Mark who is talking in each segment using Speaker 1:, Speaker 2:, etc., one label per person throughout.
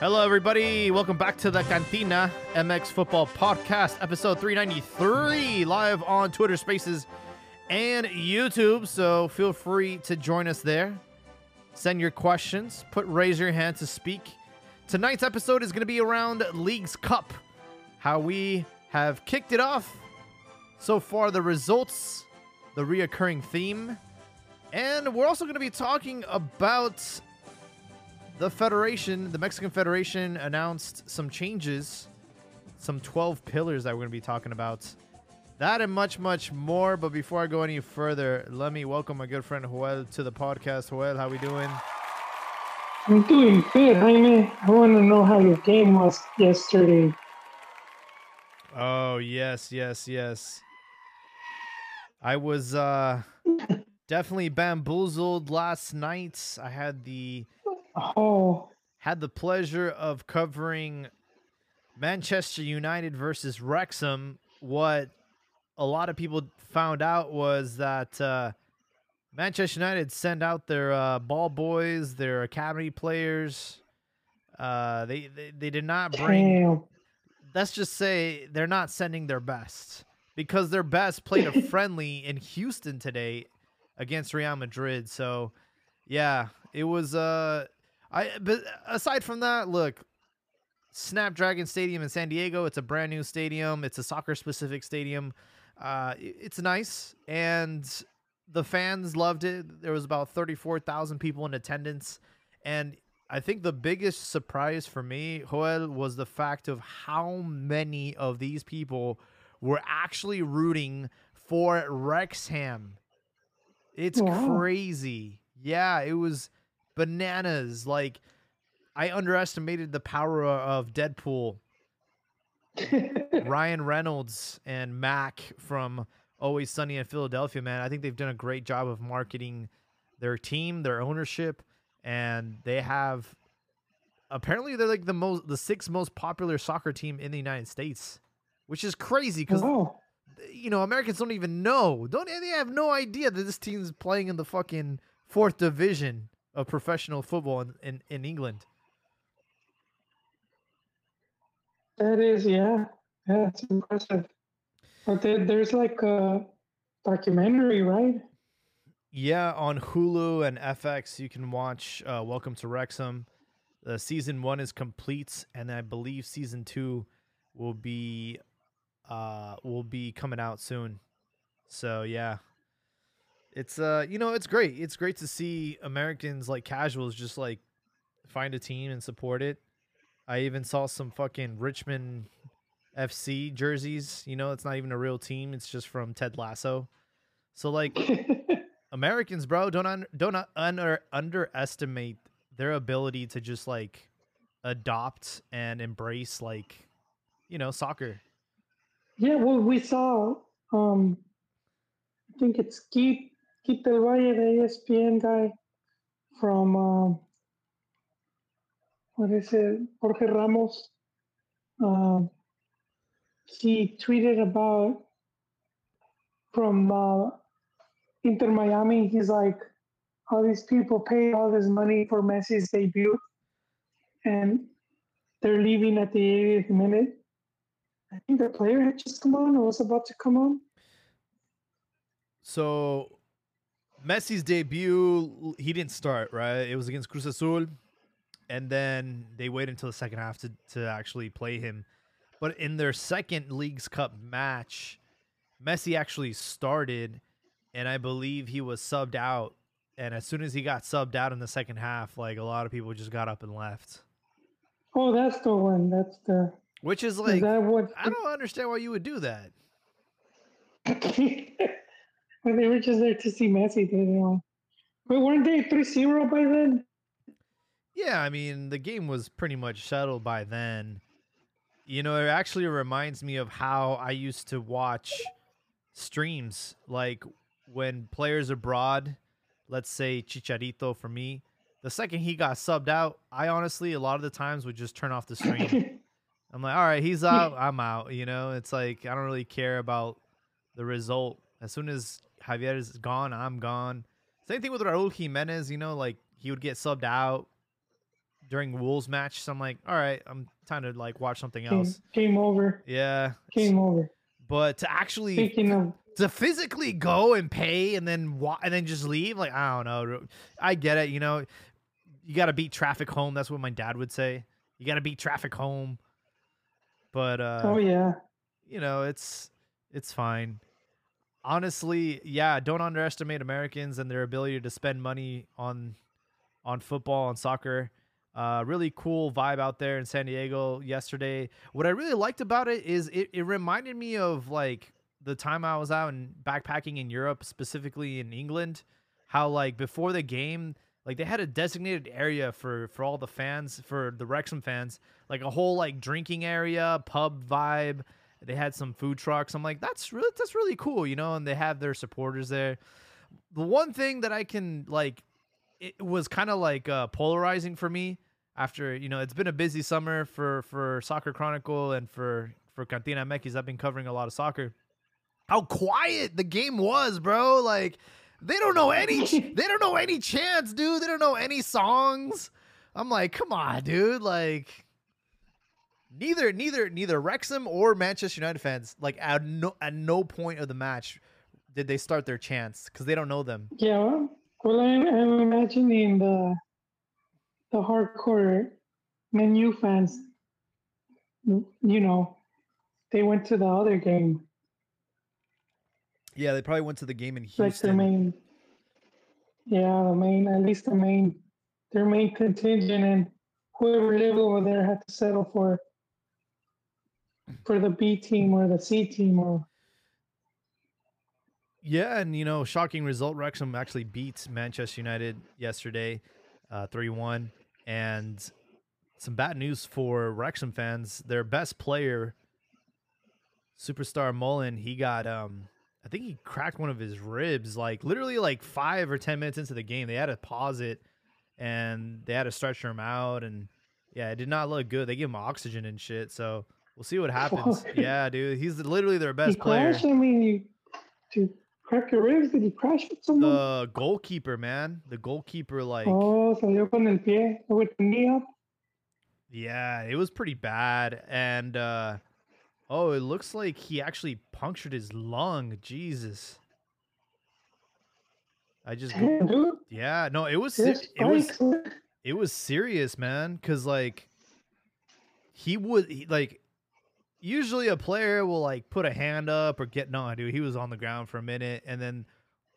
Speaker 1: Hello, everybody. Welcome back to the Cantina MX Football Podcast, episode 393, live on Twitter Spaces and YouTube. So feel free to join us there. Send your questions, put raise your hand to speak. Tonight's episode is going to be around Leagues Cup, how we have kicked it off. So far, the results, the reoccurring theme, and we're also going to be talking about the Federation, the Mexican Federation, announced some changes, some 12 pillars that we're going to be talking about. That and much, much more. But before I go any further, let me welcome my good friend Joel to the podcast. Joel, how we doing?
Speaker 2: I'm doing good, Jaime. I want to know how your game was yesterday.
Speaker 1: Oh, yes, yes, yes. I was uh definitely bamboozled last night. I had the
Speaker 2: Oh,
Speaker 1: had the pleasure of covering Manchester United versus Wrexham. What a lot of people found out was that uh, Manchester United sent out their uh, ball boys, their academy players. Uh, they, they they did not bring.
Speaker 2: damn.
Speaker 1: Let's just say they're not sending their best because their best played a friendly in Houston today against Real Madrid. So, yeah, it was. Uh, I but aside from that, look, Snapdragon Stadium in San Diego. It's a brand new stadium. It's a soccer specific stadium. Uh, it's nice, and the fans loved it. There was about thirty four thousand people in attendance, and I think the biggest surprise for me, Joel, was the fact of how many of these people were actually rooting for Wrexham. It's
Speaker 2: Wow.
Speaker 1: crazy. Yeah, it was bananas. Like I underestimated the power of Deadpool, Ryan Reynolds, and Mac from Always Sunny in Philadelphia. Man, I think they've done a great job of marketing their team, their ownership, and they have. Apparently, they're like the most, the sixth most popular soccer team in the United States, which is crazy because
Speaker 2: wow.
Speaker 1: you know, Americans don't even know. Don't they have no idea that this team's playing in the fucking fourth division of professional football in, in, in England.
Speaker 2: That is, yeah. Yeah, it's impressive. But there, there's like a documentary, right?
Speaker 1: Yeah, on Hulu and FX, you can watch uh, Welcome to Wrexham. The season one is complete, and I believe season two will be uh will be coming out soon. So yeah, it's uh you know it's great. It's great to see Americans like casuals just like find a team and support it. I even saw some fucking Richmond FC jerseys. You know, it's not even a real team. It's just from Ted Lasso. So like Americans, bro, don't un- don't un- under underestimate their ability to just like adopt and embrace like you know soccer.
Speaker 2: yeah, well, we saw, um, I think it's Keith, Keith Del Valle, the ESPN guy from, um, what is it, Jorge Ramos. Um, he tweeted about from uh, Inter Miami. He's like, all these people pay all this money for Messi's debut, and they're leaving at the 80th minute. I think the player had just come on or was about to come on.
Speaker 1: So Messi's debut, he didn't start right. It was against Cruz Azul, and then they waited until the second half to to actually play him. But in their second League's Cup match, Messi actually started, and I believe he was subbed out. And as soon as he got subbed out in the second half, like a lot of people just got up and left.
Speaker 2: Oh, that's the one. That's the.
Speaker 1: Which is
Speaker 2: Is
Speaker 1: like
Speaker 2: that what?
Speaker 1: I don't understand why you would do that.
Speaker 2: they were just there to see Messi. They. But weren't they 3 0 by then?
Speaker 1: Yeah, I mean, the game was pretty much settled by then. You know, it actually reminds me of how I used to watch streams. Like when players abroad, let's say Chicharito for me, the second he got subbed out, I honestly, a lot of the times would just turn off the stream. I'm like, all right, he's out, I'm out. You know, it's like I don't really care about the result. As soon as Javier is gone, I'm gone. Same thing with Raul Jimenez. You know, like he would get subbed out. during Wolves match. So I'm like, all right, I'm time to like watch something else.
Speaker 2: game over.
Speaker 1: Yeah.
Speaker 2: Game over.
Speaker 1: But to actually to physically go and pay and then wa- and then just leave, like I don't know. I get it, you know. You got to beat traffic home. That's what my dad would say. You got to beat traffic home. But uh
Speaker 2: oh yeah,
Speaker 1: you know, it's it's fine. Honestly, yeah, don't underestimate Americans and their ability to spend money on on football and soccer. Uh, really cool vibe out there in San Diego yesterday. What I really liked about it is it, it reminded me of like the time I was out and backpacking in Europe, specifically in England. How like before the game, like they had a designated area for for all the fans, for the Wrexham fans, like a whole like drinking area, pub vibe. They had some food trucks. I'm like, that's really that's really cool, you know. And they have their supporters there. The one thing that I can like, it was kind of like uh, polarizing for me after you know it's been a busy summer for for Soccer Chronicle and for for Cantina MX. I've been covering a lot of soccer. How quiet the game was, bro! Like they don't know any they don't know any chants, dude. They don't know any songs. I'm like, come on, dude. Like neither neither neither Wrexham or Manchester United fans like at no at no point of the match did they start their chance because they don't know them.
Speaker 2: yeah. Well, well I'm, I'm imagining the the hardcore Man U fans. You know, they went to the other game,
Speaker 1: Yeah, they probably went to the game in
Speaker 2: like their
Speaker 1: Houston.
Speaker 2: main. Yeah, the main, at least the main, their main contingent, and whoever lived over there had to settle for for the B team or the C team or
Speaker 1: Yeah, and you know, shocking result. Wrexham actually beat Manchester United yesterday, uh, three one, and some bad news for Wrexham fans. Their best player, superstar Mullin, he got um, I think he cracked one of his ribs. Like literally, like five or ten minutes into the game, they had to pause it, and they had to stretcher him out, and yeah, it did not look good. They gave him oxygen and shit. So we'll see what happens.
Speaker 2: Fuck.
Speaker 1: yeah, dude, he's literally their
Speaker 2: he
Speaker 1: best player.
Speaker 2: crashed. I mean, you, to crack your ribs, did he crash with someone?
Speaker 1: The goalkeeper, man. The goalkeeper, like,
Speaker 2: oh, salió con el pie, with the knee up.
Speaker 1: yeah, it was pretty bad. And uh oh, it looks like he actually punctured his lung. Jesus. I just
Speaker 2: Damn, dude.
Speaker 1: yeah, no, it was
Speaker 2: There's
Speaker 1: it was it was serious, man, cuz like he would he, like usually a player will like put a hand up or get no, dude, he was on the ground for a minute and then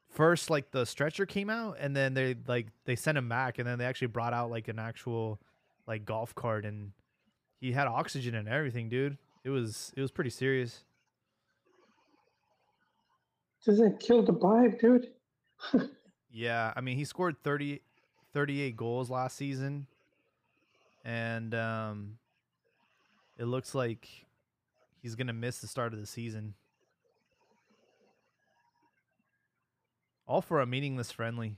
Speaker 1: first like the stretcher came out and then they like they sent him back and then they actually brought out like an actual like golf cart and he had oxygen and everything, dude. It was it was pretty serious.
Speaker 2: Doesn't kill the vibe, dude.
Speaker 1: Yeah, I mean he scored 30 38 goals last season and um it looks like he's going to miss the start of the season. All for a meaningless friendly.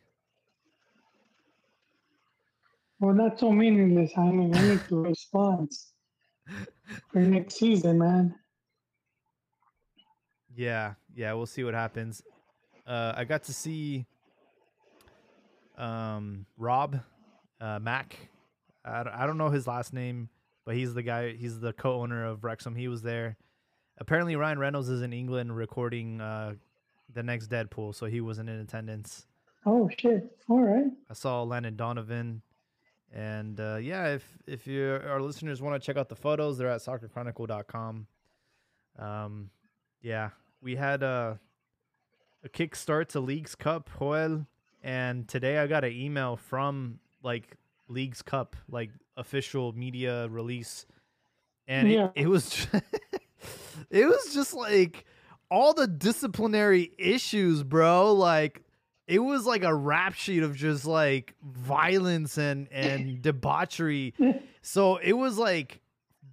Speaker 2: Well, not so meaningless. I mean, I need to respond for next season, man.
Speaker 1: Yeah, yeah, we'll see what happens. Uh, I got to see um, Rob uh, Mack. I, I don't know his last name, but he's the guy. He's the co-owner of Wrexham. He was there. Apparently, Ryan Reynolds is in England recording uh, the next Deadpool, so he wasn't in attendance.
Speaker 2: Oh shit! All right.
Speaker 1: I saw Landon Donovan, and uh, yeah, if if you our listeners want to check out the photos, they're at soccerchronicle.com. Um, yeah, we had a a kickstart to Leagues Cup, Joel, and today I got an email from like Leagues Cup, like official media release, and
Speaker 2: Yeah.
Speaker 1: it, it was it was just like all the disciplinary issues, bro. Like it was like a rap sheet of just like violence and and debauchery. So it was like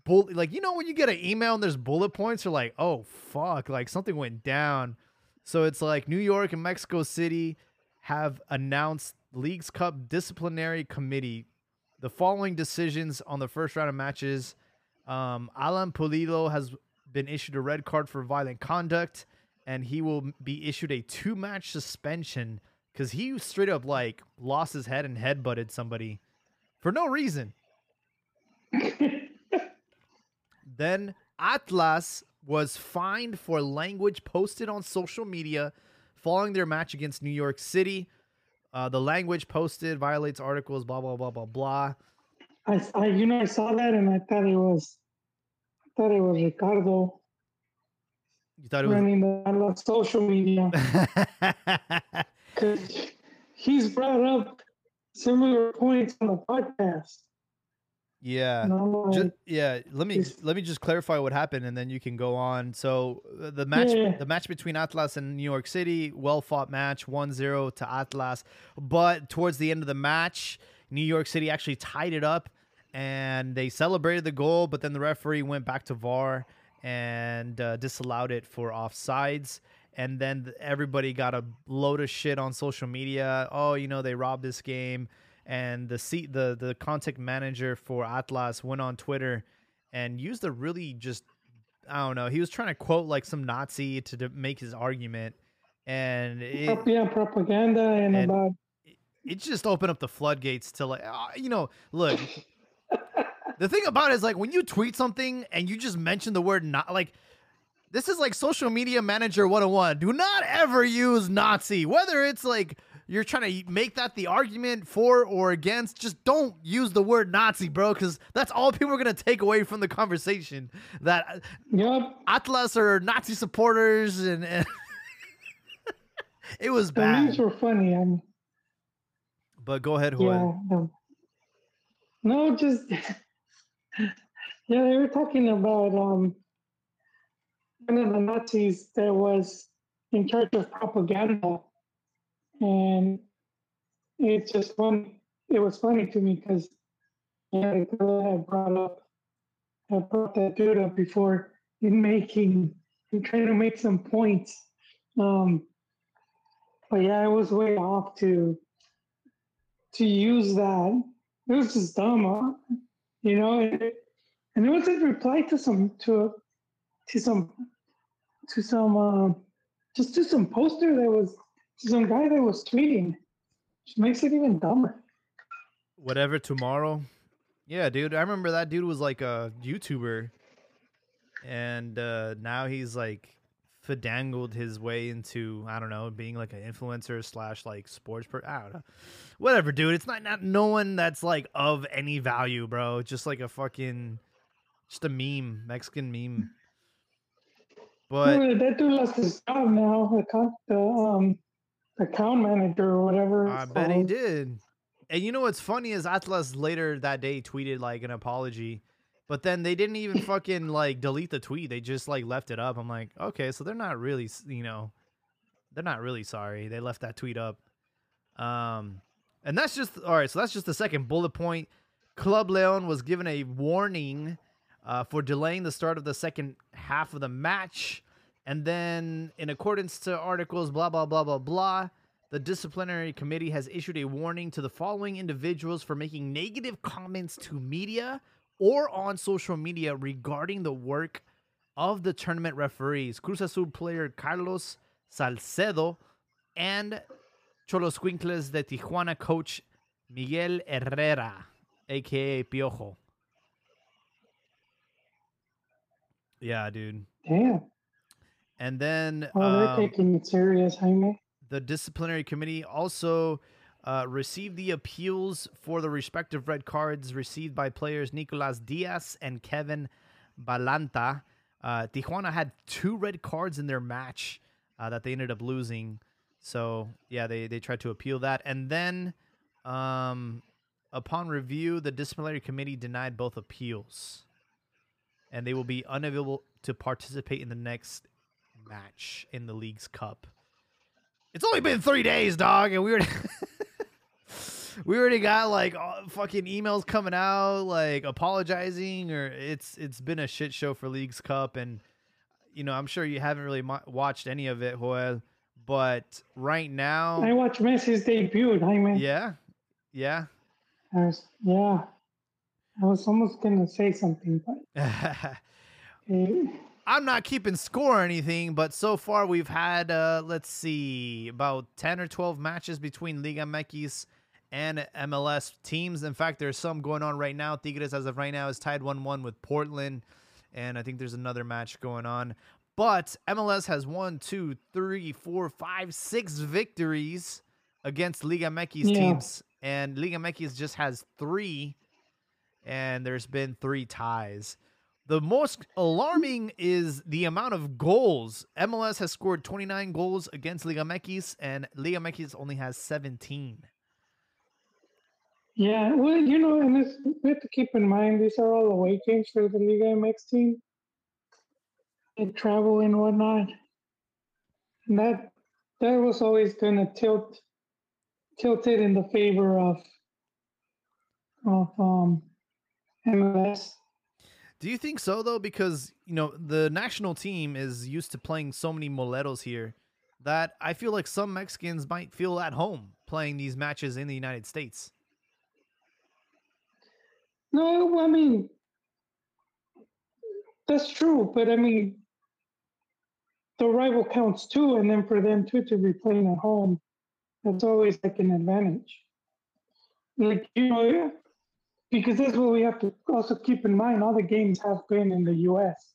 Speaker 1: bull like you know when you get an email and there's bullet points, you're like, oh fuck, like something went down. So it's like New York and Mexico City have announced League's Cup disciplinary committee the following decisions on the first round of matches. Um, Alan Pulido has been issued a red card for violent conduct, and he will be issued a two match suspension because he straight up like lost his head and headbutted somebody for no reason. Then Atlas was fined for language posted on social media following their match against New York City. Uh, the language posted violates articles, blah blah blah blah blah.
Speaker 2: I, I, you know, I saw that and I thought it was, I thought it was Ricardo
Speaker 1: You thought it was
Speaker 2: running the social media because he's brought up similar points on the podcast.
Speaker 1: Yeah.
Speaker 2: And I'm like,
Speaker 1: Ju- yeah, let me let me just clarify what happened, and then you can go on. So uh, the match,
Speaker 2: Yeah.
Speaker 1: the match between Atlas and New York City, well fought match, 1-0 to Atlas. But towards the end of the match, New York City actually tied it up, and they celebrated the goal. But then the referee went back to VAR and uh, disallowed it for offsides. And then everybody got a load of shit on social media. Oh, you know they robbed this game and the seat the the contact manager for Atlas went on Twitter and used a really just I don't know. He was trying to quote like some Nazi to, to make his argument, and it,
Speaker 2: yeah, propaganda and,
Speaker 1: and-
Speaker 2: about
Speaker 1: it just opened up the floodgates to like uh, you know look. the thing about it is like when you tweet something and you just mention the word not like this is like social media manager 101 do not ever use nazi whether it's like you're trying to make that the argument for or against just don't use the word nazi bro because that's all people are going to take away from the conversation that
Speaker 2: yep.
Speaker 1: atlas are nazi supporters and, and it was
Speaker 2: The memes
Speaker 1: bad
Speaker 2: were funny. I mean,
Speaker 1: but go ahead
Speaker 2: yeah.
Speaker 1: Joel.
Speaker 2: No, no, just yeah. They were talking about um one of the Nazis that was in charge of propaganda, and it's just fun. It was funny to me because yeah, the girl had brought up had brought that dude up before in making in trying to make some points. Um, but yeah, it was way off to to use that. It was just dumb, huh? you know. And it, and it was in reply to some to to some to some uh, just to some poster that was some guy that was tweeting, which makes it even dumber.
Speaker 1: whatever tomorrow. Yeah, dude. I remember that dude was like a YouTuber, and uh, now he's like fadangled his way into I don't know being like an influencer slash like sports per I don't know, whatever, dude. It's not not no one that's like of any value, bro. Just like a fucking just a meme, Mexican meme. But
Speaker 2: Well, that dude lost his job now. The um, account manager or whatever.
Speaker 1: I
Speaker 2: it's
Speaker 1: bet he did. And you know what's funny is Atlas later that day tweeted like an apology, but then they didn't even fucking like delete the tweet. They just like left it up. I'm like, okay, so they're not really, you know, they're not really sorry. They left that tweet up. Um, and that's just all right. So that's just the second bullet point. Club Leon was given a warning uh, for delaying the start of the second half of the match. And then, in accordance to articles, blah, blah, blah, blah, blah, the disciplinary committee has issued a warning to the following individuals for making negative comments to media or on social media regarding the work of the tournament referees Cruz Azul player Carlos Salcedo and Xoloitzcuintles de Tijuana coach Miguel Herrera, aka Piojo. Yeah, dude.
Speaker 2: Damn.
Speaker 1: And then
Speaker 2: Oh, they're
Speaker 1: um,
Speaker 2: taking it serious, Jaime.
Speaker 1: the disciplinary committee also uh, received the appeals for the respective red cards received by players Nicolas Diaz and Kevin Balanta. Uh, Tijuana had two red cards in their match uh, that they ended up losing. So yeah, they they tried to appeal that, and then um, upon review, the disciplinary committee denied both appeals, and they will be unavailable to participate in the next match in the league's cup. It's only been three days, dog, and we already we already got like all- fucking emails coming out, like apologizing, or it's it's been a shit show for League's Cup, and you know I'm sure you haven't really mo- watched any of it, Joel. But right now I
Speaker 2: watched Messi's debut, Jaime.
Speaker 1: yeah, yeah,
Speaker 2: I was, yeah. I was almost gonna say something, but eh,
Speaker 1: I'm not keeping score or anything, but so far we've had uh let's see about 10 or 12 matches between Liga MX and MLS teams. In fact, there's some going on right now. Tigres, as of right now, is tied 1 1 with Portland. And I think there's another match going on. But MLS has one, two, three, four, five, six victories against Liga MX
Speaker 2: Yeah.
Speaker 1: teams. And Liga MX just has three. And there's been three ties. The most alarming is the amount of goals. MLS has scored 29 goals against Liga MX, and Liga MX only has 17.
Speaker 2: Yeah, well, you know, and we have to keep in mind these are all away games for the Liga MX team. They travel and whatnot. And that that was always gonna tilt tilt it in the favor of of um MLS.
Speaker 1: Do you think so though? Because you know the national team is used to playing so many moleros here that I feel like some Mexicans might feel at home playing these matches in the United States.
Speaker 2: No, I mean that's true, but I mean the rival counts too, and then for them too to be playing at home, that's always like an advantage. Like you know, because that's what we have to also keep in mind. All the games have been in the U.S.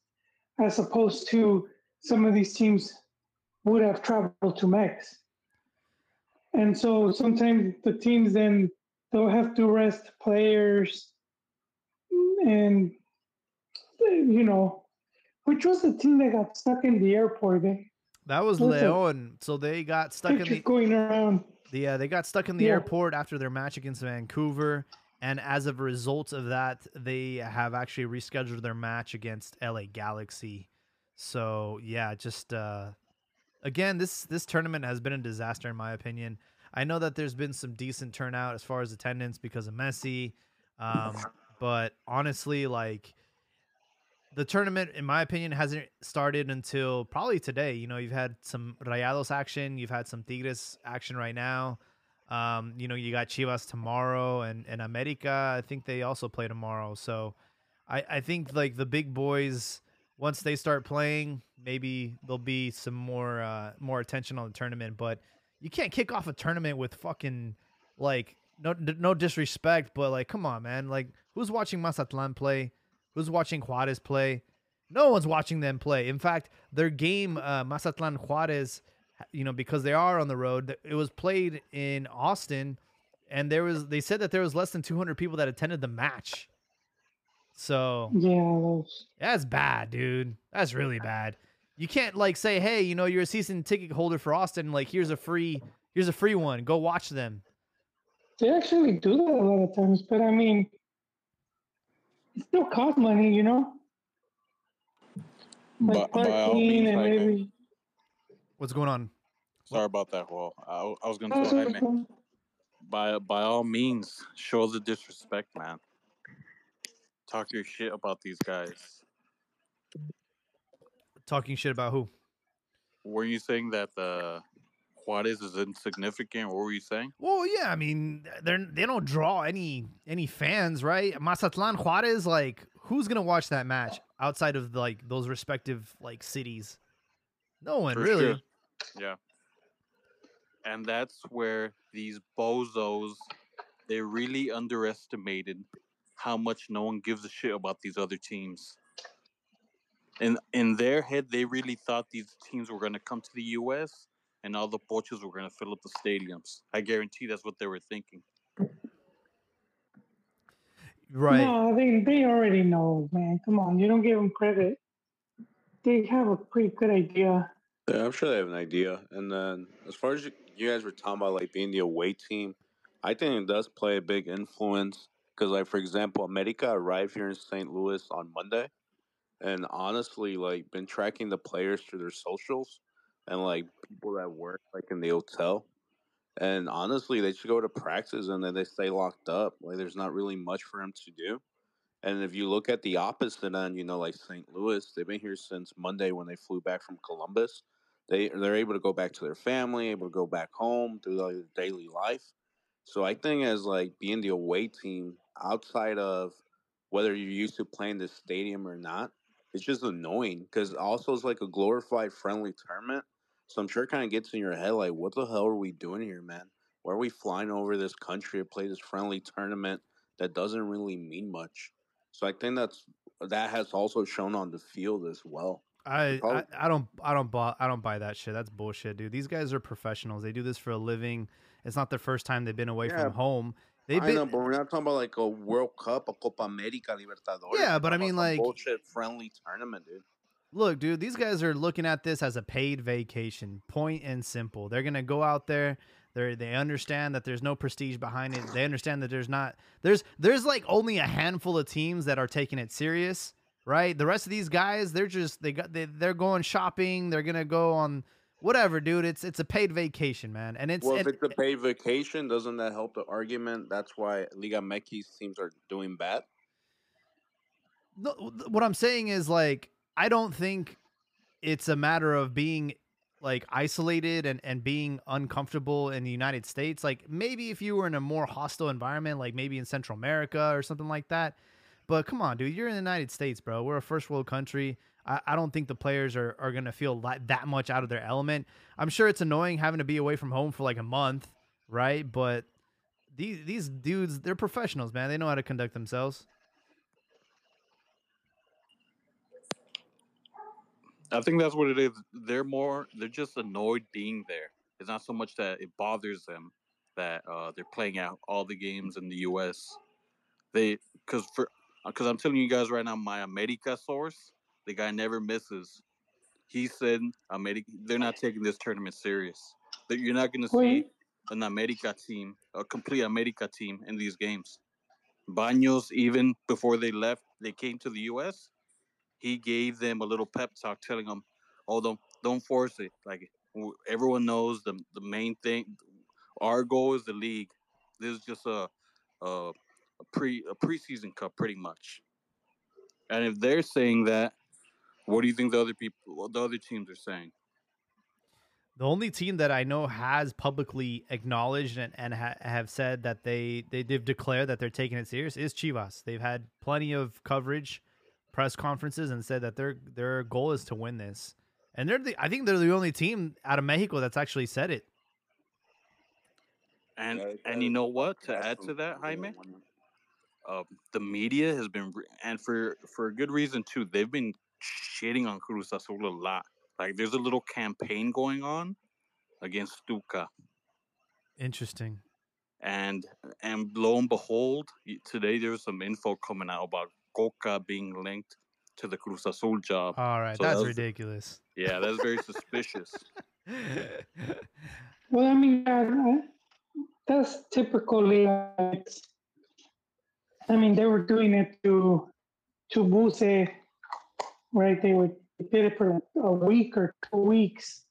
Speaker 2: as opposed to some of these teams would have traveled to Mex. And so sometimes the teams then they'll have to rest players and you know, which was the team that got stuck in the airport. They
Speaker 1: That was. Leon, so they got stuck in the
Speaker 2: going around.
Speaker 1: uh, they got stuck in the
Speaker 2: Yeah.
Speaker 1: airport after their match against Vancouver, and as a result of that, they have actually rescheduled their match against LA Galaxy. So yeah, just uh, again, this this tournament has been a disaster in my opinion. I know that there's been some decent turnout as far as attendance because of Messi, um, but honestly, like the tournament, in my opinion, hasn't started until probably today. You know, you've had some Rayados action, you've had some Tigres action right now. Um, you know, you got Chivas tomorrow and, and America. I think they also play tomorrow. So I, I think like the big boys, once they start playing, maybe there'll be some more uh, more attention on the tournament. But you can't kick off a tournament with fucking like no no disrespect, but like come on, man. Like who's watching Mazatlan play? Who's watching Juarez play? No one's watching them play. In fact, their game, uh, Mazatlan Juarez, you know, because they are on the road, it was played in Austin, and there was they said that there was less than 200 people that attended the match. So
Speaker 2: Yeah,
Speaker 1: that's bad, dude. That's really bad. You can't like say, hey, you know, you're a season ticket holder for Austin. Like, here's a free, here's a free one. Go watch them.
Speaker 2: They actually do that a lot of times, but I mean, it still costs money, you know. Like
Speaker 3: By, by all
Speaker 2: parking
Speaker 3: means,
Speaker 2: and
Speaker 3: Jaime.
Speaker 2: maybe.
Speaker 1: What's going on?
Speaker 3: sorry about that. Well, I, I was gonna tell Jaime, by by all means, show the disrespect, man. Talk your shit about these guys.
Speaker 1: Talking shit about who?
Speaker 3: Were you saying that the Juarez is insignificant? What were you saying?
Speaker 1: Well, yeah, I mean, they're they don't draw any any fans, right? Mazatlan Juarez, like, who's gonna watch that match outside of like those respective like cities? No one
Speaker 3: For
Speaker 1: really.
Speaker 3: sure. Yeah. And that's where these bozos they really underestimated how much no one gives a shit about these other teams. In in their head, they really thought these teams were gonna come to the US and all the poachers were gonna fill up the stadiums. I guarantee that's what they were thinking.
Speaker 1: Right.
Speaker 2: No, they they already know, man. Come on, you don't give them credit. They have a pretty good idea.
Speaker 4: Yeah, I'm sure they have an idea. And then, as far as you, you guys were talking about, like being the away team, I think it does play a big influence. Because, like for example, America arrived here in St. Louis on Monday, and honestly, like been tracking the players through their socials and like people that work like in the hotel. And honestly, they should go to practice and then they stay locked up. Like, there's not really much for them to do. And if you look at the opposite end, you know, like St. Louis, they've been here since Monday when they flew back from Columbus. They they're able to go back to their family, able to go back home, do their daily life. So I think as like being the away team outside of whether you're used to playing the stadium or not, it's just annoying because also it's like a glorified friendly tournament. So I'm sure it kind of gets in your head like, what the hell are we doing here, man? Why are we flying over this country to play this friendly tournament that doesn't really mean much? So I think that's that has also shown on the field as well.
Speaker 1: I, I I don't I don't buy I don't buy that shit. That's bullshit, dude. These guys are professionals. They do this for a living. It's not their first time they've been away
Speaker 4: Yeah,
Speaker 1: from home. They've
Speaker 4: I
Speaker 1: been
Speaker 4: know, but we're not talking about like a World Cup, a Copa America, Libertadores.
Speaker 1: Yeah, but I mean, like-
Speaker 4: bullshit friendly tournament, dude.
Speaker 1: Look, dude, these guys are looking at this as a paid vacation, point and simple. They're gonna go out there. They they understand that there's no prestige behind it. They understand that there's not there's there's like only a handful of teams that are taking it serious, right? The rest of these guys, they're just they got they, they're going shopping. They're gonna go on whatever, dude. It's it's a paid vacation, man, and it's
Speaker 4: Well, if
Speaker 1: and-
Speaker 4: it's a paid vacation, doesn't that help the argument? That's why Liga MX teams are doing bad.
Speaker 1: No, what I'm saying is like I don't think it's a matter of being like isolated and and being uncomfortable in the United States. Like maybe if you were in a more hostile environment, like maybe in Central America or something like that. But come on, dude, you're in the United States, bro. We're a first world country. I, I don't think the players are, are gonna feel like that much out of their element. I'm sure it's annoying having to be away from home for like a month, right? But these these dudes, they're professionals, man. They know how to conduct themselves.
Speaker 3: I think that's what it is. They're more. They're just annoyed being there. It's not so much that it bothers them that uh, they're playing out all the games in the U.S. They because for Uh, because I'm telling you guys right now, my America source, the guy never misses. He said America. They're not taking this tournament serious. That you're not going to see an America team, a complete America team in these games. Baños, even before they left, they came to the U.S. He gave them a little pep talk, telling them, "Oh, don't don't force it. Like everyone knows, the the main thing, our goal is the league. This is just a a, a pre a preseason cup, pretty much. And if they're saying that, what do you think the other people, what the other teams are saying?
Speaker 1: The only team that I know has publicly acknowledged and, and ha- have said that they, they they've declared that they're taking it serious is Chivas. They've had plenty of coverage, press conferences, and said that their their goal is to win this. And they're the I think they're the only team out of Mexico that's actually said it.
Speaker 3: And and you know what? To add to that, Jaime, uh, the media has been, re- and for for a good reason too. They've been shitting on Cruz Azul a lot. Like there's a little campaign going on against Stuka,
Speaker 1: Interesting.
Speaker 3: and and lo and behold, today there was some info coming out about Cocca being linked to the Cruz Azul job.
Speaker 1: All right,
Speaker 3: So
Speaker 1: that's
Speaker 3: that was-
Speaker 1: ridiculous.
Speaker 3: Yeah, that's very suspicious.
Speaker 2: well, I mean, that, uh, that's typically. Uh, I mean, they were doing it to to Buse, right? They would they did it for a week or two weeks.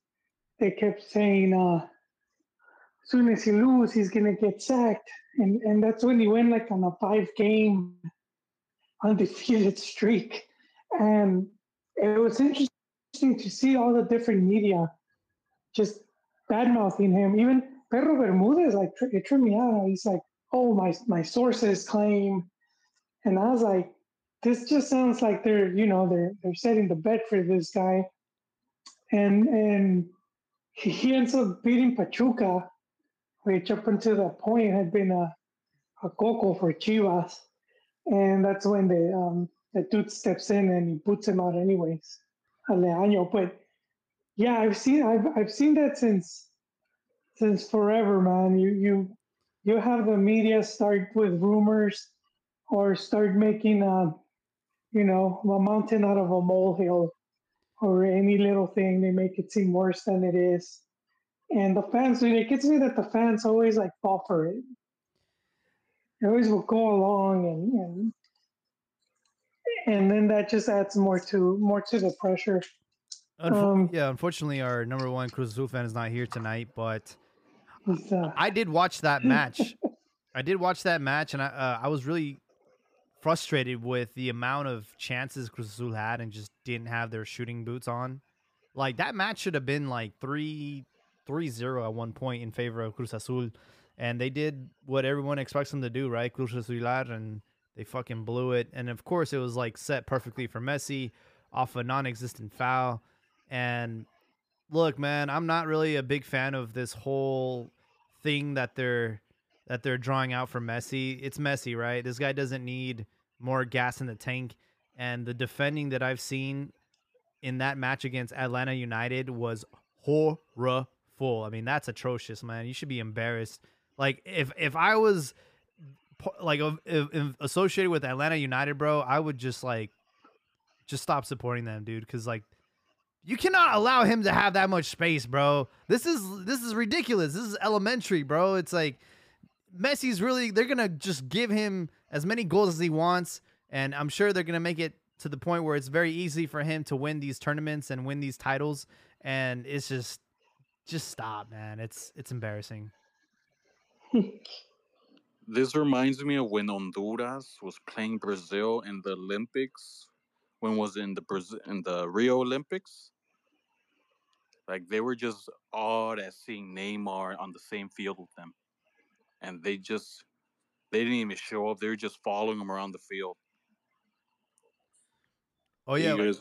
Speaker 2: They kept saying, uh, as soon as he lose, he's gonna get sacked, and and that's when he went like on a five game undefeated streak, and it was interesting to see all the different media just bad mouthing him. Even Perro Bermudez, like it me out. He's like, "Oh, my my sources claim," and I was like, "This just sounds like they're you know they're they're setting the bet for this guy," and and he, ends up beating Pachuca, which up until that point had been a a coco for Chivas, and that's when the um the dude steps in and he puts him out anyways, Aleaño. But yeah, I've seen I've I've seen that since since forever, man. You you you have the media start with rumors or start making a you know a mountain out of a molehill or any little thing they make it seem worse than it is. And the fans, it gets me that the fans always like fall for it. They always will go along and and and then that just adds more to more to the pressure. Um,
Speaker 1: yeah, unfortunately, our number one Cruz Azul fan is not here tonight, but
Speaker 2: uh,
Speaker 1: I did watch that match. I did watch that match, and I uh, I was really frustrated with the amount of chances Cruz Azul had and just didn't have their shooting boots on. Like that match should have been like three three zero at one point in favor of Cruz Azul, and they did what everyone expects them to do, right? Cruz Azular, and they fucking blew it. And of course, it was like set perfectly for Messi off a non-existent foul. And look, man, I'm not really a big fan of this whole thing that they're that they're drawing out for Messi. It's Messi, right? This guy doesn't need more gas in the tank. And the defending that I've seen in that match against Atlanta United was horrible. I mean, that's atrocious, man. You should be embarrassed. Like if if I was like if, if associated with Atlanta United, bro, I would just like just stop supporting them, dude. Because like you cannot allow him to have that much space, bro. This is this is ridiculous. This is elementary, bro. It's like Messi's really they're gonna just give him as many goals as he wants, and I'm sure they're gonna make it to the point where it's very easy for him to win these tournaments and win these titles. And it's just just stop, man. It's it's embarrassing.
Speaker 3: This reminds me of when Honduras was playing Brazil in the Olympics. When was in the Brazil in the Rio Olympics? Like they were just awed at seeing Neymar on the same field with them, and they just they didn't even show up. They were just following him around the field.
Speaker 1: Oh yeah,
Speaker 4: as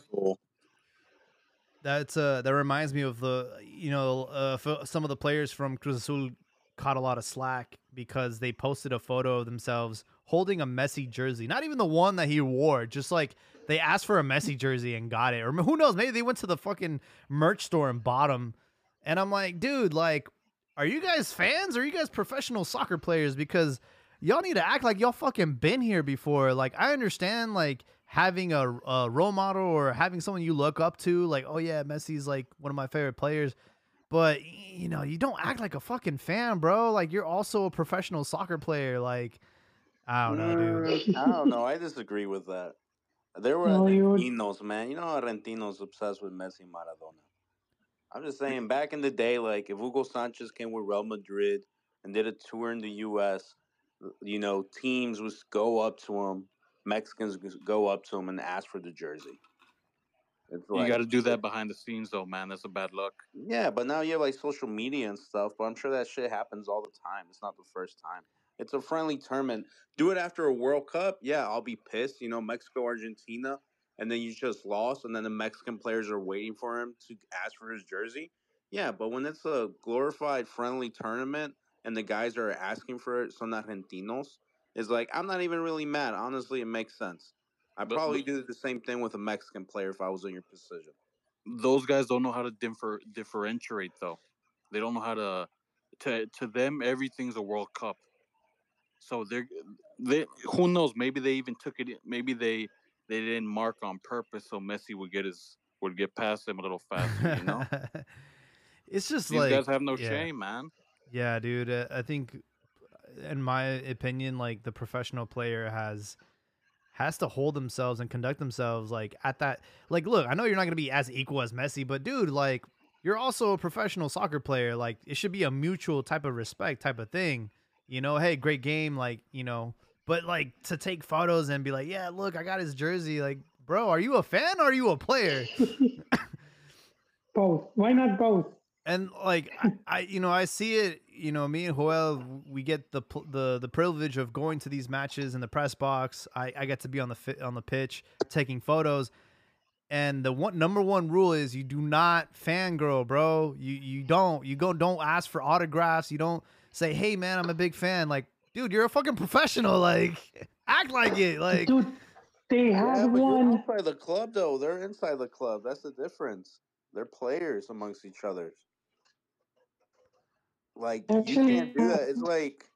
Speaker 1: that's uh that reminds me of the you know uh some of the players from Cruz Azul caught a lot of slack because they posted a photo of themselves holding a Messi jersey, not even the one that he wore, just like they asked for a Messi jersey and got it, or who knows, maybe they went to the fucking merch store and bought them. And I'm like, dude, like, are you guys fans? Or are you guys professional soccer players? Because y'all need to act like y'all fucking been here before. Like, I understand, like, having a, a role model or having someone you look up to, like, oh yeah, Messi's like one of my favorite players. But you know, you don't act like a fucking fan, bro. Like you're also a professional soccer player. Like, I don't know, dude.
Speaker 4: I don't know. I disagree with that. There were
Speaker 2: No, you would-
Speaker 4: Argentinos, man. You know Argentinos obsessed with Messi and Maradona. I'm just saying, back in the day, like if Hugo Sanchez came with Real Madrid and did a tour in the U.S., you know, teams would go up to him, Mexicans would go up to him and ask for the jersey. It's
Speaker 3: you
Speaker 4: like-
Speaker 3: got to do that behind the scenes, though, man. That's a bad luck.
Speaker 4: Yeah, but now you have like social media and stuff. But I'm sure that shit happens all the time. It's not the first time. It's a friendly tournament. Do it after a World Cup. Yeah, I'll be pissed. You know, Mexico, Argentina, and then you just lost, and then the Mexican players are waiting for him to ask for his jersey. Yeah, but when it's a glorified friendly tournament and the guys are asking for it, son Argentinos, is like I'm not even really mad. Honestly, it makes sense. I'd
Speaker 3: But-
Speaker 4: probably
Speaker 3: but-
Speaker 4: do the same thing with a Mexican player if I was in your position.
Speaker 3: Those guys don't know how to differ, differentiate, though. They don't know how to. To to them, everything's a World Cup. So they're they. Who knows? Maybe they even took it. Maybe they they didn't mark on purpose so Messi would get his would get past him a little faster. You know,
Speaker 1: it's just
Speaker 3: these
Speaker 1: like
Speaker 3: guys have no
Speaker 1: yeah.
Speaker 3: shame, man.
Speaker 1: Yeah, dude. Uh, I think, in my opinion, like the professional player has has to hold themselves and conduct themselves like at that. Like, look, I know you're not gonna be as equal as Messi, but dude, like you're also a professional soccer player. Like, it should be a mutual type of respect type of thing. You know, hey, great game, like you know, but like to take photos and be like, yeah, look, I got his jersey. Like, bro, are you a fan or are you a player?
Speaker 2: both. Why not both?
Speaker 1: and like I, I you know i see it you know me and joel we get the the the privilege of going to these matches in the press box i i get to be on the fi- on the pitch taking photos and the one number one rule is you do not fangirl bro you you don't you go don't ask for autographs you don't say hey man i'm a big fan like dude you're a fucking professional like act like it like
Speaker 2: Dude, they
Speaker 4: Yeah,
Speaker 2: had
Speaker 4: but you're
Speaker 2: one.
Speaker 4: outside the club though. They're inside the club. That's the difference. They're players amongst each other. Like you can't do that. It's like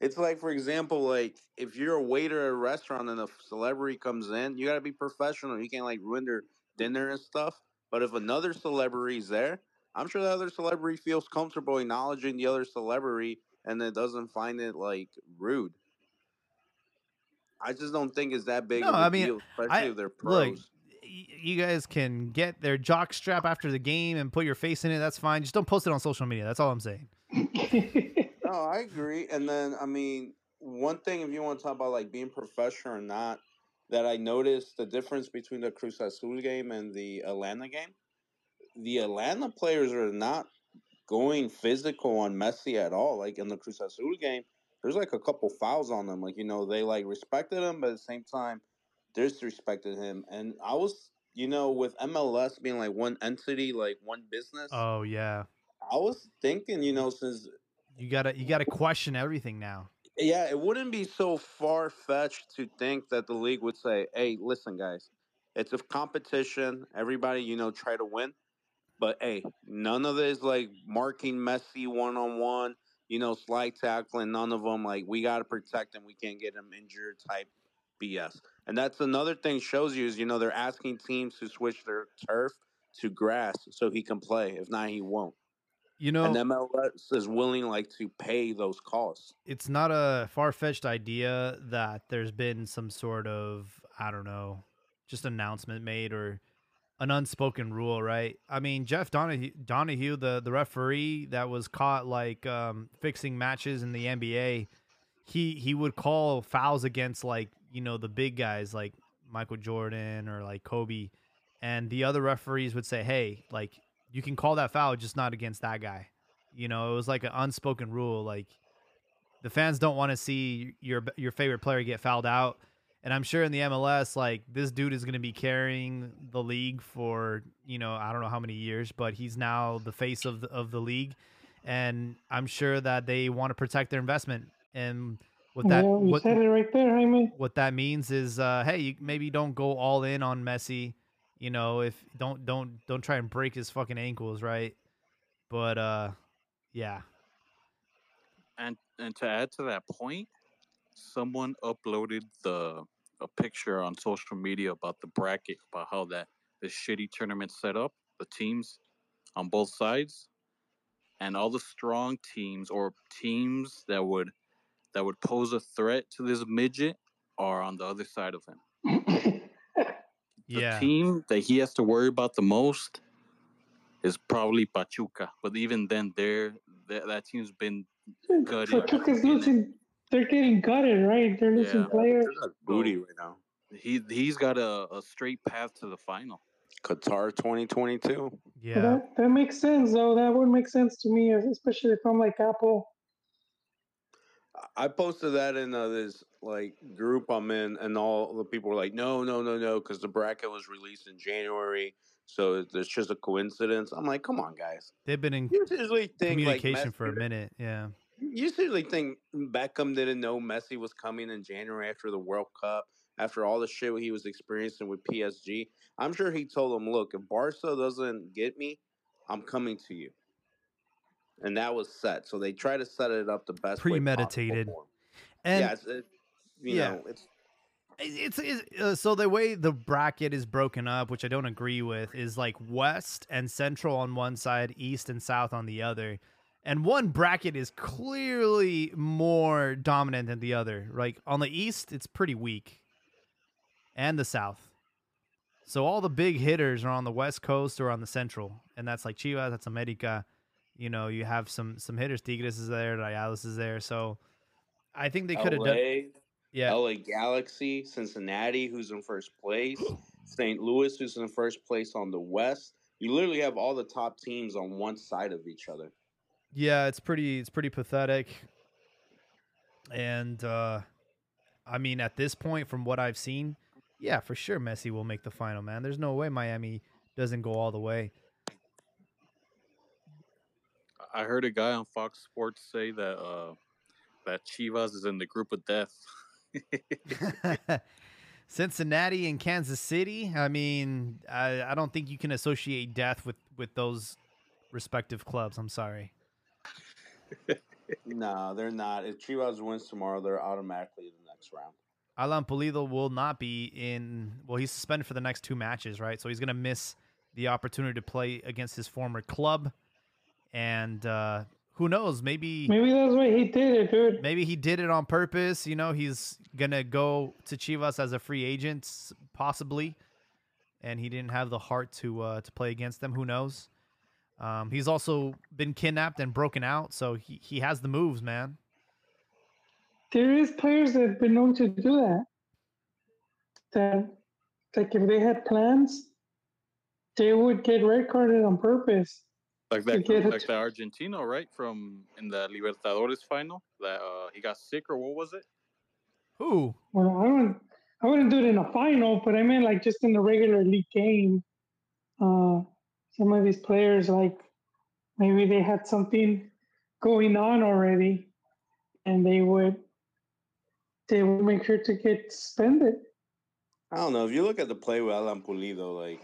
Speaker 4: it's like for example, like if you're a waiter at a restaurant and a celebrity comes in, you gotta be professional. You can't like ruin their dinner and stuff. But if another celebrity's there, I'm sure the other celebrity feels comfortable acknowledging the other celebrity and then doesn't find it like rude. I just don't think it's that big
Speaker 1: No,
Speaker 4: of a
Speaker 1: I mean,
Speaker 4: deal, especially
Speaker 1: I-
Speaker 4: if they're pros.
Speaker 1: look, you guys can get their jock strap after the game and put your face in it. That's fine. Just don't post it on social media. That's all I'm saying.
Speaker 4: No, I agree. And then, I mean, one thing, if you want to talk about like being professional or not, that I noticed the difference between the Cruz Azul game and the Atlanta game. The Atlanta players are not going physical on Messi at all. Like in the Cruz Azul game, there's like a couple fouls on them. Like, you know, they like respected him, but at the same time, disrespected him. And I was, you know, with MLS being like one entity, like one business.
Speaker 1: Oh yeah.
Speaker 4: I was thinking, you know, since
Speaker 1: You gotta you gotta question everything now.
Speaker 4: Yeah, it wouldn't be so far fetched to think that the league would say, "Hey, listen, guys, it's a competition. Everybody, you know, try to win, but hey, none of this like marking Messi one on one, you know, slide tackling. None of them like we got to protect him. We can't get him injured type BS. And that's another thing shows you is you know they're asking teams to switch their turf to grass so he can play. If not, he won't.
Speaker 1: You know,
Speaker 4: and MLS is willing like to pay those costs.
Speaker 1: it's not a far fetched idea that there's been some sort of I don't know, just announcement made or an unspoken rule, right? I mean, Jeff Donahue, Donahue the the referee that was caught like um, fixing matches in the NBA, he he would call fouls against like you know the big guys like Michael Jordan or like Kobe, and the other referees would say, hey, like you can call that foul, just not against that guy. You know, it was like an unspoken rule, like the fans don't want to see your your favorite player get fouled out. And I'm sure in the MLS, like this dude is going to be carrying the league for you know I don't know how many years, but he's now the face of the, of the league, and I'm sure that they want to protect their investment. And what that
Speaker 2: well, you
Speaker 1: what,
Speaker 2: said it right there, Jaime.
Speaker 1: what that means is, uh, hey, you maybe don't go all in on Messi. You know, if don't don't don't try and break his fucking ankles, right? But uh, yeah,
Speaker 3: And and to add to that point, someone uploaded the a picture on social media about the bracket, about how that the shitty tournament set up, the teams on both sides, and all the strong teams or teams that would that would pose a threat to this midget are on the other side of him. The
Speaker 1: yeah.
Speaker 3: team that he has to worry about the most is probably Pachuca, but even then, they're, that that team's been Gutted.
Speaker 2: Pachuca's losing. They're getting gutted, right? They're losing
Speaker 3: Yeah.
Speaker 2: players.
Speaker 4: They're booty right now.
Speaker 3: he he's got a, a straight path to the final.
Speaker 4: Qatar 2022.
Speaker 1: Yeah.
Speaker 2: That, that makes sense, though. That would make sense to me, especially if I'm like Apple.
Speaker 4: I posted that in uh, this like group I'm in, and all the people were like, "No, no, no, no," because the bracket was released in January, so it's just a coincidence. I'm like, "Come on, guys!
Speaker 1: They've been in
Speaker 4: You usually think
Speaker 1: communication
Speaker 4: like
Speaker 1: for a minute. Yeah.
Speaker 4: You usually think Beckham didn't know Messi was coming in January after the World Cup, after all the shit he was experiencing with PSG. I'm sure he told him, "Look, if Barca doesn't get me, I'm coming to you." And that was set. So they try to set it up the best way
Speaker 1: Premeditated. And
Speaker 4: yeah, it's, it, you
Speaker 1: yeah.
Speaker 4: know, it's
Speaker 1: it's, it's uh, so the way the bracket is broken up, which I don't agree with, is like west and central on one side, east and south on the other. And one bracket is clearly more dominant than the other. Like on the east, it's pretty weak. And the south. So all the big hitters are on the west coast or on the central. And that's like Chivas, that's America. You know, you have some some hitters. Tigres is there, Rayados is there. So I think they could have done yeah.
Speaker 4: LA Galaxy, Cincinnati, who's in first place, St. Louis, who's in first place on the West. You literally have all the top teams on one side of each other.
Speaker 1: Yeah, it's pretty it's pretty pathetic. And uh I mean at this point from what I've seen, yeah, for sure Messi will make the final, man. There's no way Miami doesn't go all the way.
Speaker 3: I heard a guy on Fox Sports say that uh, that Chivas is in the group of death.
Speaker 1: Cincinnati and Kansas City, I mean, I, I don't think you can associate death with with those respective clubs. I'm sorry.
Speaker 4: No, they're not. If Chivas wins tomorrow, they're automatically in the next round.
Speaker 1: Alan Pulido will not be in. Well, he's suspended for the next two matches, right? So he's going to miss the opportunity to play against his former club. And uh, who knows? Maybe
Speaker 2: Maybe that's why he did it, dude.
Speaker 1: maybe he did it on purpose. You know, he's gonna go to Chivas as a free agent, possibly, and he didn't have the heart to uh, to play against them. Who knows? Um, he's also been kidnapped and broken out, so he, he has the moves, man.
Speaker 2: There is players that have been known to do that. That, like, if they had plans, they would get red carded on purpose.
Speaker 3: Like that,
Speaker 2: get it.
Speaker 3: like the Argentino, right from in the Libertadores final. That uh, he got sick or what was it?
Speaker 1: Who?
Speaker 2: Well, I wouldn't, I wouldn't do it in a final, but I mean, like, just in the regular league game. Uh, some of these players, like, maybe they had something going on already, and they would they would make sure to get suspended.
Speaker 4: I don't know. If you look at the play with Alan Pulido, like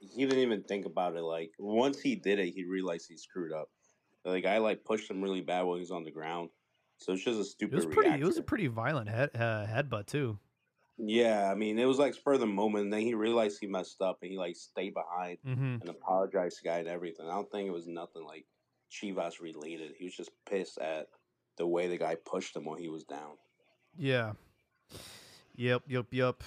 Speaker 4: he didn't even think about it. Like once he did it, he realized he screwed up. The guy like pushed him really bad while he was on the ground. So it's just a stupid.
Speaker 1: It was pretty. It was a pretty violent head uh, headbutt too.
Speaker 4: Yeah, I mean, it was like spur of the moment, and then he realized he messed up, and he like stayed behind
Speaker 1: Mm-hmm.
Speaker 4: and apologized to the guy and everything. I don't think it was nothing like Chivas related. He was just pissed at the way the guy pushed him while he was down.
Speaker 1: Yeah. Yep. Yep. Yep.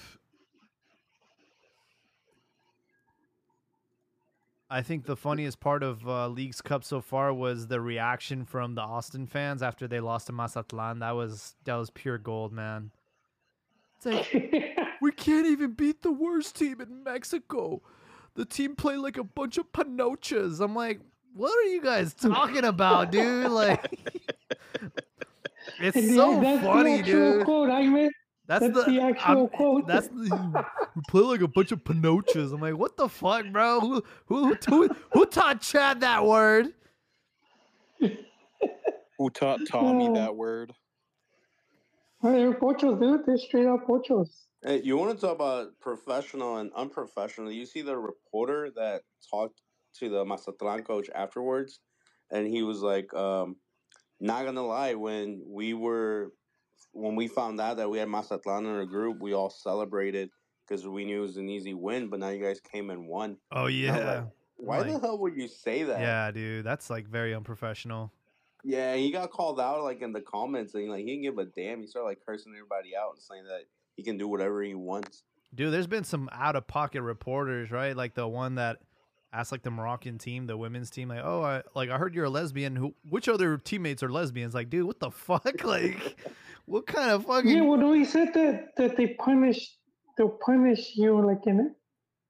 Speaker 1: I think the funniest part of uh, Leagues Cup so far was the reaction from the Austin fans after they lost to Mazatlan. That was that was pure gold, man. It's like we can't even beat the worst team in Mexico. The team play like a bunch of panochas. I'm like, what are you guys talking about, dude? Like, it's
Speaker 2: And
Speaker 1: so
Speaker 2: that's
Speaker 1: funny,
Speaker 2: the actual
Speaker 1: dude.
Speaker 2: quote. I meant
Speaker 1: That's,
Speaker 2: That's the actual
Speaker 1: I'm-
Speaker 2: quote.
Speaker 1: That's the, we play like a bunch of panochas. I'm like, what the fuck, bro? Who who who, who taught Chad that word?
Speaker 3: Who taught Tommy
Speaker 2: Oh.
Speaker 3: that word?
Speaker 2: Well, they're pochos, dude. They're straight up pochos.
Speaker 4: Hey, you want to talk about professional and unprofessional? You see the reporter that talked to the Mazatlan coach afterwards, and he was like, um, "Not gonna lie, when we were, when we found out that we had Mazatlan in our group, we all celebrated because we knew it was an easy win. But now you guys came and won.
Speaker 1: Oh yeah,
Speaker 4: Why the hell would you say that?
Speaker 1: yeah, dude. That's like very unprofessional.
Speaker 4: Yeah, he got called out like in the comments, and like he didn't give a damn. He started like cursing everybody out and saying that he can do whatever he wants.
Speaker 1: Dude, there's been some out of pocket reporters, right? Like the one that asked like the Moroccan team, the women's team, like, oh, I like I heard you're a lesbian. Who? Which other teammates are lesbians? Like, dude, what the fuck? Like, what kind of fucking?
Speaker 2: Yeah, well, no, he said that that they punish they'll punish you like in it,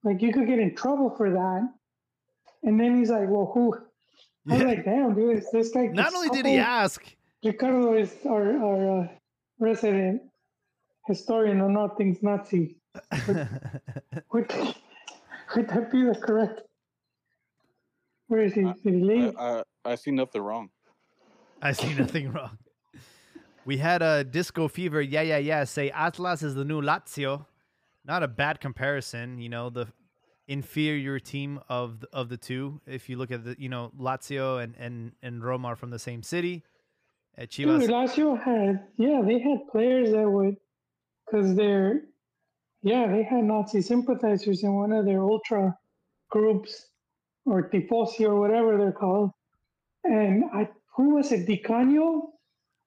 Speaker 2: like you could get in trouble for that. And then he's like, "Well, who?" I was
Speaker 1: Yeah.
Speaker 2: like, "Damn, dude, it's this guy."
Speaker 1: Not only did he ask,
Speaker 2: Ricardo is our our uh, resident historian on all things Nazi. Would would that be the correct? Where is he?
Speaker 3: Uh,
Speaker 2: Did he
Speaker 3: I,
Speaker 2: leave?
Speaker 3: I, I see nothing wrong.
Speaker 1: I see nothing wrong. We had a disco fever. Yeah, yeah, yeah. Say Atlas is the new Lazio. Not a bad comparison. You know the inferior team of the, of the two. If you look at the, you know, Lazio and and and Roma are from the same city. Uh, at
Speaker 2: Dude, Lazio had yeah, they had players that would, because they're, yeah, they had Nazi sympathizers in one of their ultra groups, or tifosi or whatever they're called, and I who was it, Di Canio,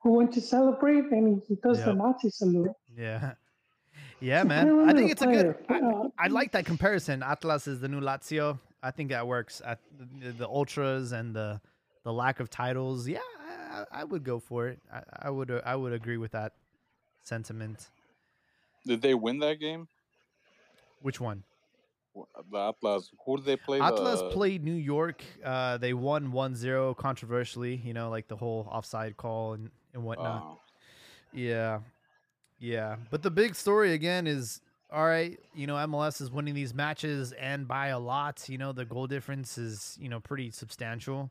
Speaker 2: who went to celebrate and he does the Nazi salute.
Speaker 1: yeah, yeah, man. I
Speaker 2: remember
Speaker 1: think
Speaker 2: the
Speaker 1: it's a good. I, I like that comparison. Atlas is the new Lazio. I think that works. At the, the ultras and the the lack of titles. Yeah, I, I- I would go for it. I, I would uh, I would agree with that sentiment.
Speaker 3: Did they win that game?
Speaker 1: Which one?
Speaker 3: The Atlas. Who did they play?
Speaker 1: Atlas
Speaker 3: the,
Speaker 1: played New York. Uh, they won 1-0 controversially. You know, like the whole offside call and and whatnot.
Speaker 3: Oh.
Speaker 1: Yeah. Yeah. But the big story again is all right, you know, MLS is winning these matches and by a lot. You know, the goal difference is, you know, pretty substantial.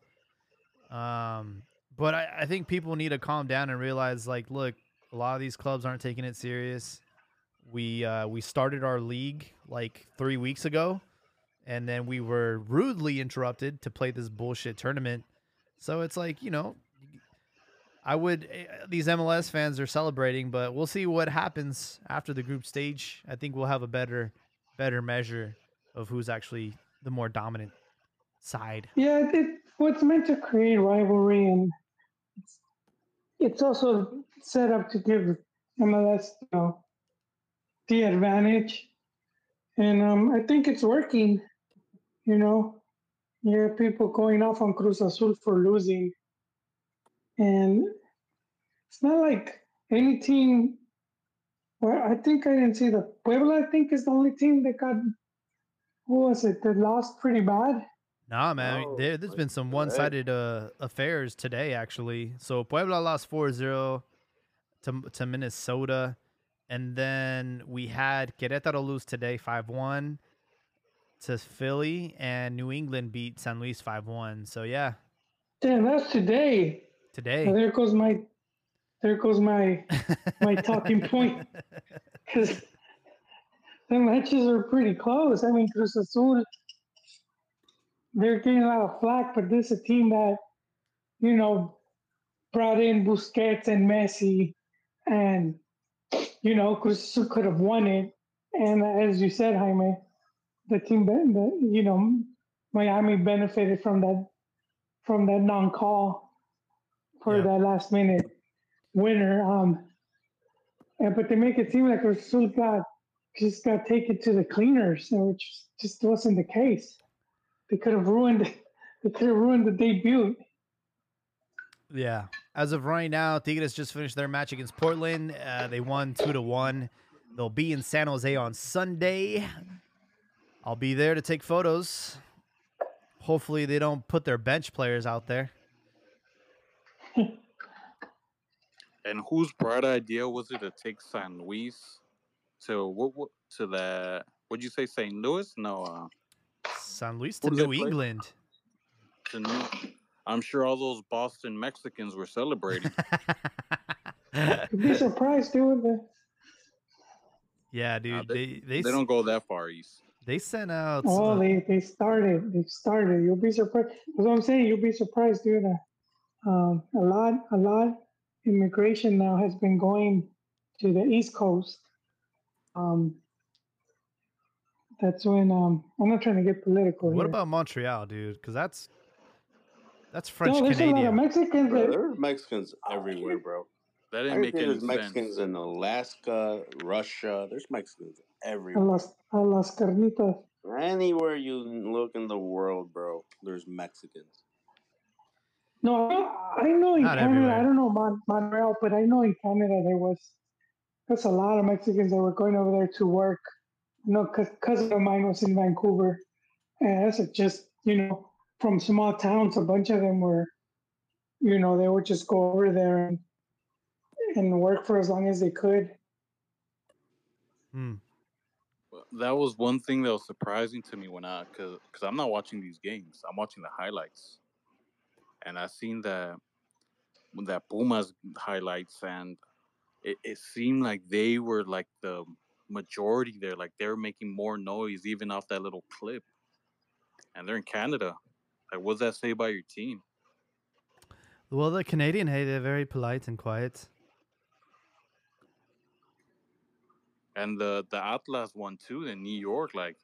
Speaker 1: Um, but I, I think people need to calm down and realize like, look, a lot of these clubs aren't taking it serious. We uh we started our league like three weeks ago and then we were rudely interrupted to play this bullshit tournament. So it's like, you know, I would. eh, These MLS fans are celebrating, but we'll see what happens after the group stage. I think we'll have a better, better measure of who's actually the more dominant side.
Speaker 2: Yeah, it, meant to create rivalry, and it's, it's also set up to give MLS you know, the advantage. And um, I think it's working. You know, you have people going off on Cruz Azul for losing, and it's not like any team. Well, I think I didn't see the Puebla. I think is the only team that got. Who was it that lost pretty bad?
Speaker 1: Nah, man,
Speaker 4: No,
Speaker 1: there, there's
Speaker 4: like,
Speaker 1: been some one-sided uh, affairs today, actually. So Puebla lost 4-0 to to Minnesota, and then we had Querétaro lose today 5-1 to Philly, and New England beat San Luis 5-1. So yeah,
Speaker 2: Damn, that's today.
Speaker 1: Today.
Speaker 2: there goes my there goes my my talking point. because the matches are pretty close. I mean, Cruz Azul, they're getting a lot of flack, but this is a team that, you know, brought in Busquets and Messi, and you know, Cruz Azul could have won it. And as you said, Jaime, the team, the, you know, Miami benefited from that from that non-call for
Speaker 1: Yeah.
Speaker 2: that last minute winner. Um, and, but they make it seem like Cruz Azul got just got taken to the cleaners, and which just wasn't the case. They could have ruined they could have ruined the debut.
Speaker 1: Yeah. As of right now, Tigres just finished their match against Portland. Uh, they won two to one. They'll be in San Jose on Sunday. I'll be there to take photos. Hopefully, they don't put their bench players out there.
Speaker 3: And whose bright idea was it to take San Luis to what, what to the what'd you say St. Louis? No, uh,
Speaker 1: San Luis to
Speaker 3: Who do they
Speaker 1: New? England.
Speaker 3: to New. I'm sure all those Boston Mexicans were celebrating.
Speaker 2: You'd be surprised, dude. The-
Speaker 1: yeah, dude.
Speaker 3: they-
Speaker 1: they they
Speaker 3: they don't go that far east.
Speaker 1: they sent out.
Speaker 2: Oh,
Speaker 1: uh,
Speaker 2: they they started. They started. You'll be surprised. That's what I'm saying. You'll be surprised, dude. Uh, um, a lot, a lot. Immigration now has been going to the East Coast. Um, that's when um, I'm not trying to get political.
Speaker 1: what
Speaker 2: here.
Speaker 1: about Montreal, dude? Because that's that's French
Speaker 2: no, there's a lot of
Speaker 1: Canadian.
Speaker 2: Mexicans.
Speaker 4: Bro, there are Mexicans everywhere, bro.
Speaker 3: That didn't make any
Speaker 4: there's Mexicans
Speaker 3: sense.
Speaker 4: in Alaska, Russia. There's Mexicans everywhere.
Speaker 2: las, a las carnitas.
Speaker 4: Anywhere you look in the world, bro, there's Mexicans.
Speaker 2: No, I I know in
Speaker 1: Not
Speaker 2: Canada.
Speaker 1: everywhere.
Speaker 2: I don't know Mon- Montreal, but I know in Canada there was there's a lot of Mexicans that were going over there to work. You know, because cousin of mine was in Vancouver, and that's a just you know from small towns. A bunch of them were, you know, they would just go over there and and work for as long as they could.
Speaker 1: Hmm.
Speaker 3: That was one thing that was surprising to me when I, cause, cause I'm not watching these games. I'm watching the highlights, and I seen the that Pumas highlights, and it, it seemed like they were like the majority there. Like they were making more noise even off that little clip, and they're in Canada. Like, what's that say about your team?
Speaker 1: Well, the Canadian, hey, they're very polite and quiet.
Speaker 3: And the the Atlas one too in New York. Like,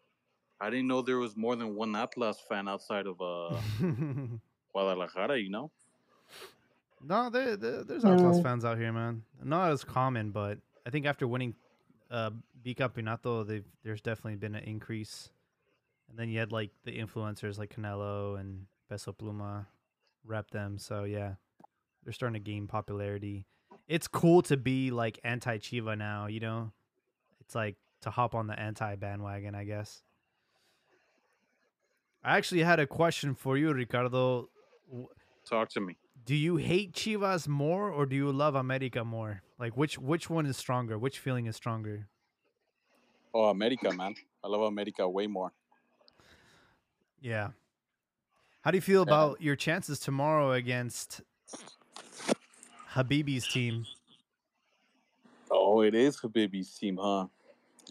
Speaker 3: I didn't know there was more than one Atlas fan outside of uh Guadalajara. You know.
Speaker 1: no, there, there, there's Atlas fans out here, man. Not as common, but I think after winning uh, Bicampeonato, they've there's definitely been an increase. And then you had like the influencers like Canelo and Peso Pluma rep them. So yeah, they're starting to gain popularity. It's cool to be like anti Chiva now, you know? It's like to hop on the anti bandwagon, I guess. I actually had a question for you, Ricardo. W-
Speaker 3: Talk to me.
Speaker 1: Do you hate Chivas more or do you love America more? Like which which one is stronger? Which feeling is stronger?
Speaker 3: Oh, America, man. I love America way more.
Speaker 1: Yeah. How do you feel about your chances tomorrow against Habibi's team?
Speaker 3: Oh, it is Habibi's team, huh?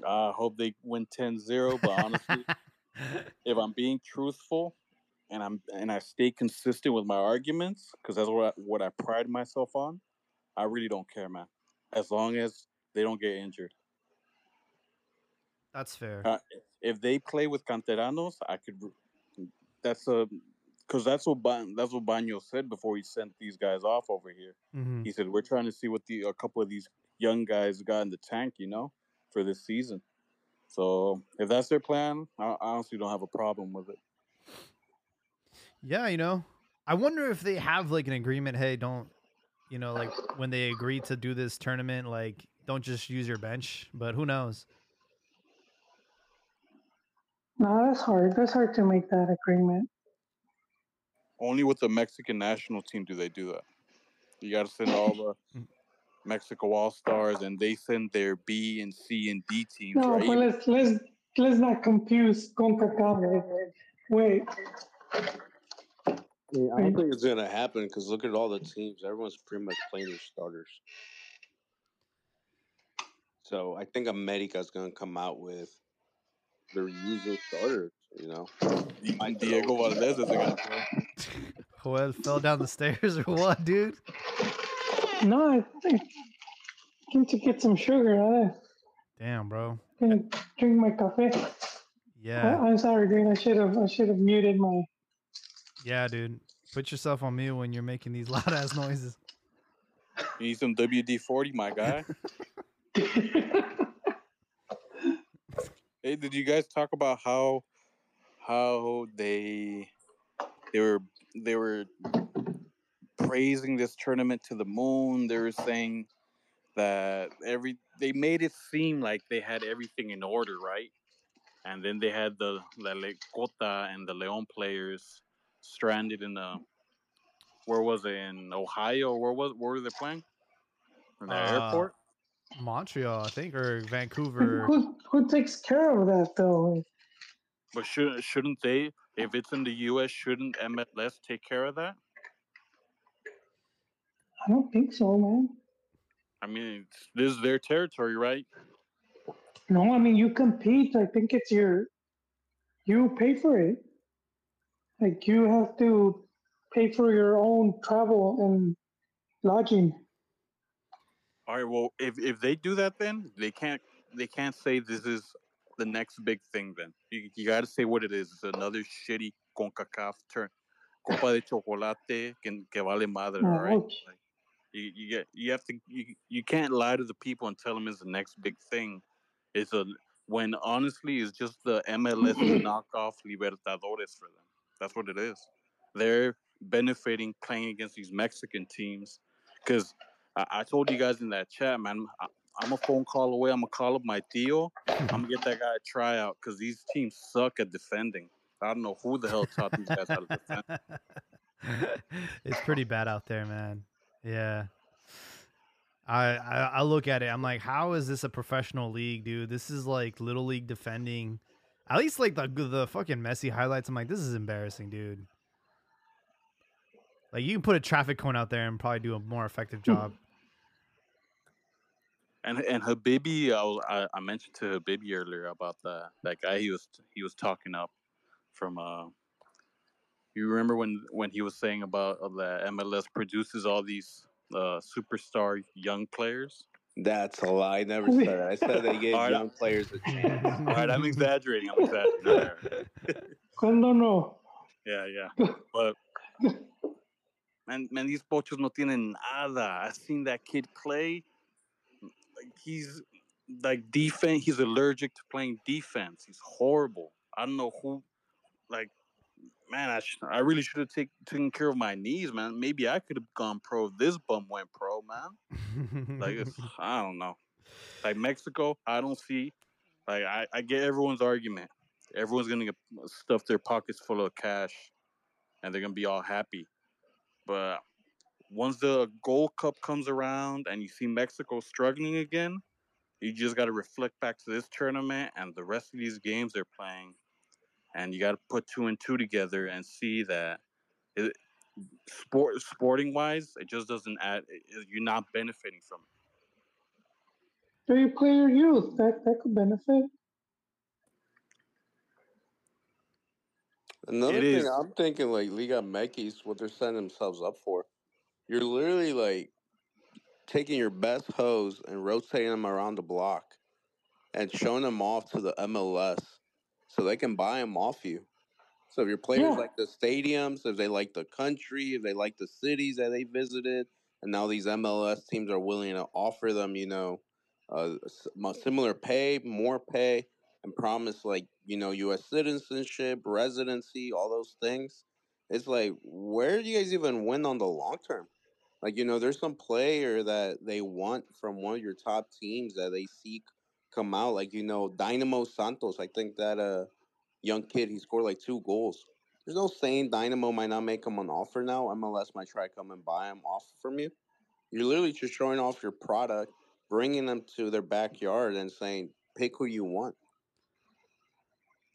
Speaker 3: I hope they win 10-0, but honestly, if I'm being truthful and I'm and I stay consistent with my arguments, because that's what I, what I pride myself on, I really don't care, man. As long as they don't get injured.
Speaker 1: That's fair.
Speaker 3: Uh, if they play with canteranos, I could. That's a because that's what Ba- that's what Baño said before he sent these guys off over here.
Speaker 1: hmm
Speaker 3: He said we're trying to see what the a couple of these young guys got in the tank, you know, for this season. So if that's their plan, I honestly don't have a problem with it.
Speaker 1: Yeah, you know, I wonder if they have like an agreement. Hey, don't, you know, like when they agree to do this tournament, like don't just use your bench. But who knows?
Speaker 2: No, that's hard. That's hard to make that agreement.
Speaker 3: Only with the Mexican national team do they do that. You got to send all the
Speaker 1: Mm.
Speaker 3: Mexico All Stars, and they send their B and C and D teams,
Speaker 2: No,
Speaker 3: right?
Speaker 2: but let's let's let's not confuse CONCACAF. Wait,
Speaker 4: I, I don't think it's gonna happen because look at all the teams. Everyone's pretty much playing their starters. So I think America's gonna come out with their usual starters. You know,
Speaker 3: Di- Diego Valdez isn't gonna play.
Speaker 1: Joel fell down the stairs or what, dude?
Speaker 2: No, I think came to get some sugar. I
Speaker 1: Damn, bro.
Speaker 2: gonna drink my coffee.
Speaker 1: Yeah,
Speaker 2: I, I'm sorry, dude. I should have I should have muted my.
Speaker 1: Yeah, dude. Put yourself on mute when you're making these loud ass noises.
Speaker 3: You need some WD forty, my guy. Hey, did you guys talk about how how they they were they were praising this tournament to the moon? They were saying that every they made it seem like they had everything in order, right? And then they had the the Le- Cota and the Leon players stranded in the where was it in Ohio? Where was where were they playing? In the
Speaker 1: Uh,
Speaker 3: airport.
Speaker 1: Montreal, I think, or Vancouver.
Speaker 2: who who takes care of that though?
Speaker 3: But should shouldn't they? If it's in the U.S., shouldn't MLS take care of that?
Speaker 2: I don't think so, man.
Speaker 3: I mean, this is their territory, right?
Speaker 2: No, I mean you compete. I think it's your you pay for it. Like you have to pay for your own travel and lodging.
Speaker 3: All right. Well, if if they do that, then they can't they can't say this is the next big thing. Then you, you got to say what it is. It's another shitty Concacaf turn, Copa de Chocolate que, que vale madre.
Speaker 2: Oh,
Speaker 3: All right. Like, you, you get you have to you, you can't lie to the people and tell them it's the next big thing. It's a when honestly it's just the MLS knockoff Libertadores for them. That's what it is. They're benefiting playing against these Mexican teams because I, I told you guys in that chat, man. I, I'm a phone call away. I'm gonna call up my Theo. I'm gonna get that guy a tryout because these teams suck at defending. I don't know who the hell taught these guys how to defend.
Speaker 1: it's pretty bad out there, man. Yeah. I, I I look at it. I'm like, how is this a professional league, dude? This is like little league defending. At least like the the fucking Messi highlights. I'm like, this is embarrassing, dude. Like you can put a traffic cone out there and probably do a more effective job.
Speaker 3: And and Habibi, I, was, I I mentioned to Habibi earlier about that that guy he was he was talking up from uh. You remember when when he was saying about uh, that MLS produces all these uh, superstar young players?
Speaker 4: That's a lie. I never said that. I said they gave
Speaker 3: All right.
Speaker 4: young players a chance.
Speaker 3: All right, I'm exaggerating. I'm exaggerating. All right.
Speaker 2: Cuando no.
Speaker 3: Yeah, yeah. But man, man, these pochos no tienen nada. I've seen that kid play. Like he's like defense. He's allergic to playing defense. He's horrible. I don't know who. Like, man, I sh- I really should have take, taken care of my knees, man. Maybe I could have gone pro. if This bum went pro, man. Like, it's, I don't know. Like Mexico, I don't see. Like, I, I get everyone's argument. Everyone's gonna get uh, stuff their pockets full of cash, and they're gonna be all happy. But once the Gold Cup comes around and you see Mexico struggling again, you just got to reflect back to this tournament and the rest of these games they're playing, and you got to put two and two together and see that it, sport sporting wise, it just doesn't add. it- you're not benefiting from it.
Speaker 2: Do you play your youth? That that could benefit.
Speaker 4: Another
Speaker 3: It
Speaker 4: thing
Speaker 3: is.
Speaker 4: I'm thinking, like Liga MX, what they're setting themselves up for. You're literally like taking your best hoes and rotating them around the block and showing them off to the MLS so they can buy them off you. So if your players
Speaker 2: Yeah.
Speaker 4: like the stadiums, if they like the country, if they like the cities that they visited, and now these MLS teams are willing to offer them, you know, uh, similar pay, more pay, and promise like you know U.S. citizenship, residency, all those things. It's like where do you guys even win on the long term? Like you know, there's some player that they want from one of your top teams that they seek come out. Like you know, Dynamo Santos. I think that uh young kid he scored like two goals. There's no saying Dynamo might not make him an offer now. MLS might try to come and buy him off from you. You're literally just showing off your product, bringing them to their backyard, and saying, "Pick who you want."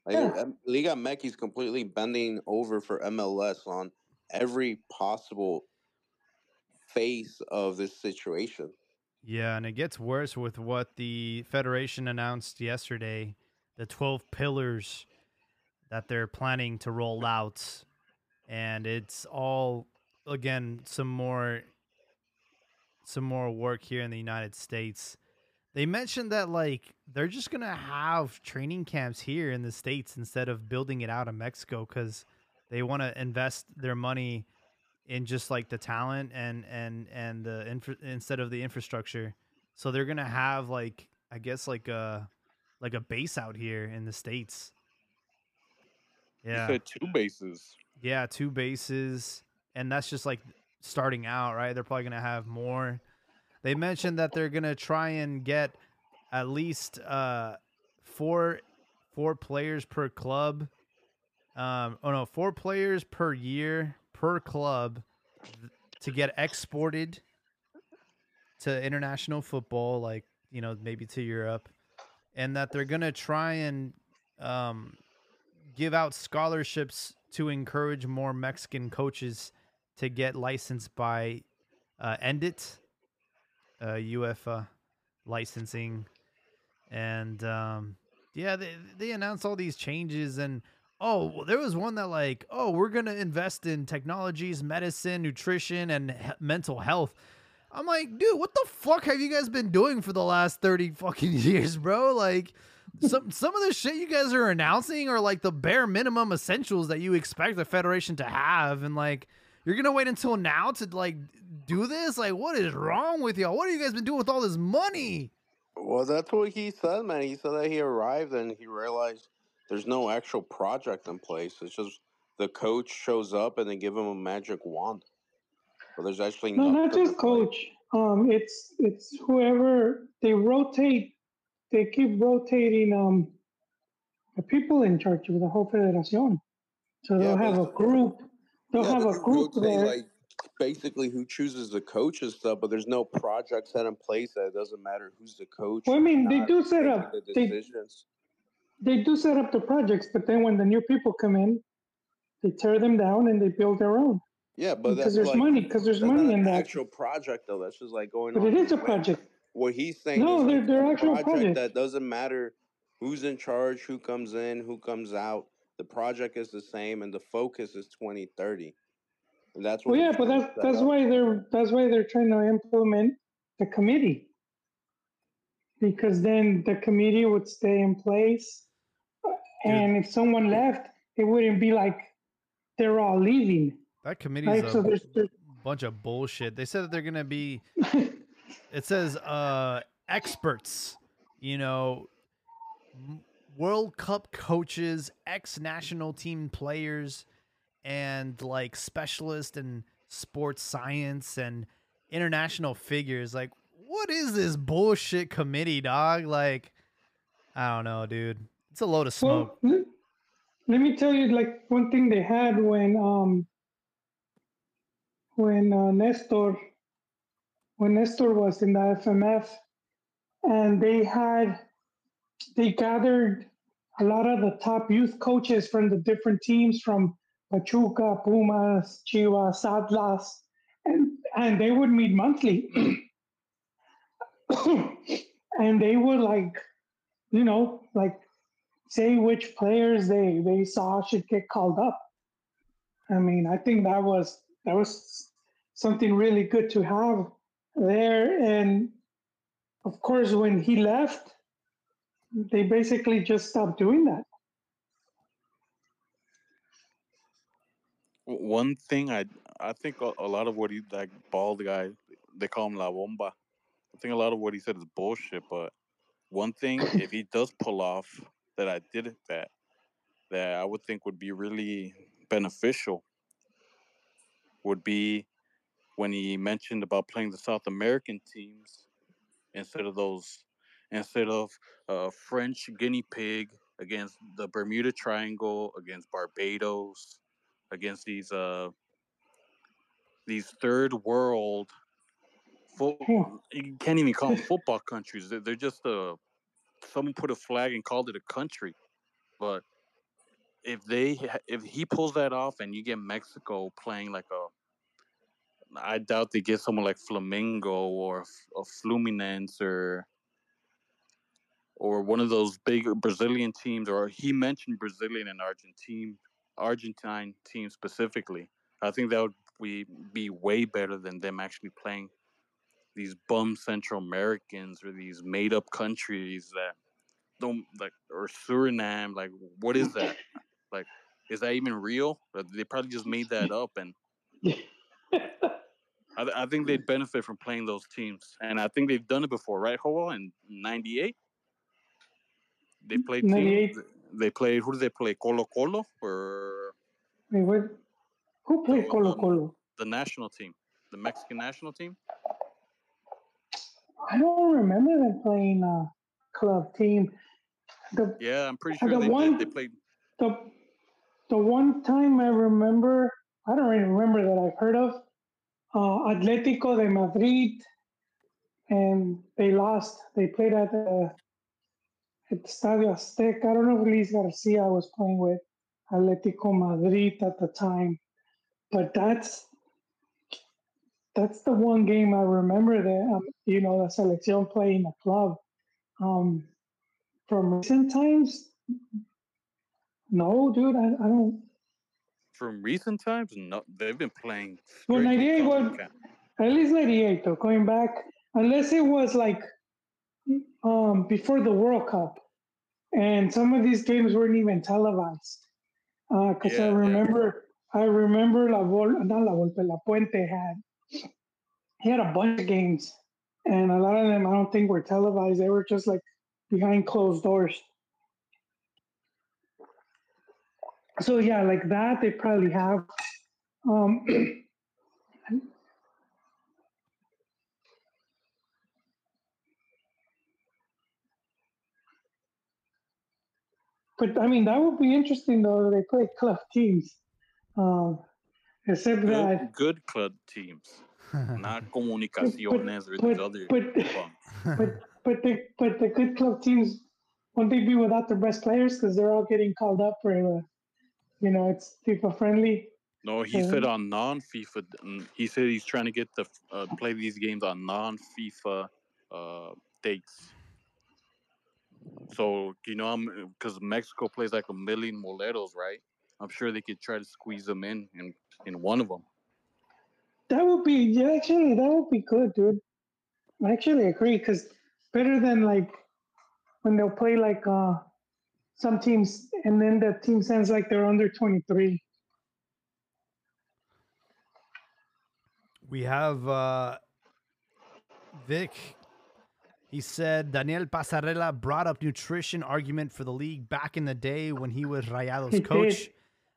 Speaker 4: Like,
Speaker 2: Yeah.
Speaker 4: Liga MX is completely bending over for MLS on every possible face of this situation.
Speaker 1: Yeah, and it gets worse with what the Federation announced yesterday the 12 pillars that they're planning to roll out. And it's all, again, some more. Some more work here in the United States. They mentioned that like they're just gonna have training camps here in the states instead of building it out in Mexico because they want to invest their money in just like the talent and and and the infra- instead of the infrastructure. So they're gonna have like I guess like a like a base out here in the states. Yeah,
Speaker 3: You said two bases.
Speaker 1: yeah, two bases, and that's just like starting out, right? They're probably gonna have more. They mentioned that they're gonna try and get at least uh four four players per club. Um, oh no, four players per year per club to get exported to international football, like you know maybe to Europe, and that they're gonna try and um give out scholarships to encourage more Mexican coaches to get licensed by uh, Endit, uh, UEFA licensing, and um, yeah, they they announced all these changes and. Oh, well, there was one that like, oh, we're gonna invest in technologies, medicine, nutrition, and he- mental health. I'm like, dude, what the fuck have you guys been doing for the last 30 fucking years, bro? Like, some some of the shit you guys are announcing are like the bare minimum essentials that you expect the federation to have and like you're gonna wait until now to like do this like what is wrong with y'all what have you guys been doing with all this money
Speaker 4: Well, that's what he said, man. He said that he arrived and he realized there's no actual project in place. It's just the coach shows up and they give him a magic wand. But there's actually
Speaker 2: No, not just coach. Um, it's it's whoever they rotate. They keep rotating um the people in charge of the whole federación. So
Speaker 4: Yeah,
Speaker 2: they'll have a group. They'll
Speaker 4: Yeah,
Speaker 2: have a group
Speaker 4: rotate,
Speaker 2: there.
Speaker 4: like basically who chooses the coach and stuff, but there's no project set in place that it doesn't matter who's the coach.
Speaker 2: well, I mean, they do set up.
Speaker 4: the decisions.
Speaker 2: They do set up the projects, but then when the new people come in, they tear them down and they build their own
Speaker 4: Yeah, but
Speaker 2: because
Speaker 4: that's
Speaker 2: there's
Speaker 4: like,
Speaker 2: money. Because there's money in that.
Speaker 4: actual project though. That's just like going
Speaker 2: But
Speaker 4: on.
Speaker 2: it is a project.
Speaker 4: What he's saying
Speaker 2: No,
Speaker 4: is
Speaker 2: they're-
Speaker 4: like
Speaker 2: they're
Speaker 4: a
Speaker 2: actual
Speaker 4: project that doesn't matter who's in charge, who comes in, who comes out. The project is the same, and the focus is 2030. And that's what.
Speaker 2: Well, yeah, but that's that's
Speaker 4: up.
Speaker 2: why they're that's why they're trying to implement the committee because then the committee would stay in place, and if someone left, it wouldn't be like they're all leaving.
Speaker 1: that committee's
Speaker 2: Right,
Speaker 1: a
Speaker 2: so there's- there's-
Speaker 1: bunch of bullshit. They said that they're gonna be it says uh experts you know world cup coaches ex national team players and like specialists in sports science and international figures. Like what is this bullshit committee dog? Like i don't know dude it's a load of smoke.
Speaker 2: Well, let, me tell you, like one thing they had when um when uh, Nestor when Nestor was in the FMF, and they had they gathered a lot of the top youth coaches from the different teams from Pachuca, Pumas, Chivas, Atlas, and and they would meet monthly, and they would like, you know, like say which players they they saw should get called up. I mean, I think that was that was something really good to have there. And of course, when he left, they basically just stopped doing that.
Speaker 3: One thing I I think a, a lot of what he that bald guy they call him La Bomba. I think a lot of what he said is bullshit. But one thing, if he does pull off that I did it that that I would think would be really beneficial would be when he mentioned about playing the South American teams instead of those instead of uh, French guinea pig against the Bermuda Triangle against Barbados against these uh these third world fo- you can't even call them football countries. They're, they're just a someone put a flag and called it a country but if they if he pulls that off and you get Mexico playing like a I doubt they get someone like Flamengo or a Fluminense or or one of those big Brazilian teams or he mentioned Brazilian and Argentine Argentine team specifically. I think that would be be way better than them actually playing these bum Central Americans or these made up countries that don't like or Suriname. Like, what is that? like, is that even real? They probably just made that up, and I, th- I think they'd benefit from playing those teams, and I think they've done it before, right, Joel? In '98, they played.
Speaker 2: 98.
Speaker 3: Teams, they played. Who did they play? Colo Colo or
Speaker 2: Wait. Who played Colo Colo?
Speaker 3: the national team, the Mexican national team?
Speaker 2: I don't remember them playing a club team. The
Speaker 3: Yeah, I'm pretty
Speaker 2: Uh,
Speaker 3: sure
Speaker 2: the
Speaker 3: they
Speaker 2: one-
Speaker 3: did. They played.
Speaker 2: the the one time I remember, I don't really remember that I've heard of uh, Atletico de Madrid, and they lost. They played at the at Estadio Azteca. I don't know if Luis Garcia was playing with Atletico Madrid at the time, but that's that's the one game I remember that um, you know the selección playing a club. Um, from recent times, no, dude, I, I don't.
Speaker 3: From recent times, no, they've been playing.
Speaker 2: Well,
Speaker 3: straight
Speaker 2: 98 was- At least 98, though, going back, unless it was like um, before the World Cup, and some of these games weren't even televised. Because
Speaker 3: Yeah,
Speaker 2: I
Speaker 3: yeah.
Speaker 2: remember, I remember La Vol, not La Volpe, Lapuente had, he had a bunch of games, and a lot of them I don't think were televised. They were just like behind closed doors. So yeah, like that they probably have. Um, But I mean, that would be interesting though. They play club teams, um, except that.
Speaker 3: Good, good club teams, not comunicaciones or these
Speaker 2: but-
Speaker 3: other
Speaker 2: but- But but the but the good club teams won't they be without their best players because they're all getting called up for the, you know, it's FIFA friendly.
Speaker 3: No, he
Speaker 2: Uh,
Speaker 3: said on non-FIFA. He said he's trying to get the uh, play these games on non-FIFA uh, dates. So you know, I'm because Mexico plays like a million moleros, right? I'm sure they could try to squeeze them in in, in one of them.
Speaker 2: That would be yeah, actually that would be good, dude. I actually agree because better than like when they'll play like uh some teams and then the team sounds like they're under twenty three.
Speaker 1: We have uh, Vic. He said Daniel Passarella brought up nutrition argument for the league back in the day when he was Rayados
Speaker 2: He
Speaker 1: coach.
Speaker 2: did.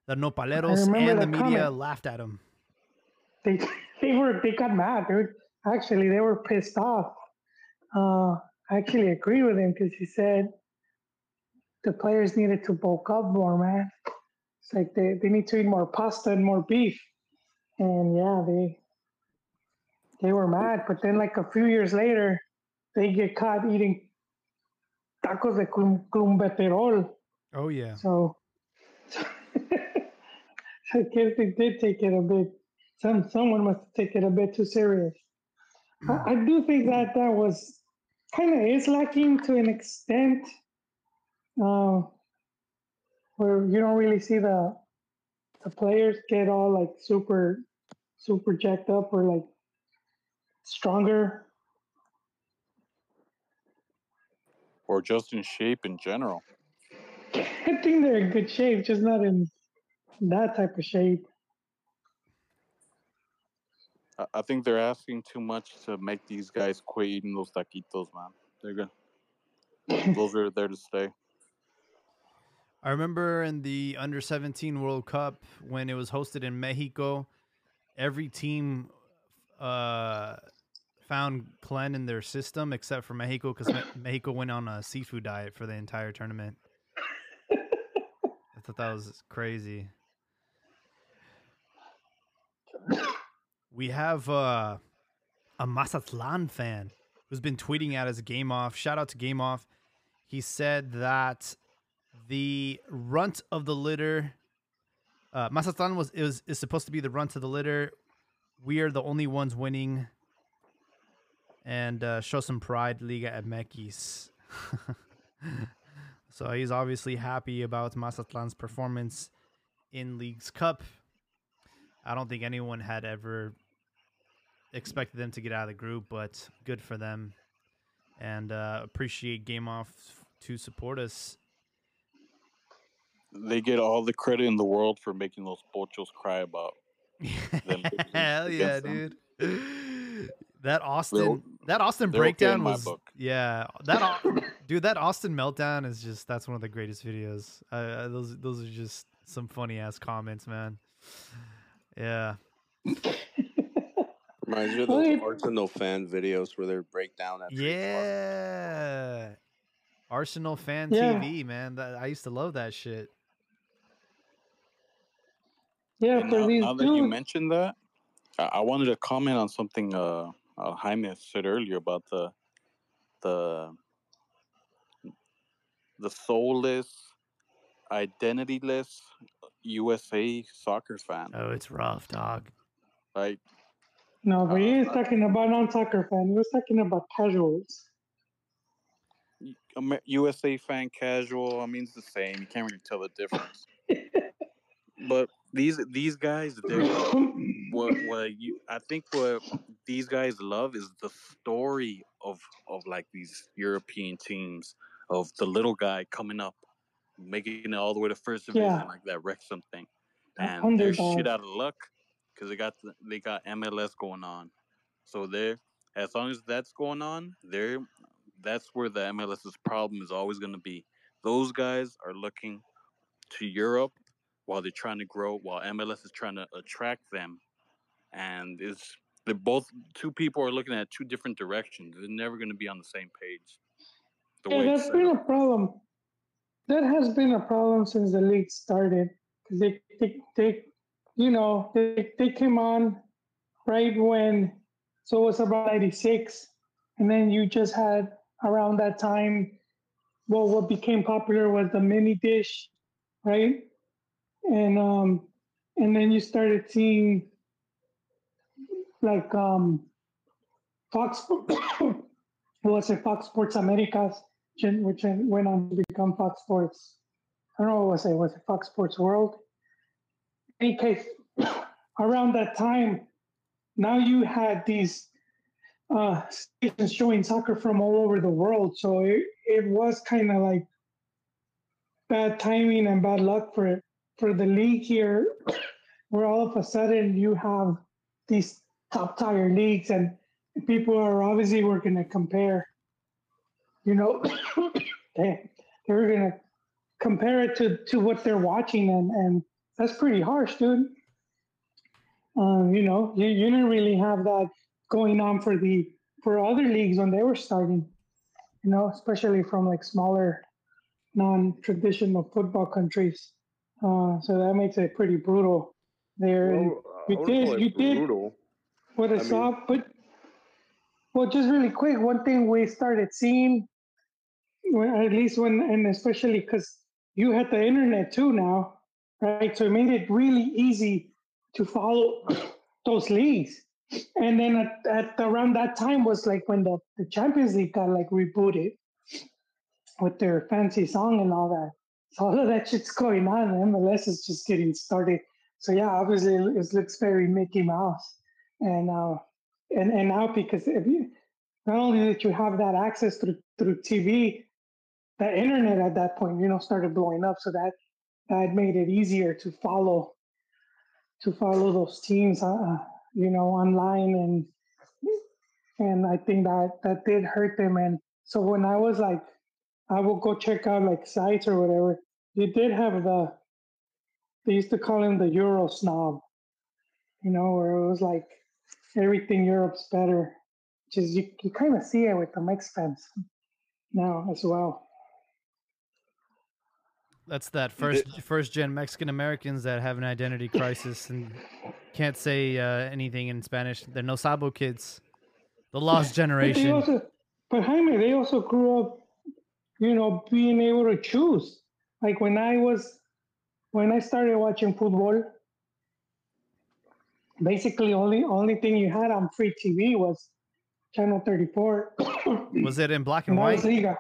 Speaker 1: The Nopaleros and the media laughed at him.
Speaker 2: They they were they got mad, dude. Actually, they were pissed off. Uh, I actually agree with him because he said the players needed to bulk up more, man. It's like they, they need to eat more pasta and more beef. And yeah, they they were mad. But then like a few years later, they get caught eating tacos de clum- clumbeterol.
Speaker 1: Oh yeah.
Speaker 2: So I guess they did take it a bit. Some someone must take it a bit too serious. I, I do think that that was kind of is lacking to an extent, uh, where you don't really see the the players get all like super super jacked up or like stronger.
Speaker 3: or just in shape in general.
Speaker 2: I think they're in good shape, just not in that type of shape.
Speaker 3: I, I think they're asking too much to make these guys quit eating those taquitos, man. They're good. Those are there to stay.
Speaker 1: I remember in the under 17 World Cup when it was hosted in Mexico, every team uh, found Clen in their system except for Mexico because Me- Mexico went on a seafood diet for the entire tournament. I thought that was crazy. We have uh, a Mazatlan fan who's been tweeting at us Game Off. Shout out to Game Off. He said that the runt of the litter. Uh, Mazatlan was is is supposed to be the runt of the litter. We are the only ones winning. And uh, show some pride, Liga MX. so he's obviously happy about Mazatlan's performance in Leagues Cup. I don't think anyone had ever expected them to get out of the group, but good for them. And uh, appreciate Game Off to support us.
Speaker 3: They get all the credit in the world for making those pochos cry about. them
Speaker 1: Hell yeah, dude. That Austin, that Austin
Speaker 3: they're okay
Speaker 1: breakdown was,
Speaker 3: book.
Speaker 1: yeah, that dude, that Austin meltdown is just that's one of the greatest videos. Uh, those those are just some funny ass comments, man. Yeah,
Speaker 4: Reminds me of
Speaker 2: Well,
Speaker 4: those Arsenal fan videos where they break down after
Speaker 1: yeah. Arsenal fan
Speaker 2: Yeah.
Speaker 1: TV, man. That I used to love that shit.
Speaker 2: Yeah,
Speaker 3: And
Speaker 2: for
Speaker 3: now,
Speaker 2: these
Speaker 3: now that you mentioned that, I, I wanted to comment on something uh, uh, Jaime said earlier about the the the soulless, identityless USA soccer fan.
Speaker 1: Oh, it's rough, dog.
Speaker 3: Like
Speaker 2: No, but he is
Speaker 3: Uh,
Speaker 2: talking about non-soccer fan. He was talking about casuals.
Speaker 3: USA fan casual, I mean, it's the same. You can't really tell the difference. but these these guys, they're what what you I think what these guys love is the story of of like these European teams of the little guy coming up, making it all the way to first division
Speaker 2: Yeah.
Speaker 3: like that Wrexham
Speaker 2: something.
Speaker 3: And they're shit out of luck because they got they got MLS going on, so they're as long as that's going on, they're that's where the MLS's problem is always going to be. Those guys are looking to Europe while they're trying to grow, while MLS is trying to attract them and it's they're both two people are looking at two different directions. They're never going to be on the same page. The
Speaker 2: Yeah, that's been a problem. That has been a problem since the league started because they, they, they, you know, they, they came on right when, so it was about 96. And then you just had around that time, well, what became popular was the mini dish, right? And, um, and then you started seeing like, um, Fox, was it, Fox Sports Americas, which went on to become Fox Sports. I don't know what was it, was it Fox Sports World? In any case, around that time, now you had these uh, stations showing soccer from all over the world. So it, it was kind of like bad timing and bad luck for it for the league here, where all of a sudden you have these top tier leagues and people are obviously were going to compare you know they, they were going to compare it to to what they're watching and and that's pretty harsh dude. Um, you know you, you didn't really have that going on for the for other leagues when they were starting you know especially from like smaller non-traditional football countries. Uh, so that makes it pretty brutal there.
Speaker 4: Well,
Speaker 2: you
Speaker 4: wouldn't
Speaker 2: did-
Speaker 4: call it
Speaker 2: did-
Speaker 4: brutal.
Speaker 2: what I,
Speaker 4: I mean-
Speaker 2: saw, but well, just really quick, one thing we started seeing, at least when, and especially because you had the internet too now, right? So it made it really easy to follow those leagues. And then at, at around that time was like when the, the Champions League got like rebooted with their fancy song and all that. So all of that shit's going on. MLS is just getting started. So yeah, obviously it it looks very Mickey Mouse and uh, and and now because if you, not only that you have that access through through TV, the internet at that point you know started blowing up, so that that made it easier to follow to follow those teams, uh, you know, online and and I think that that did hurt them. And so when I was like, I will go check out like sites or whatever. You did have the they used to call him the Euro snob you know, where it was like everything Europe's better. Is you, you kind of see it with the Mexicans now as well.
Speaker 1: That's that first first gen Mexican Americans that have an identity crisis and can't say uh, anything in Spanish. They're no sabo kids, the lost
Speaker 2: But they
Speaker 1: generation.
Speaker 2: also, but Jaime, they also grew up, you know, being able to choose. like when I was when I started watching football, basically only only thing you had on free TV was channel 34.
Speaker 1: Was it in black and
Speaker 2: that was
Speaker 1: white?
Speaker 2: Liga.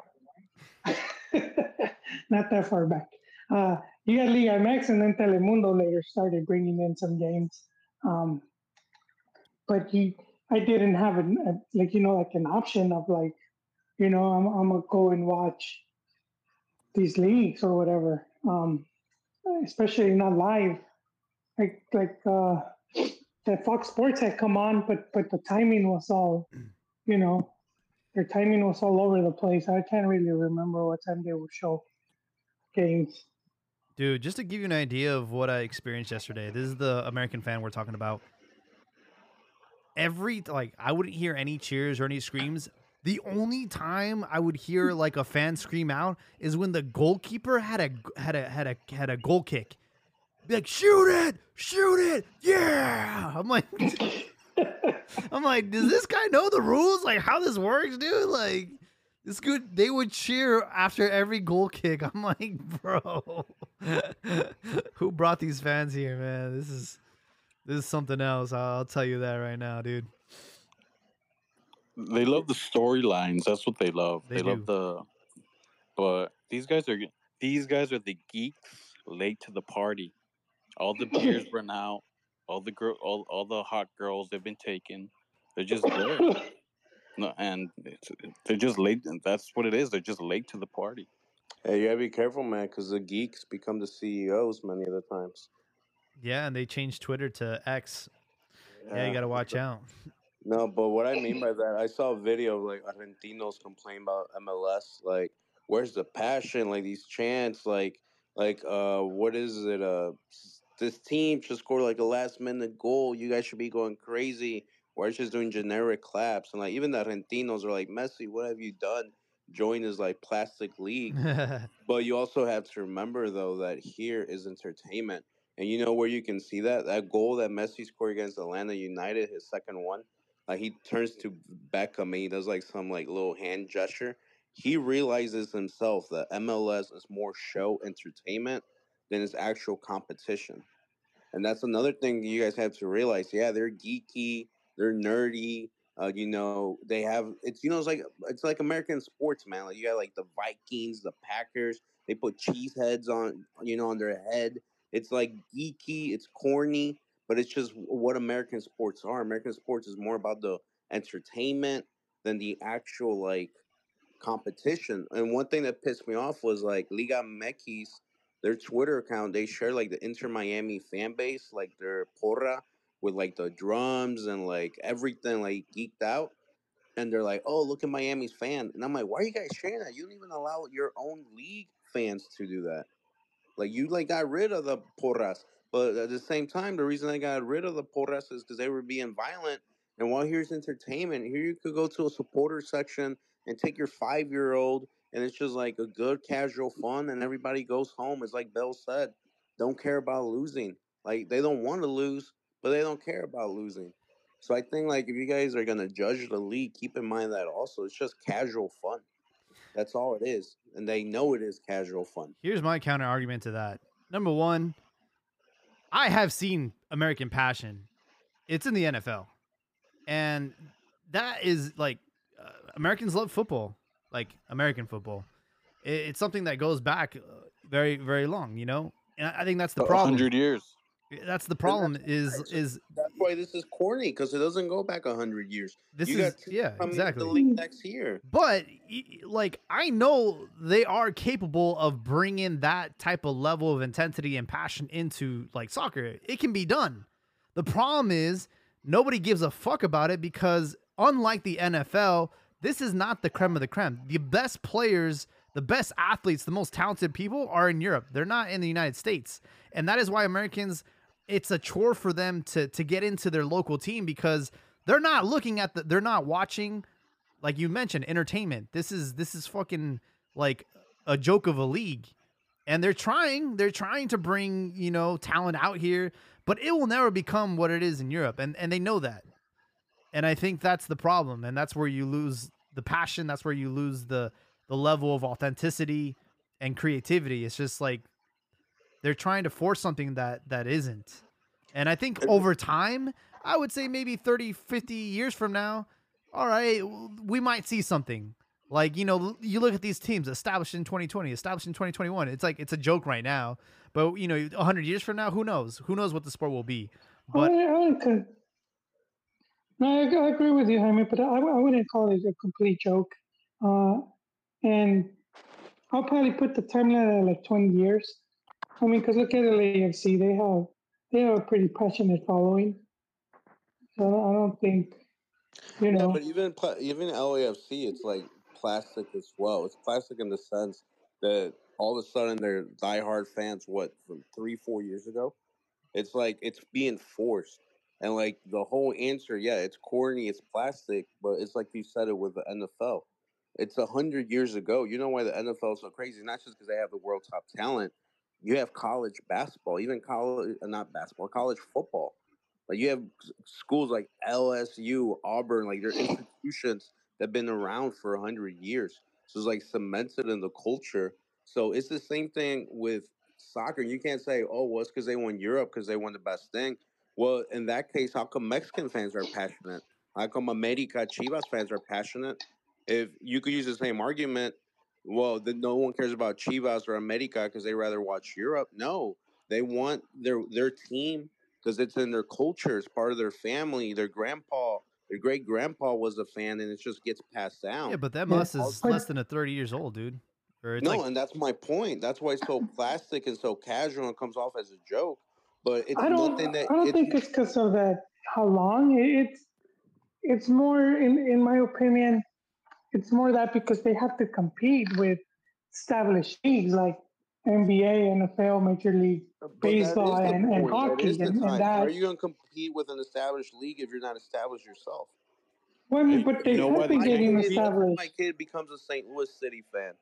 Speaker 2: Not that far back. Uh, you had Liga MX and then Telemundo later started bringing in some games. Um, but I didn't have an, a, like, you know, like an option of like, you know, I'm, I'm to go and watch these leagues or whatever. Um, especially not live. Like, like, uh, Fox Sports had come on, but, but the timing was all, you know, their timing was all over the place. I can't really remember what time they would show games.
Speaker 1: Dude, just to give you an idea of what I experienced yesterday, this is the American fan we're talking about. Every like I wouldn't hear any cheers or any screams. The only time I would hear like a fan scream out is when the goalkeeper had a had a had a had a goal kick. Be like, shoot it, shoot it, yeah. I'm like, I'm like, does this guy know the rules? Like how this works, dude? Like, it's good. They would cheer after every goal kick. I'm like, bro, who brought these fans here, man? This is this is something else. I'll, I'll tell you that right now, dude.
Speaker 3: They love the storylines. That's what they love.
Speaker 1: They
Speaker 3: They, love the. But these guys are these guys are the geeks late to the party. All the beers run out. All the girl, all, all the hot girls they've been taken. They're just there. No, and it's, they're just late. And that's what it is. They're just late to the party.
Speaker 4: Hey, you gotta be careful, man, because the geeks become the CEOs many of the times.
Speaker 1: Yeah, and they changed Twitter to X. Yeah, you got to watch out.
Speaker 4: No, but what I mean by that, I saw a video of like Argentinos complain about MLS. Like, where's the passion? Like these chants, like, like, uh, what is it? Uh, this team just scored like a last minute goal. You guys should be going crazy. Or it's just doing generic claps. And like, even the Argentinos are like, Messi, what have you done? Join his like plastic league. But you also have to remember though that here is entertainment. And you know where you can see that? That goal that Messi scored against Atlanta United, his second one. Like he turns to Beckham and he does like some like little hand gesture. He realizes himself that MLS is more show entertainment than its actual competition. And that's another thing you guys have to realize. Yeah, they're geeky, they're nerdy. Uh, you know, they have it's you know it's like it's like American sports, man. Like you got like the Vikings, the Packers. They put cheese heads on you know on their head. It's like geeky, it's corny, but it's just what American sports are. American sports is more about the entertainment than the actual like competition. And one thing that pissed me off was like Liga MX, their Twitter account, they share like the Inter Miami fan base, like their porra with like the drums and like everything like geeked out. And they're like, oh, look at Miami's fan. And I'm like, why are you guys sharing that? You don't even allow your own league fans to do that. Like you like got rid of the porras. But at the same time, the reason I got rid of the porras is because they were being violent. And while here's entertainment, here you could go to a supporter section and take your five year old, and it's just like a good casual fun, and everybody goes home. It's like Bill said, don't care about losing. Like they don't want to lose, but they don't care about losing. So I think like if you guys are gonna judge the league, keep in mind that also it's just casual fun. That's all it is, and they know it is casual fun.
Speaker 1: Here's my counter argument to that. Number one, I have seen American Passion. It's in the NFL, and that is like uh, Americans love football, like American football. It, it's something that goes back uh, very, very long, you know. And I I think that's the
Speaker 3: A
Speaker 1: problem.
Speaker 3: hundred years.
Speaker 1: That's the problem. Is
Speaker 4: right.
Speaker 1: is
Speaker 4: That's why this is corny because it doesn't go back a hundred years.
Speaker 1: this
Speaker 4: you
Speaker 1: is
Speaker 4: got
Speaker 1: yeah exactly.
Speaker 4: next year.
Speaker 1: But like I know they are capable of bringing that type of level of intensity and passion into like soccer. It can be done. The problem is nobody gives a fuck about it because unlike the NFL, this is not the creme of the creme. The best players, the best athletes, the most talented people are in Europe. They're not in the United States. And that is why Americans it's a chore for them to to get into their local team because they're not looking at the they're not watching like you mentioned entertainment. This is this is fucking like a joke of a league. And they're trying they're trying to bring you know talent out here but it will never become what it is in europe. And and they know that. And i think that's the problem. And that's where you lose the passion. That's where you lose the the level of authenticity and creativity. It's just like they're trying to force something that that isn't. And I think over time, I would say maybe 30, 50 years from now, all right, we might see something. Like, you know, you look at these teams established in 2020, established in 2021. It's like it's a joke right now. But, you know, 100 years from now, who knows? Who knows what the sport will be? But
Speaker 2: I, no, I, I, agree with you, Jaime, but I, I wouldn't call it a complete joke. Uh, and I'll probably put the timeline at like 20 years. I mean, because look at the LAFC, they have they have a pretty passionate following. So I don't think, you know.
Speaker 4: Yeah, but even even LAFC, it's like plastic as well. It's plastic in the sense that all of a sudden they're diehard fans. What from three, four years ago? It's like it's being forced, and like the whole answer, yeah, it's corny, it's plastic, but it's like you said it with the NFL. It's a hundred years ago. You know why the NFL is so crazy? Not just because they have the world top talent. You have college basketball, even college, uh, not basketball, college football. Like you have schools like LSU, Auburn, like they're institutions that've been around for hundred years. So it's like cemented in the culture. So it's the same thing with soccer. You can't say, oh, well, it's because they won Europe because they won the best thing. Well, in that case, how come Mexican fans are passionate? How come America Chivas fans are passionate? If you could use the same argument, well, then no one cares about Chivas or America because they rather watch Europe. No, they want their their team because it's in their culture, it's part of their family. Their grandpa, their great grandpa was a fan, and it just gets passed down.
Speaker 1: Yeah, but that must is less than a thirty years old, dude.
Speaker 4: no, like... and that's my point. That's why it's so plastic and so casual and comes off as a joke. But it's
Speaker 2: I don't,
Speaker 4: nothing that
Speaker 2: I don't
Speaker 4: it's,
Speaker 2: think it's because of that. How long it's it's more in in my opinion, it's more that because they have to compete with established leagues like NBA, and NFL, Major League Baseball, and, and hockey. And, and, that.
Speaker 4: Are you going to compete with an established league if you're not established yourself?
Speaker 2: Well, I mean, but they you know have been getting established.
Speaker 4: My kid becomes a St. Louis City fan.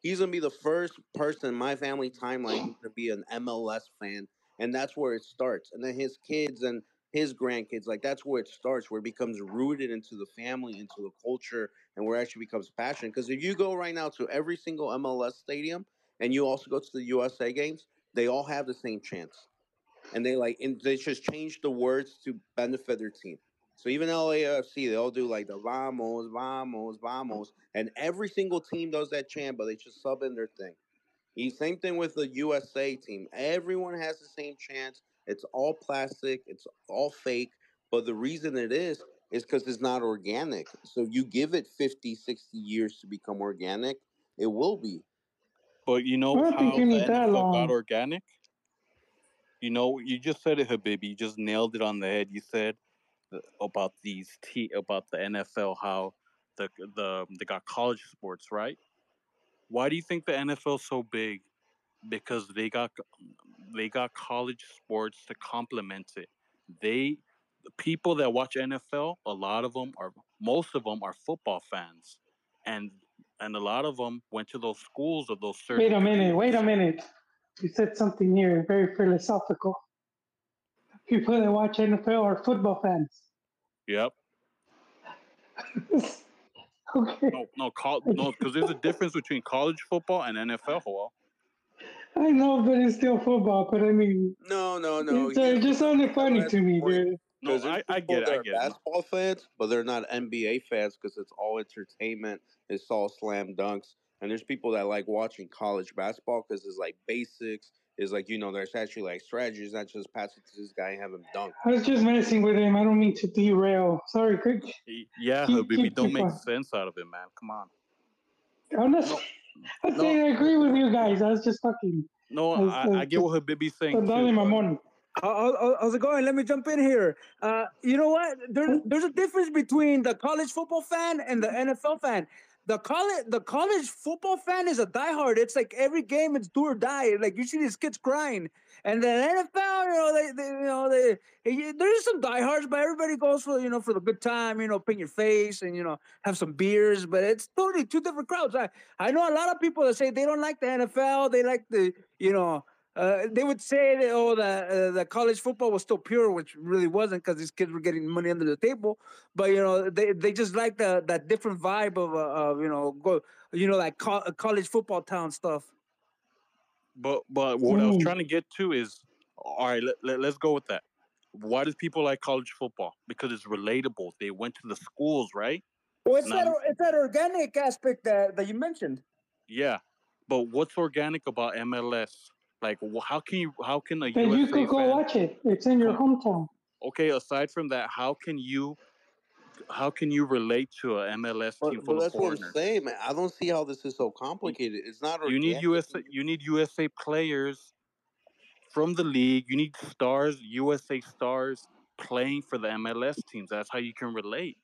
Speaker 4: He's going to be the first person in my family timeline to be an MLS fan, and that's where it starts. And then his kids and his grandkids, like that's where it starts, where it becomes rooted into the family, into the culture, and where it actually becomes passion. Because if you go right now to every single MLS stadium, and you also go to the USA games, they all have the same chance. And they like and they just change the words to benefit their team. So even LAFC, they all do like the vamos, vamos, vamos, and every single team does that chant, but they just sub in their thing. The same thing with the USA team. Everyone has the same chance. It's all plastic. It's all fake. But the reason it is is because it's not organic. So you give it 50, 60 years to become organic, it will be.
Speaker 3: But you know how the NFL got organic? You know, you just said it, Habibi. You just nailed it on the head. You said about these t about the NFL, how the the they got college sports, right? Why do you think the NFL is so big? Because they got they got college sports to complement it. They the people that watch NFL, a lot of them are most of them are football fans, and and a lot of them went to those schools of those certain.
Speaker 2: Wait a minute. Wait a minute. You said something here very philosophical. People that watch NFL are football fans.
Speaker 3: Yep.
Speaker 2: okay.
Speaker 3: No, no, no, because there's a difference between college football and NFL. Well.
Speaker 2: I know, but it's still football. But I mean,
Speaker 4: no, no, no.
Speaker 2: It's, uh, just sounded funny to me, dude.
Speaker 3: No, I, I get it. I get
Speaker 4: basketball fans, but they're not NBA fans because it's all entertainment. It's all slam dunks, and there's people that like watching college basketball because it's like basics. Is like you know, there's actually like strategies, not just passing to this guy and have him dunk.
Speaker 2: I was just messing with him. I don't mean to derail. Sorry, Craig.
Speaker 3: Yeah, keep, baby, keep, don't keep make on. sense out of it, man. Come on.
Speaker 2: I'm not. No, I no. I agree with you guys. I was just fucking.
Speaker 3: No, I, I, I get what Habibi's saying. Too,
Speaker 2: my money.
Speaker 5: How's it going? Let me jump in here. Uh, you know what? There's there's a difference between the college football fan and the NFL fan. The college the college football fan is a diehard. It's like every game it's do or die. Like you see these kids crying, and then NFL, you know, they, they you know they there's some diehards, but everybody goes for you know for the good time. You know, paint your face and you know have some beers. But it's totally two different crowds. I I know a lot of people that say they don't like the NFL. They like the you know uh, they would say that oh the uh, the college football was still pure, which really wasn't because these kids were getting money under the table. But you know they, they just like the that different vibe of uh, of you know go you know like co- college football town stuff.
Speaker 3: But but what I was
Speaker 2: Mm.
Speaker 3: trying to get to is, all right, let, let, let's go with that. Why do people like college football? Because it's relatable. They went to the schools, right?
Speaker 5: Well, it's
Speaker 3: No.
Speaker 5: that it's that organic aspect that, that you mentioned.
Speaker 3: Yeah. But what's organic about MLS? Like, how can you? How can a
Speaker 2: Then you
Speaker 3: USA
Speaker 2: could go
Speaker 3: fan-
Speaker 2: watch it. It's in your hometown.
Speaker 3: Okay, aside from that, how can you? How can you relate to a MLS team
Speaker 4: But,
Speaker 3: full
Speaker 4: but
Speaker 3: of
Speaker 4: that's what I'm saying, man. I don't see how this is so complicated. It's not.
Speaker 3: You need. USA. You need USA players from the league. You need stars, USA stars playing for the MLS teams. That's how you can relate.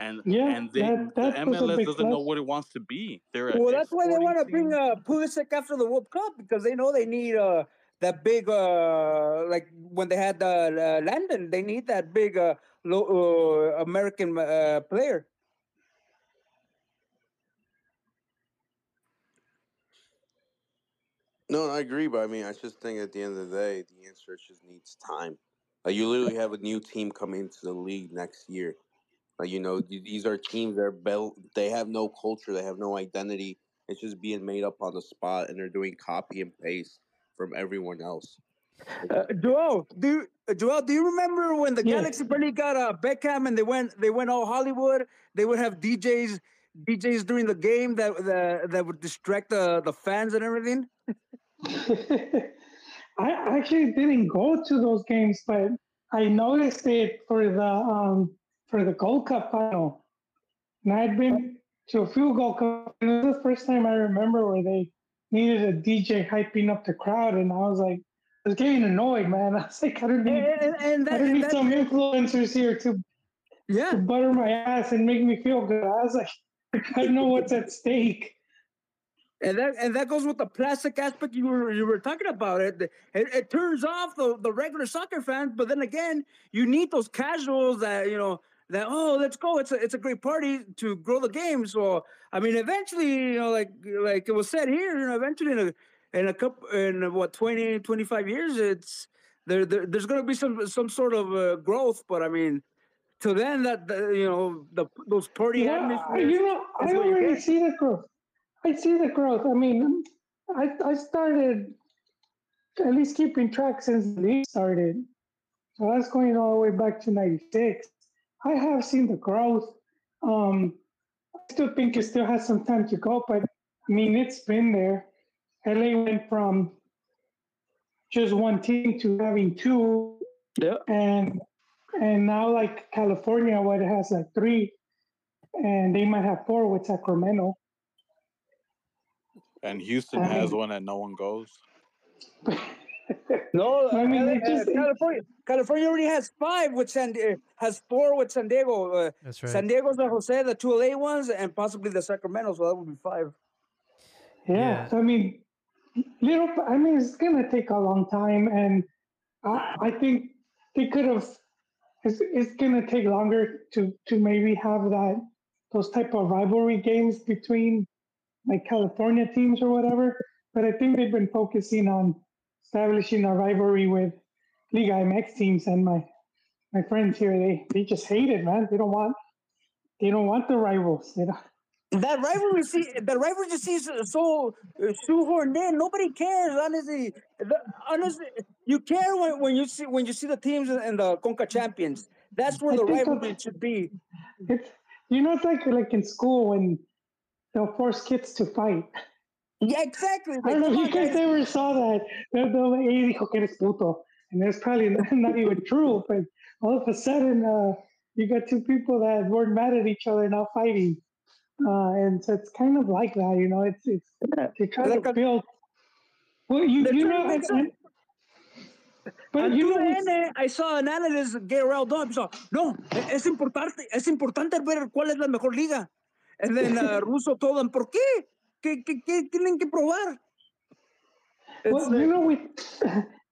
Speaker 3: And
Speaker 2: Yeah,
Speaker 3: and they,
Speaker 2: that-
Speaker 3: the
Speaker 2: that was a
Speaker 3: MLS doesn't know what it wants to be. They're a
Speaker 5: Well, that's why they want to bring
Speaker 3: team.
Speaker 5: uh, Pulisic after the World Cup because they know they need uh, that big uh, like when they had uh, uh, Landon, they need that big uh, lo- uh, American uh, player.
Speaker 4: No, I agree, but I mean, I just think at the end of the day, the answer just needs time. Like you literally have a new team coming into the league next year. Like you know, these are teams that are built. They have no culture. They have no identity. It's just being made up on the spot, and they're doing copy and paste from everyone else.
Speaker 5: Uh, Joel, do you, uh, Joel, do you remember when the
Speaker 2: Yeah.
Speaker 5: Galaxy finally got uh, Beckham and they went they went all Hollywood? They would have DJs DJs during the game that that, that would distract the the fans and everything.
Speaker 2: I actually didn't go to those games, but I noticed it for the um, for the Gold Cup final. And I'd been to a few Gold Cup. It was the first time I remember where they needed a DJ hyping up the crowd, and I was like, I was getting annoyed, man. I was like, I don't need,
Speaker 5: and, and
Speaker 2: I
Speaker 5: that,
Speaker 2: don't
Speaker 5: and
Speaker 2: need
Speaker 5: that-
Speaker 2: some influencers here to,
Speaker 5: yeah,
Speaker 2: to butter my ass and make me feel good. I was like, I know what's at stake.
Speaker 5: And that and that goes with the plastic aspect you were you were talking about. It it, it turns off the, the regular soccer fans, but then again, you need those casuals that you know that oh let's go it's a it's a great party to grow the game. So I mean, eventually you know like like it was said here, you know, eventually in a in a couple in what 20, 25 years, it's there, there there's going to be some some sort of uh, growth. But I mean, till then that the, you know the those party
Speaker 2: Yeah,
Speaker 5: atmospheres.
Speaker 2: you know, I already see the growth. I see the growth. I mean, I I started at least keeping track since the league started. So that's going all the way back to '96. I have seen the growth. Um, I still think it still has some time to go, but I mean, it's been there. LA went from just one team to having two,
Speaker 5: Yeah.
Speaker 2: and and now like California, what it has like three, and they might have four with Sacramento.
Speaker 3: And Houston
Speaker 2: I
Speaker 3: has one and no one goes.
Speaker 5: No,
Speaker 2: I mean,
Speaker 5: uh,
Speaker 2: it just-
Speaker 5: California. California already has five with San has four with San Diego. Uh,
Speaker 1: That's right.
Speaker 5: San Diego, San Jose, the two LA ones, and possibly the Sacramento. So that would be five.
Speaker 2: Yeah,
Speaker 1: Yeah.
Speaker 2: so I mean, little. I mean, it's gonna take a long time, and I, I think they could have. It's, it's gonna take longer to to maybe have that those type of rivalry games between like California teams or whatever. But I think they've been focusing on establishing a rivalry with Liga MX teams, and my my friends here they they just hate it, man. They don't want they don't want the rivals. They don't,
Speaker 5: That rivalry, see, the rivalry just seems so uh, shoehorned in. Nobody cares, honestly. The, honestly, you care when, when you see when you see the teams and the Conca Champions. That's where
Speaker 2: I
Speaker 5: the rivalry should be.
Speaker 2: It's you know it's like like in school when they'll force kids to fight.
Speaker 5: Yeah, exactly.
Speaker 2: I don't know if you guys
Speaker 5: guys.
Speaker 2: ever saw that. They'll, they'll hey, dijo que eres puto. And it's probably not, even true, but all of a sudden uh, you got two people that weren't mad at each other now fighting. Uh, and so it's kind of like that, you know. It's it's they try
Speaker 5: Like
Speaker 2: to build. Well, you you know,
Speaker 5: they're
Speaker 2: but you know,
Speaker 5: end, I saw an analyst get riled up. So, no, es importante, es importante ver cuál es la mejor liga. And then uh, Russo told them, ¿por qué? ¿Qué, qué, qué tienen que probar? It's
Speaker 2: Well, you know, we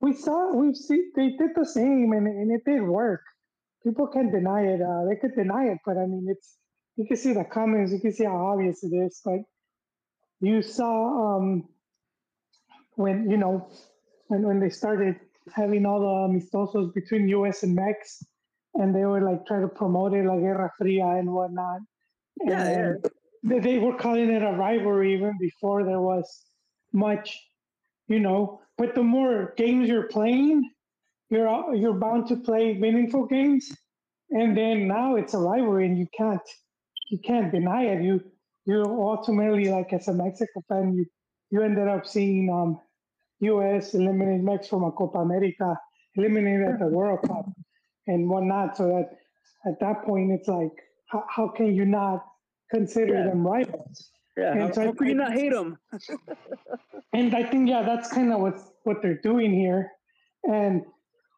Speaker 2: we saw we've seen they did the same, and and it did work. People can't deny it. Uh, they could deny it, but I mean, it's you can see the comments. You can see how obvious it is. Like you saw um, when you know when when they started having all the amistosos between U.S. and Mex, and they were like trying to promote it like Guerra Fria and whatnot.
Speaker 5: Yeah, yeah.
Speaker 2: And They, they were calling it a rivalry even before there was much you know. But the more games you're playing, you're you're bound to play meaningful games, and then now it's a rivalry, and you can't you can't deny it. You you ultimately like as a Mexico fan, you you ended up seeing um, U.S. eliminate Mexico from a Copa America, eliminated at the World Cup, and whatnot. So that at that point, it's like, how, how can you not consider
Speaker 5: Yeah.
Speaker 2: them rivals?
Speaker 5: Yeah,
Speaker 2: And
Speaker 5: how,
Speaker 2: so I
Speaker 5: how can you not hate them?
Speaker 2: And I think yeah, that's kind of what what they're doing here. And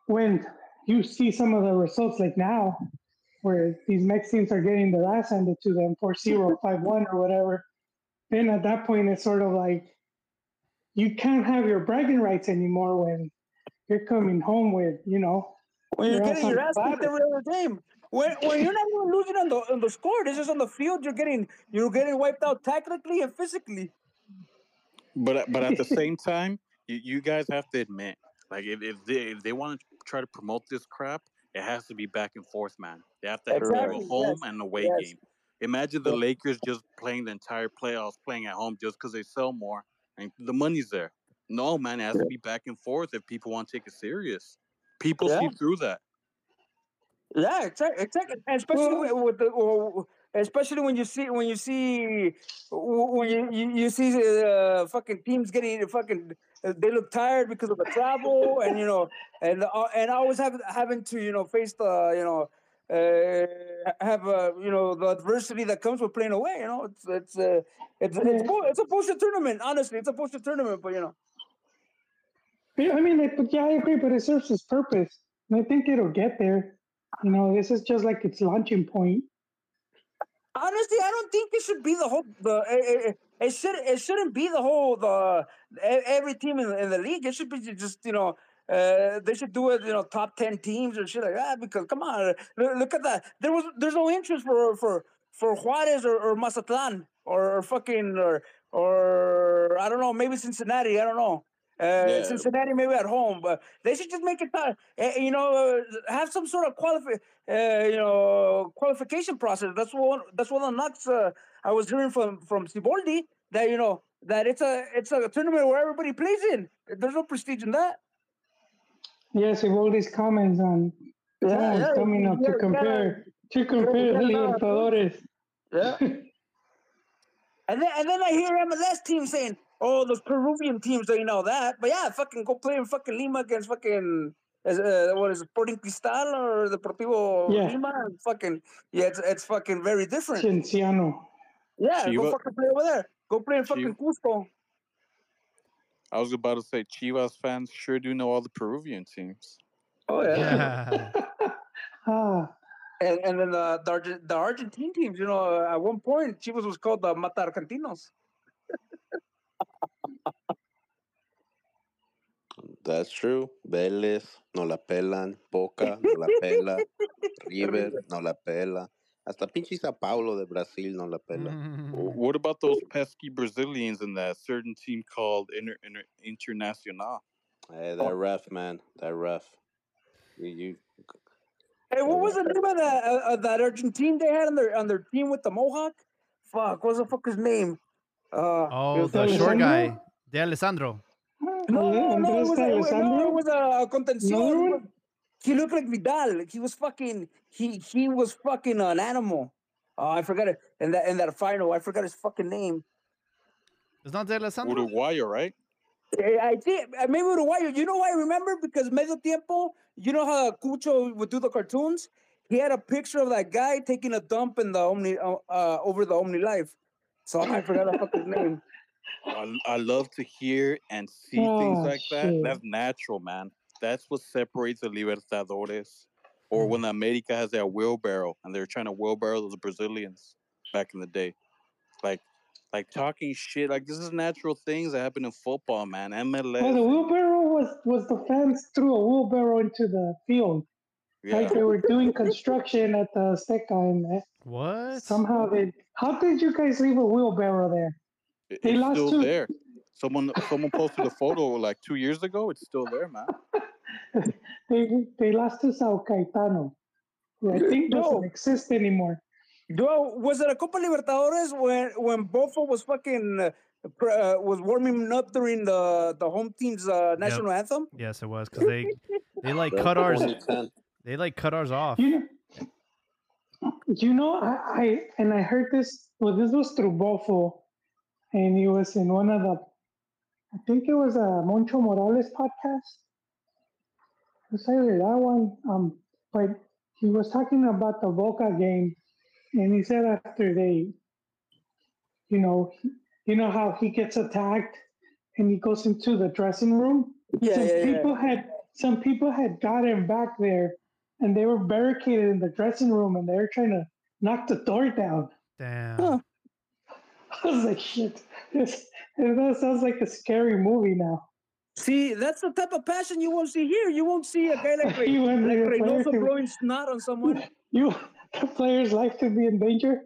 Speaker 2: when you see some of the results like now, where these Mexicans are getting their ass handed to them for 0 5 1 or whatever, then at that point it's sort of like you can't have your bragging rights anymore when you're coming home with, you know,
Speaker 5: When you're
Speaker 2: You're
Speaker 5: getting your ass kicked every other game. When, when you're not even losing on the on the score, this is on the field. You're getting you're getting wiped out technically and physically.
Speaker 3: But at- but at the same time, you, you guys have to admit, like if, if they if they want to try to promote this crap, it has to be back and forth, man. They have to have
Speaker 5: Exactly,
Speaker 3: a home
Speaker 5: yes,
Speaker 3: and away
Speaker 5: yes.
Speaker 3: game. Imagine the Lakers just playing the entire playoffs, playing at home just because they sell more and the money's there. No, man, it has to be back and forth if people want to take it serious. People
Speaker 5: Yeah.
Speaker 3: see through that.
Speaker 5: Yeah, exactly. exactly. Especially with, with the, or- especially when you see when you see when you you, you see uh, fucking teams getting fucking uh, they look tired because of the travel and you know and uh, and always have having to you know face the you know uh, have uh, you know the adversity that comes with playing away. You know, it's it's uh, it's it's, bull- it's a bullshit tournament. Honestly, it's a bullshit tournament. But you know,
Speaker 2: Yeah, I mean, like, but yeah, I agree, but it serves its purpose. And I think it'll get there. You know, this is just like its launching point.
Speaker 5: honestly, I don't think it should be the whole the it, it, it should it shouldn't be the whole the every team in, in the league. It should be just you know. Uh, they should do it, you know, top ten teams or shit like that. Because come on, look, look at that. There was there's no interest for for for Juarez or, or Mazatlan or, or fucking or or I don't know, maybe Cincinnati. I don't know. Uh,
Speaker 3: Yeah.
Speaker 5: Cincinnati maybe at home, but they should just make it. Uh, eh, you know, uh, have some sort of qualify, uh, you know, qualification process. That's one. That's one of the nuts uh, I was hearing from from Siboldi that you know that it's a it's a tournament where everybody plays in. There's no prestige in that.
Speaker 2: Yes, if all these comments on someone's coming up
Speaker 5: yeah,
Speaker 2: to
Speaker 5: you gotta-
Speaker 2: compare to compare the
Speaker 5: gotta know.
Speaker 2: Libertadores.
Speaker 5: Yeah. And then and then I hear MLS team saying, "Oh, those Peruvian teams, they know that." But yeah, fucking go play in fucking Lima against fucking uh, what is it, Sporting Cristal or Deportivo
Speaker 2: Yeah.
Speaker 5: Lima? And fucking yeah, it's it's fucking very different.
Speaker 2: Cienciano.
Speaker 5: Yeah, go fucking play over there. Go play in fucking Cusco.
Speaker 3: I was about to say Chivas fans sure do know all the Peruvian teams.
Speaker 5: Oh
Speaker 1: Yeah.
Speaker 2: ah,
Speaker 5: And and then the the, Argent, the Argentine teams, you know, at one point Chivas was called the Mata Argentinos.
Speaker 4: That's true. Vélez, no la pelan. Boca, no la pela. River, no la pela. Hasta pinche Sao Paulo de Brasil no la pela.
Speaker 1: Mm.
Speaker 3: What about those pesky Brazilians in that certain team called Inter, Inter, Internacional?
Speaker 4: Hey, that ref, man. That ref. You, you
Speaker 5: Hey, what was the name of that uh, uh, that Argentine they had on their on their team with the Mohawk? Fuck, what's the fucker's name? Uh,
Speaker 1: Oh, the short guy, D'Alessandro.
Speaker 5: No, no, no, it was, a, it no, it was a contención.
Speaker 2: Another
Speaker 5: He
Speaker 2: one?
Speaker 5: was- He looked like Vidal. He was fucking. He he was fucking an animal. Oh, I forgot it. In that in that final, I forgot his fucking name.
Speaker 1: It's not D'Alessandro.
Speaker 3: Uruguayo, right?
Speaker 5: Eh, I think uh, maybe Uruguayo. You know why I remember? Because Medio Tiempo, you know how Cucho would do the cartoons? He had a picture of that guy taking a dump in the Omni uh, uh, over the Omnilife. So I forgot the fucking name.
Speaker 3: I, I love to hear and see things
Speaker 2: Oh,
Speaker 3: like that. That's natural, man. That's what separates the Libertadores. Or when America has that wheelbarrow and they're trying to wheelbarrow those Brazilians back in the day. Like, like talking shit. Like, this is natural things that happen in football, man. MLS.
Speaker 2: well, the wheelbarrow was was the fans threw a wheelbarrow into the field.
Speaker 3: yeah.
Speaker 2: Like they were doing construction at the Azteca, and uh,
Speaker 1: What?
Speaker 2: somehow they. How did you guys leave a wheelbarrow there?
Speaker 3: It-
Speaker 2: they
Speaker 3: it's
Speaker 2: lost
Speaker 3: still
Speaker 2: two-
Speaker 3: there. Someone someone posted a photo like two years ago. It's still there, man.
Speaker 2: They they lost to Sao Caetano, who I think doesn't exist anymore.
Speaker 5: Duo, was it a Copa Libertadores when when Bofo was fucking uh, uh, was warming up during the the home team's uh, national anthem?
Speaker 1: Yes, it was because they they like cut ours. They like cut ours off.
Speaker 2: You know, you know, I, I and I heard this. Well, this was through Bofo, and he was in one of the. I think it was a Moncho Morales podcast. It was either that one, um, but he was talking about the Boca game, and he said after they, you know, you know how he gets attacked, and he goes into the dressing room
Speaker 5: Yeah,
Speaker 2: some
Speaker 5: yeah, yeah.
Speaker 2: people had some people had gotten back there and they were barricaded in the dressing room and they were trying to knock the door down.
Speaker 1: Damn.
Speaker 5: Huh.
Speaker 2: I was like, shit. This, that sounds like a scary movie now.
Speaker 5: See, that's the type of passion you won't see here. You won't see a guy like, Re-
Speaker 2: You want
Speaker 5: like
Speaker 2: the player
Speaker 5: Reynoso blowing snot on someone.
Speaker 2: You the player's life to be in danger.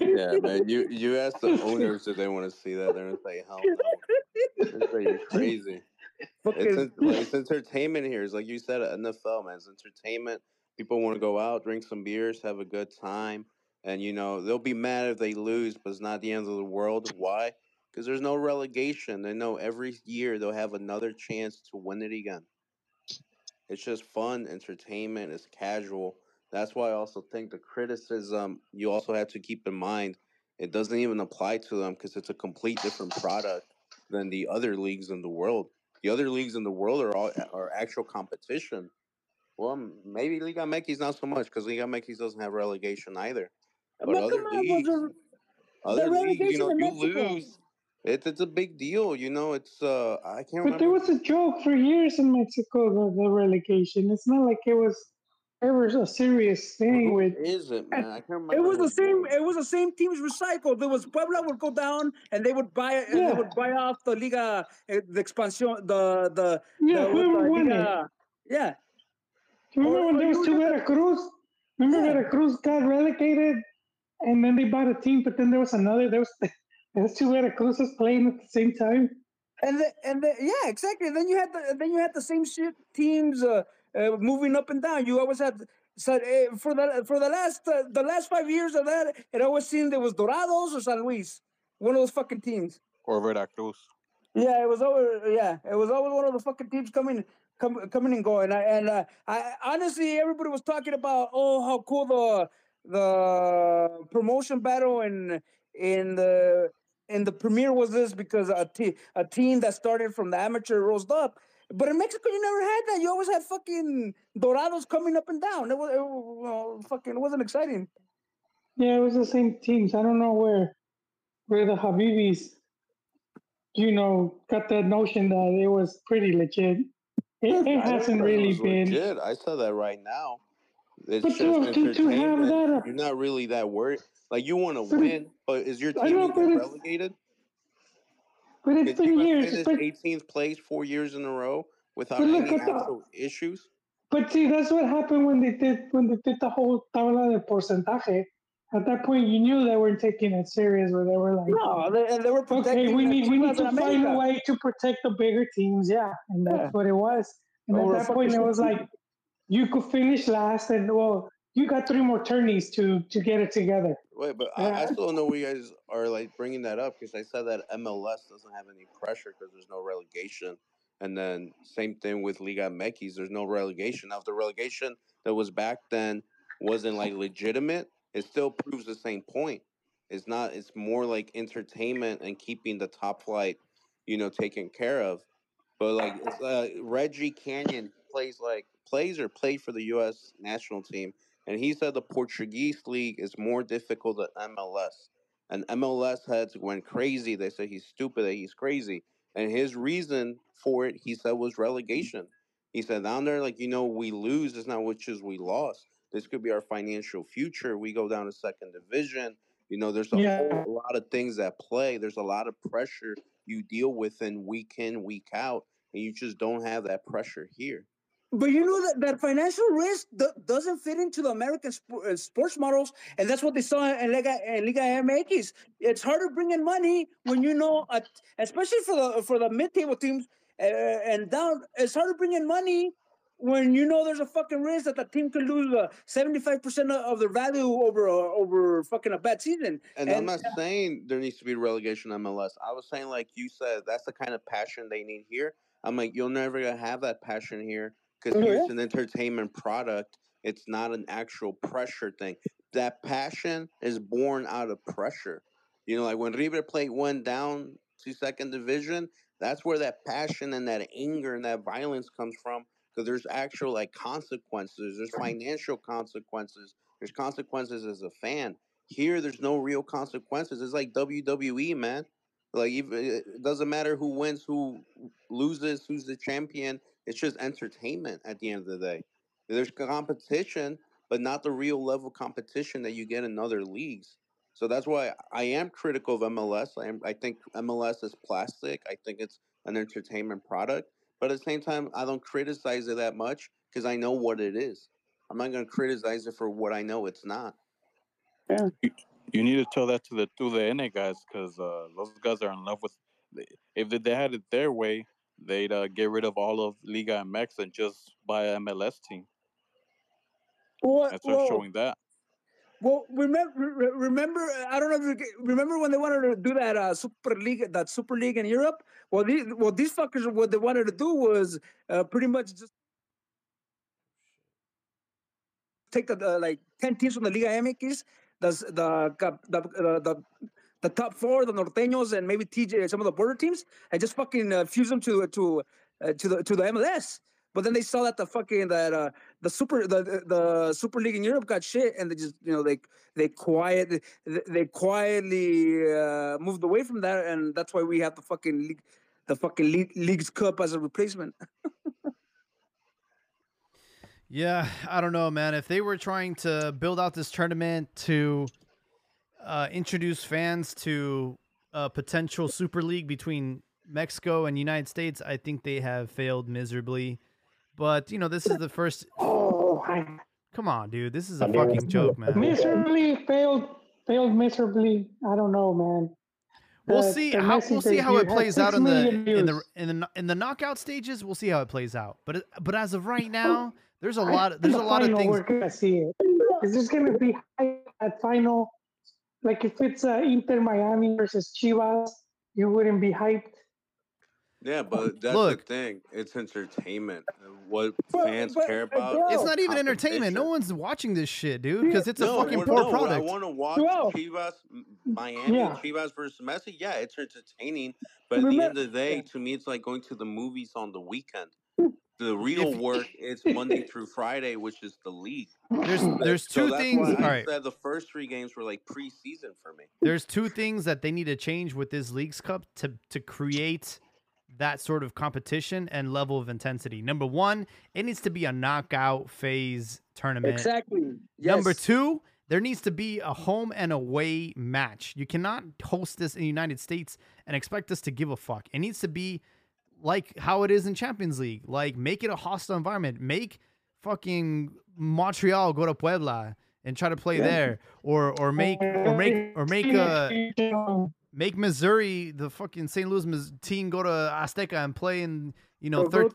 Speaker 4: Yeah, man. You you ask the owners if they want to see that, they're gonna say hell no. They're say you're crazy. It's, like, it's entertainment here. It's like you said, NFL man. It's entertainment. People want to go out, drink some beers, have a good time, and you know they'll be mad if they lose, but it's not the end of the world. Why? Because there's no relegation. They know every year they'll have another chance to win it again. It's just fun, entertainment. It's casual. That's why I also think the criticism you also have to keep in mind. It doesn't even apply to them because it's a complete different product than the other leagues in the world. The other leagues in the world are all are actual competition. Well, maybe Liga MX not so much because Liga MX doesn't have relegation either. But
Speaker 5: But
Speaker 4: other
Speaker 5: come
Speaker 4: leagues,
Speaker 5: are-
Speaker 4: other leagues, you know, you lose. It's it's a big deal. You know, it's uh I can't
Speaker 2: But there was a joke for years in Mexico, the, the relegation. It's not like it was ever a serious thing
Speaker 4: Who
Speaker 2: with
Speaker 4: is it, man? I can't remember.
Speaker 5: It was the same.
Speaker 4: name.
Speaker 5: It was the same teams recycled. There was Puebla would go down and they would buy and they would buy off the Liga, eh, the expansion, the the
Speaker 2: yeah,
Speaker 5: the,
Speaker 2: whoever
Speaker 5: the
Speaker 2: won it.
Speaker 5: Liga. Yeah,
Speaker 2: Remember
Speaker 5: Or-
Speaker 2: when there was two
Speaker 5: remember-
Speaker 2: Veracruz? Remember
Speaker 5: Yeah.
Speaker 2: Veracruz got relegated, and then they bought a team, but then there was another. There was there was two Veracruzes playing at the same time.
Speaker 5: and the, and the, yeah, exactly. Then you had the then you had the same shit teams uh, uh, moving up and down. You always had. So uh, for the for the last uh, the last five years of that, it always seemed it was Dorados or San Luis, one of those fucking teams.
Speaker 3: Or Veracruz.
Speaker 5: Yeah, it was always yeah, it was always one of the fucking teams coming com, coming and going. I, and uh, I honestly, everybody was talking about oh how cool the the promotion battle in in the in the premiere was this because a te- a team that started from the amateur rose up. But in Mexico, you never had that. You always had fucking Dorados coming up and down. It was, it, well, fucking, it wasn't exciting.
Speaker 2: Yeah, it was the same teams. I don't know where where the Habibis, you know, got that notion that it was pretty legit. It, it hasn't
Speaker 4: know it
Speaker 2: really been.
Speaker 4: legit. I saw that right now. It's
Speaker 2: But
Speaker 4: just
Speaker 2: to- to have that, uh,
Speaker 4: You're not really that worried. Like you want to win, but is your team
Speaker 2: know,
Speaker 4: gonna
Speaker 2: but
Speaker 4: relegated?
Speaker 2: But it's
Speaker 4: you
Speaker 2: been years.
Speaker 4: finish 18th place four years in a row without any
Speaker 2: the-
Speaker 4: issues?
Speaker 2: but see, that's what happened when they did when they did the whole tabla de porcentaje. At that point, you knew they weren't taking it serious, where they were like,
Speaker 5: No, they, and they were
Speaker 2: okay,
Speaker 5: protecting
Speaker 2: we need we need to
Speaker 5: and
Speaker 2: find a way to protect the bigger teams. Yeah, and that's
Speaker 5: Yeah.
Speaker 2: what it was. And at that point, it was like you could finish last, and well, you got three more tourneys to to get it together.
Speaker 4: Wait, but I, I still don't know why you guys are like bringing that up because I said that MLS doesn't have any pressure because there's no relegation, and then same thing with Liga MX. There's no relegation. Now, if the relegation that was back then wasn't like legitimate, it still proves the same point. It's not. It's more like entertainment and keeping the top flight, you know, taken care of. But like it's, uh, Reggie Canyon plays like plays or played for the U.S. national team, and he said the Portuguese league is more difficult than MLS. And MLS heads went crazy. They said he's stupid, that he's crazy. And his reason for it, he said, was relegation. He said down there, like you know, we lose. It's not which is we lost. This could be our financial future. We go down to second division. You know, there's a
Speaker 2: Yeah.
Speaker 4: whole lot of things at play. There's a lot of pressure you deal with in week in, week out, and you just don't have that pressure here.
Speaker 5: But you know that, that financial risk do- doesn't fit into the American sp- uh, sports models, and that's what they saw in Liga, in Liga MX. It's harder bringing money when you know, uh, especially for the for the mid-table teams uh, and down. It's harder bringing money when you know there's a fucking risk that the team could lose uh, 75% of their value over uh, over fucking a bad season.
Speaker 4: And, I'm
Speaker 5: And-
Speaker 4: not saying there needs to be relegation MLS. I was saying, like you said, that's the kind of passion they need here. I'm like, you're never gonna have that passion here because here's mm-hmm.
Speaker 5: yeah.
Speaker 4: an entertainment product. It's not an actual pressure thing. That passion is born out of pressure. You know, like when River Plate went down to second division, that's where that passion and that anger and that violence comes from. Because there's actual like consequences. There's financial consequences. There's consequences as a fan. Here, there's no real consequences. It's like WWE, man. Like even, eh, it doesn't matter who wins, who loses, who's the champion. It's just entertainment at the end of the day. There's competition, but not the real level competition that you get in other leagues. So that's why I am critical of MLS. I am, I think MLS is plastic. I think it's an entertainment product, but at the same time, I don't criticize it that much because I know what it is. I'm not going to criticize it for what I know it's not.
Speaker 3: Yeah, You need to tell that to the to the NA guys because uh, those guys are in love with. If they had it their way, they'd uh, get rid of all of Liga MX and just buy a MLS team
Speaker 5: Well,
Speaker 3: and start showing that.
Speaker 5: well, remember, remember, I don't know if you remember when they wanted to do that uh, Super League, that Super League in Europe. Well, these, well, these fuckers, what they wanted to do was uh, pretty much just take the, the like ten teams from the Liga MX, the the the the the top four, the Norteños, and maybe TJ, some of the border teams, and just fucking uh, fuse them to to uh, to the to the MLS. But then they saw that the fucking that uh the super the the Super League in Europe got shit, and they just you know they they quiet they, they quietly uh, moved away from that, and that's why we have the fucking league the fucking league, Leagues Cup as a replacement.
Speaker 1: Yeah, I don't know, man. If they were trying to build out this tournament to uh, introduce fans to a potential Super League between Mexico and United States, I think they have failed miserably. But you know, this is the first.
Speaker 2: Oh, I
Speaker 1: Come on, dude. This is a fucking joke, man.
Speaker 2: miserably failed. Failed miserably. I don't know, man.
Speaker 1: We'll
Speaker 2: The-
Speaker 1: see
Speaker 2: the
Speaker 1: how we'll see how it plays out in the
Speaker 2: million
Speaker 1: in the in the in the knockout stages. We'll see how it plays out. But but as of right now, there's a lot.
Speaker 2: think
Speaker 1: There's
Speaker 2: the
Speaker 1: a lot of things.
Speaker 2: We're gonna see it. Is this gonna be high at final? Like if it's uh, Inter Miami versus Chivas, you wouldn't be hyped.
Speaker 4: Yeah, but that's
Speaker 1: Look.
Speaker 4: the thing. It's entertainment. What
Speaker 5: But-
Speaker 4: fans
Speaker 5: but-
Speaker 4: care about.
Speaker 5: bro,
Speaker 1: It's not even entertainment. No one's watching this shit, dude, because it's a
Speaker 4: No,
Speaker 1: fucking
Speaker 4: what-
Speaker 1: poor
Speaker 4: no, what I want to watch
Speaker 5: Well-
Speaker 4: Chivas, M- Miami,
Speaker 2: Yeah.
Speaker 4: Chivas versus Messi. Yeah, it's entertaining, but at the end of the day,
Speaker 5: yeah.
Speaker 4: to me, it's like going to the movies on the weekend. The real
Speaker 1: If-
Speaker 4: work is Monday through Friday, which is the league.
Speaker 1: There's there's
Speaker 4: so
Speaker 1: two
Speaker 4: that's
Speaker 1: things.
Speaker 4: why I
Speaker 1: right,
Speaker 4: said the first three games were like preseason for me.
Speaker 1: there's two things that they need to change with this Leagues Cup to to create that sort of competition and level of intensity. Number one, it needs to be a knockout phase tournament.
Speaker 5: Exactly.
Speaker 1: Number two, there needs to be a home and away match. You cannot host this in the United States and expect us to give a fuck. It needs to be like how it is in Champions League. Like make it a hostile environment. Make fucking Montreal go to Puebla and try to play
Speaker 5: Yeah.
Speaker 1: there, or or make or make or make uh make Missouri the fucking St. Louis team go to Azteca and play in you know
Speaker 5: Or
Speaker 1: third.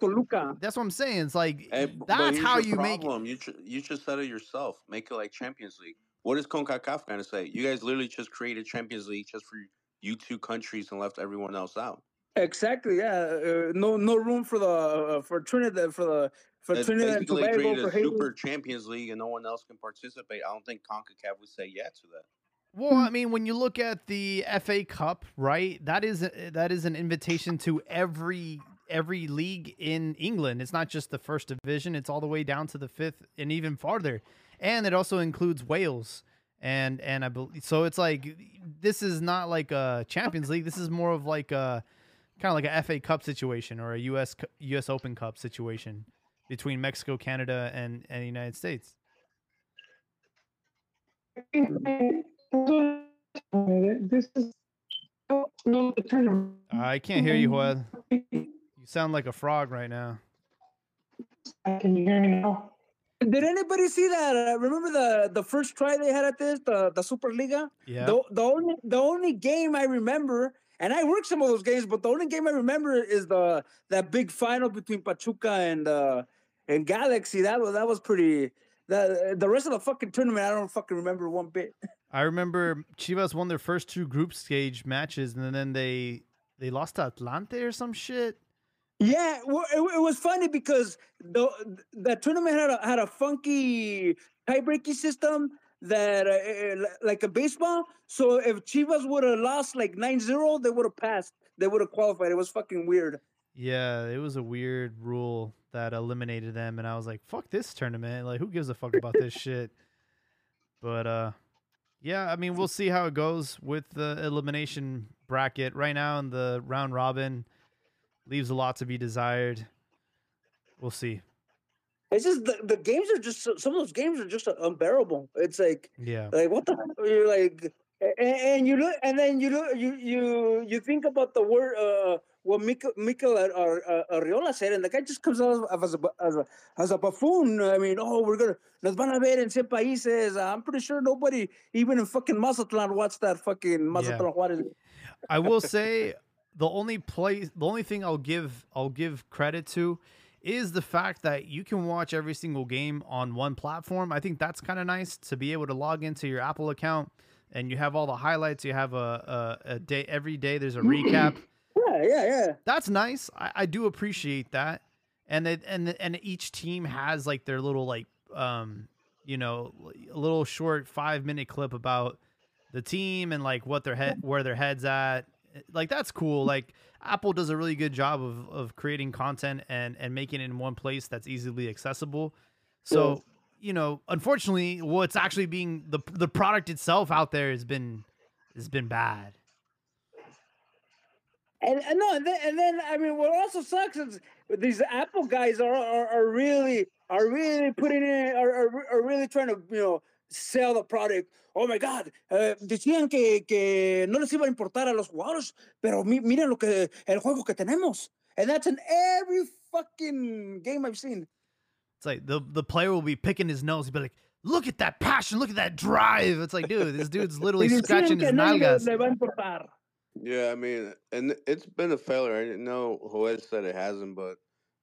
Speaker 1: That's what I'm saying. It's like
Speaker 4: Hey,
Speaker 1: that's how
Speaker 4: the
Speaker 1: you make.
Speaker 4: problem. You ju- you just said it yourself. Make it like Champions League. What is Concacaf going to say? You guys literally just created Champions League just for you two countries and left everyone else out.
Speaker 5: Exactly. Yeah. Uh, no no room for the uh, for Trinidad for the for
Speaker 4: It's
Speaker 5: Trinidad and Tobago for
Speaker 4: a
Speaker 5: Haiti.
Speaker 4: super Champions League and no one else can participate. I don't think CONCACAF would say yeah to that.
Speaker 1: Well, I mean, when you look at the FA Cup, right? That is that is an invitation to every every league in England. It's not just the first division; it's all the way down to the fifth and even farther. And it also includes Wales. And and I believe so. It's like this is not like a Champions League. This is more of like a kind of like a FA Cup situation or a US US Open Cup situation between Mexico, Canada, and and the United States.
Speaker 2: This is no the tournament.
Speaker 1: I can't hear you, Joel. You sound like a frog right now.
Speaker 2: I can you hear me now?
Speaker 5: Did anybody see that? Uh, remember the the first try they had at this, the the Superliga?
Speaker 1: Yeah.
Speaker 5: The the only the only game I remember, and I worked some of those games, but the only game I remember is the that big final between Pachuca and uh and Galaxy. That was that was pretty. The the rest of the fucking tournament, I don't fucking remember one bit.
Speaker 1: I remember Chivas won their first two group stage matches, and then they they lost to Atlante or some shit.
Speaker 5: Yeah, well, it, it was funny because the the tournament had a had a funky tiebreaking system that uh, like a baseball. So if Chivas would have lost like 9-0, they would have passed. They would have qualified. It was fucking weird.
Speaker 1: Yeah, it was a weird rule that eliminated them, and I was like, "Fuck this tournament! Like, who gives a fuck about this shit?" But uh, yeah, I mean, we'll see how it goes with the elimination bracket right now in the round robin. Leaves a lot to be desired. We'll see.
Speaker 5: It's just the, the games are just some of those games are just unbearable. It's like
Speaker 1: Yeah,
Speaker 5: like what the you're like and, and you look and then you look you you you think about the word uh what Mikel, Mikel Ar- Ar- Arriola said, and the guy just comes out as a, as a as a buffoon. I mean, oh, we're gonna nos van a ver en 100 países. I'm pretty sure nobody, even in fucking Mazatlan, watched that fucking Mazatlan Juarez.
Speaker 1: I will say the only place, the only thing I'll give, I'll give credit to, is the fact that you can watch every single game on one platform. I think that's kind of nice to be able to log into your Apple account and you have all the highlights. You have a a, a day every day. There's a recap.
Speaker 5: Yeah, yeah, yeah.
Speaker 1: That's nice. I, I do appreciate that. And it, and and each team has like their little like um you know a little short five minute clip about the team and like what their head where their heads at. Like that's cool. Like Apple does a really good job of of creating content and and making it in one place that's easily accessible. So you know, unfortunately, what's actually being the the product itself out there has been has been bad.
Speaker 5: And, and no, and then, and then I mean, what also sucks is these Apple guys are are, are really are really putting in are, are are really trying to you know sell the product. Oh my God, eh, decían que, que no les iba a importar a los jugadores, pero mi, miren lo que el juego que tenemos, and that's in every fucking game I've seen.
Speaker 1: It's like the the player will be picking his nose. He'll be like, "Look at that passion! Look at that drive!" It's like, dude, this dude's literally scratching his nalgas.
Speaker 5: le va a importar.
Speaker 4: Yeah, I mean, and it's been a failure. I didn't know Joel said it hasn't, but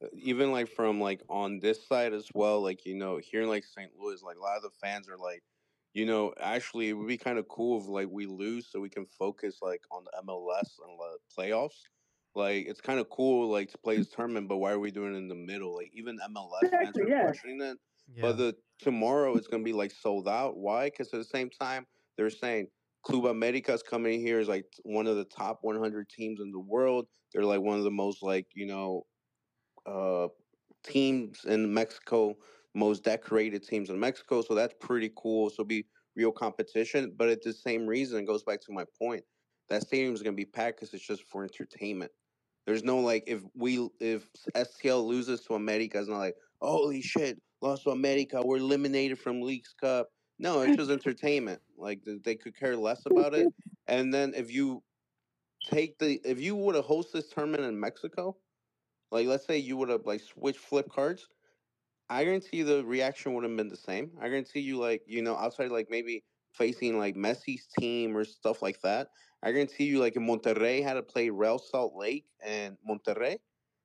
Speaker 4: Uh, even like from like on this side as well, like you know, here in like St. Louis, like a lot of the fans are like, you know, actually it would be kind of cool if like we lose so we can focus like on the MLS and the playoffs. Like it's kind of cool like to play this tournament, but why are we doing it in the middle? Like even MLS fans are
Speaker 5: yeah.
Speaker 4: questioning it.
Speaker 1: Yeah.
Speaker 4: But the tomorrow it's gonna be like sold out. Why? Because at the same time they're saying Club America's coming here is like one of the top 100 teams in the world. They're like one of the most like you know uh teams in Mexico, most decorated teams in Mexico. So that's pretty cool. So be real competition. But at the same reason, it goes back to my point. That stadium is gonna be packed because it's just for entertainment. There's no like if we if STL loses to America, it's not like holy shit, lost to America, we're eliminated from Leagues Cup. No, it's just entertainment. Like they could care less about it. And then if you take the if you would have hosted this tournament in Mexico, like let's say you would have like switched flip cards, I guarantee the reaction would have been the same. I guarantee you like you know outside like maybe facing like Messi's team or stuff like that. I guarantee you like in Monterrey had to play Real Salt Lake and Monterrey,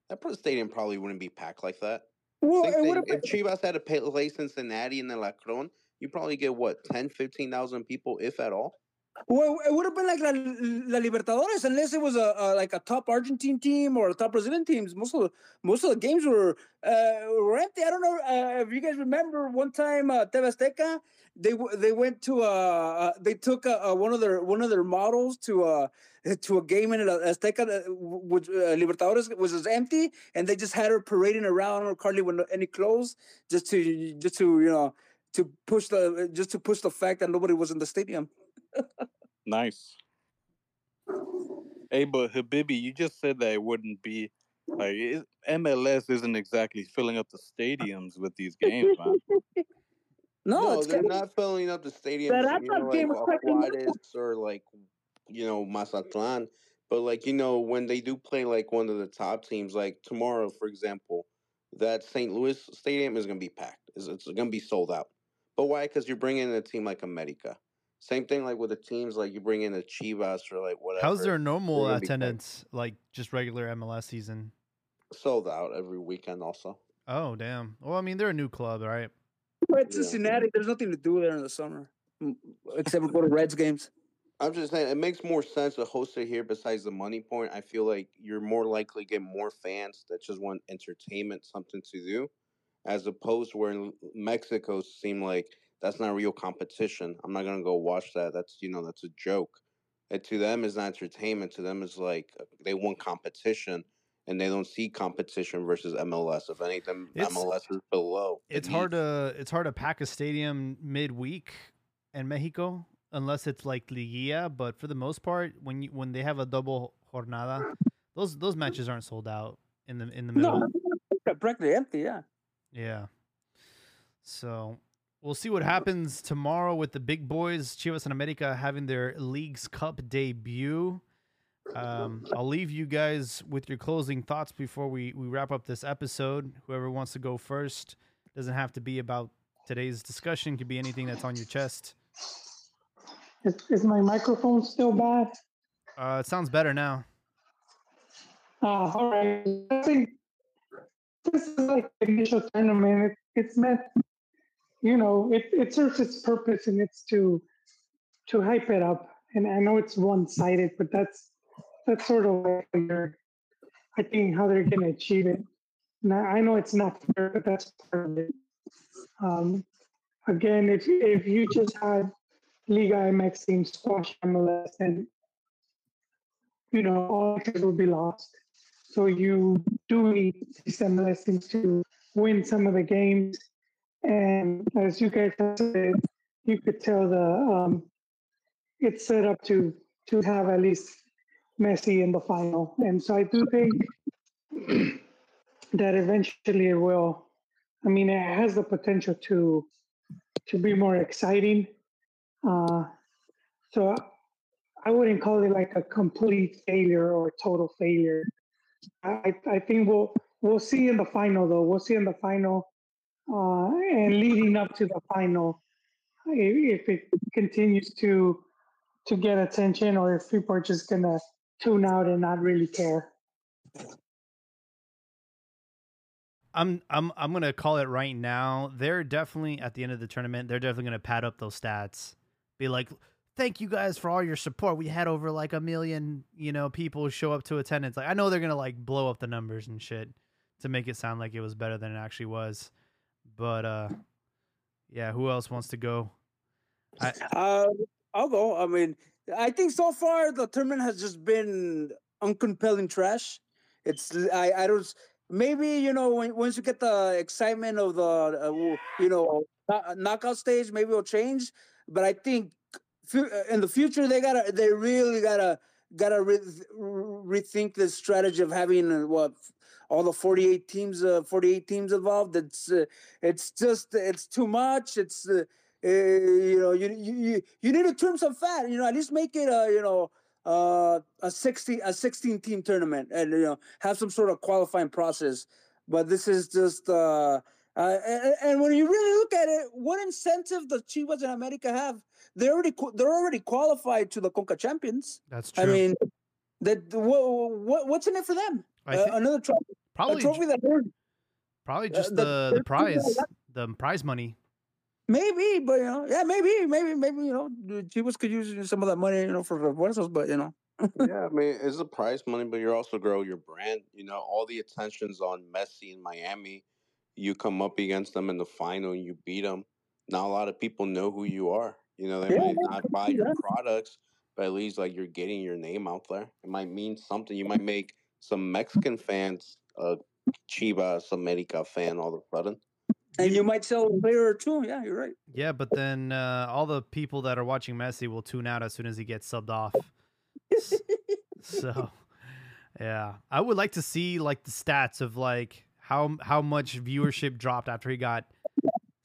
Speaker 4: that stadium probably wouldn't be packed like that.
Speaker 5: Well,
Speaker 4: thing, if Chivas had to play Cincinnati and then Lacron, you probably get what 10, 15,000 people, if at all.
Speaker 5: Well, it would have been like La, La Libertadores, unless it was a, a like a top Argentine team or a top Brazilian teams. Most of the most of the games were uh, were empty. I don't know uh, if you guys remember one time uh, TV they they went to uh, uh they took one of their one of their models to uh to a game in Azteca, which uh, Libertadores was just empty, and they just had her parading around or hardly with any clothes, just to just to you know to push the just to push the fact that nobody was in the stadium.
Speaker 3: Nice. Hey, but Habibi, you just said that it wouldn't be like it, MLS isn't exactly filling up the stadiums with these games, man.
Speaker 5: No, it's
Speaker 4: they're
Speaker 5: kind of-
Speaker 4: not filling up the stadiums.
Speaker 5: That
Speaker 4: you
Speaker 5: Atlas
Speaker 4: know,
Speaker 5: game
Speaker 4: like
Speaker 5: was
Speaker 4: Juarez or like you know Mazatlan. But like you know when they do play like one of the top teams, like tomorrow, for example, that St. Louis stadium is gonna be packed. It's, it's gonna be sold out. But why? Because you're bringing in a team like America. Same thing like with the teams like you bring in a Chivas or like whatever.
Speaker 1: How's their normal
Speaker 4: They're gonna be packed.
Speaker 1: attendance like just regular MLS season?
Speaker 4: sold out every weekend? Also,
Speaker 1: Oh damn. Well, I mean they're a new club, right?
Speaker 5: But
Speaker 4: Yeah.
Speaker 5: Cincinnati, there's nothing to do there in the summer mm, except go to Reds games.
Speaker 4: I'm just saying it makes more sense to host it here. Besides the money point, I feel like you're more likely to get more fans that just want entertainment, something to do, as opposed to where in Mexico seem like that's not real competition. I'm not gonna go watch that. That's you know that's a joke. And to them is not entertainment. To them is like uh, they want competition, and they don't see competition versus MLS. If anything,
Speaker 1: It's-
Speaker 4: MLS is below.
Speaker 1: It's hard to it's hard to pack a stadium midweek in Mexico unless it's like Liguilla, but for the most part, when you when they have a double jornada, those those matches aren't sold out in the in the middle.
Speaker 5: No, they're practically empty. Yeah.
Speaker 1: Yeah. So we'll see what happens tomorrow with the big boys, Chivas and America having their Leagues Cup debut. Um, I'll leave you guys with your closing thoughts before we, we wrap up this episode. Whoever wants to go first doesn't have to be about today's discussion, could be anything that's on your chest.
Speaker 2: Is, is my microphone still bad?
Speaker 1: Uh, it sounds better now.
Speaker 2: Uh, all right. I think this is like the initial tournament. It, it's meant, you know, it, it serves its purpose and it's to to hype it up. And I know it's one sided, but that's that's sort of I think how they're going to achieve it. Now I know it's not fair, but that's part of it. Um, again, if if you just had Liga MX team squash MLS, and you know all interest will be lost. So you do need these MLS teams to win some of the games, and as you guys said, you could tell the um, it's set up to to have at least Messi in the final, and so I do think that eventually it will. I mean, it has the potential to to be more exciting. Uh, so I wouldn't call it like a complete failure or total failure. I, I think we'll we'll see in the final though. We'll see in the final, uh, and leading up to the final, if, if it continues to to get attention, or if people are just gonna tune out and not really care.
Speaker 1: I'm I'm I'm gonna call it right now. They're definitely at the end of the tournament. They're definitely gonna pad up those stats. Be like, thank you guys for all your support. We had over like a million, you know, people show up to attendance. Like I know they're gonna like blow up the numbers and shit to make it sound like it was better than it actually was. But uh, yeah, who else wants to go? I,
Speaker 5: Uh, I'll go. I mean, I think so far the tournament has just been uncompelling trash. It's I I don't maybe you know when, once you get the excitement of the uh, you know knockout stage maybe it'll change. But I think uh, in the future they gotta they really gotta gotta re- rethink the strategy of having uh, what all the 48 teams uh, 48 teams involved it's uh, it's just it's too much it's uh, uh, you know, you, you you need to trim some fat. You know, at least make it a you know uh, a sixty a sixteen team tournament, and you know have some sort of qualifying process. But this is just uh, uh and, and when you really look at it, what incentive does Chivas and America have? They're already they're already qualified to the Conca Champions.
Speaker 1: that's true.
Speaker 5: I mean, that what, what what's in it for them?
Speaker 1: I
Speaker 5: Uh,
Speaker 1: think
Speaker 5: another trophy,
Speaker 1: probably
Speaker 5: trophy that they're
Speaker 1: probably
Speaker 5: uh,
Speaker 1: just
Speaker 5: the-
Speaker 1: the the prize, the prize money.
Speaker 5: Maybe, but you know, yeah, maybe, maybe, maybe you know, the Chivas could use some of that money, you know, for refuerzos, but you know,
Speaker 4: yeah, I mean, it's the prize money, but you're also grow your brand. You know, all the attention's on Messi in Miami. You come up against them in the final and you beat them. Not a lot of people know who you are. You know, they
Speaker 5: Yeah,
Speaker 4: might not buy your
Speaker 5: yeah.
Speaker 4: products, but at least like you're getting your name out there. It might mean something. You might make some Mexican fans a Chivas America fan all of a sudden.
Speaker 5: and you might sell a player or two. Yeah, you're right.
Speaker 1: Yeah, but then uh, all the people that are watching Messi will tune out as soon as he gets subbed off. So, yeah, I would like to see like the stats of like how how much viewership dropped after he got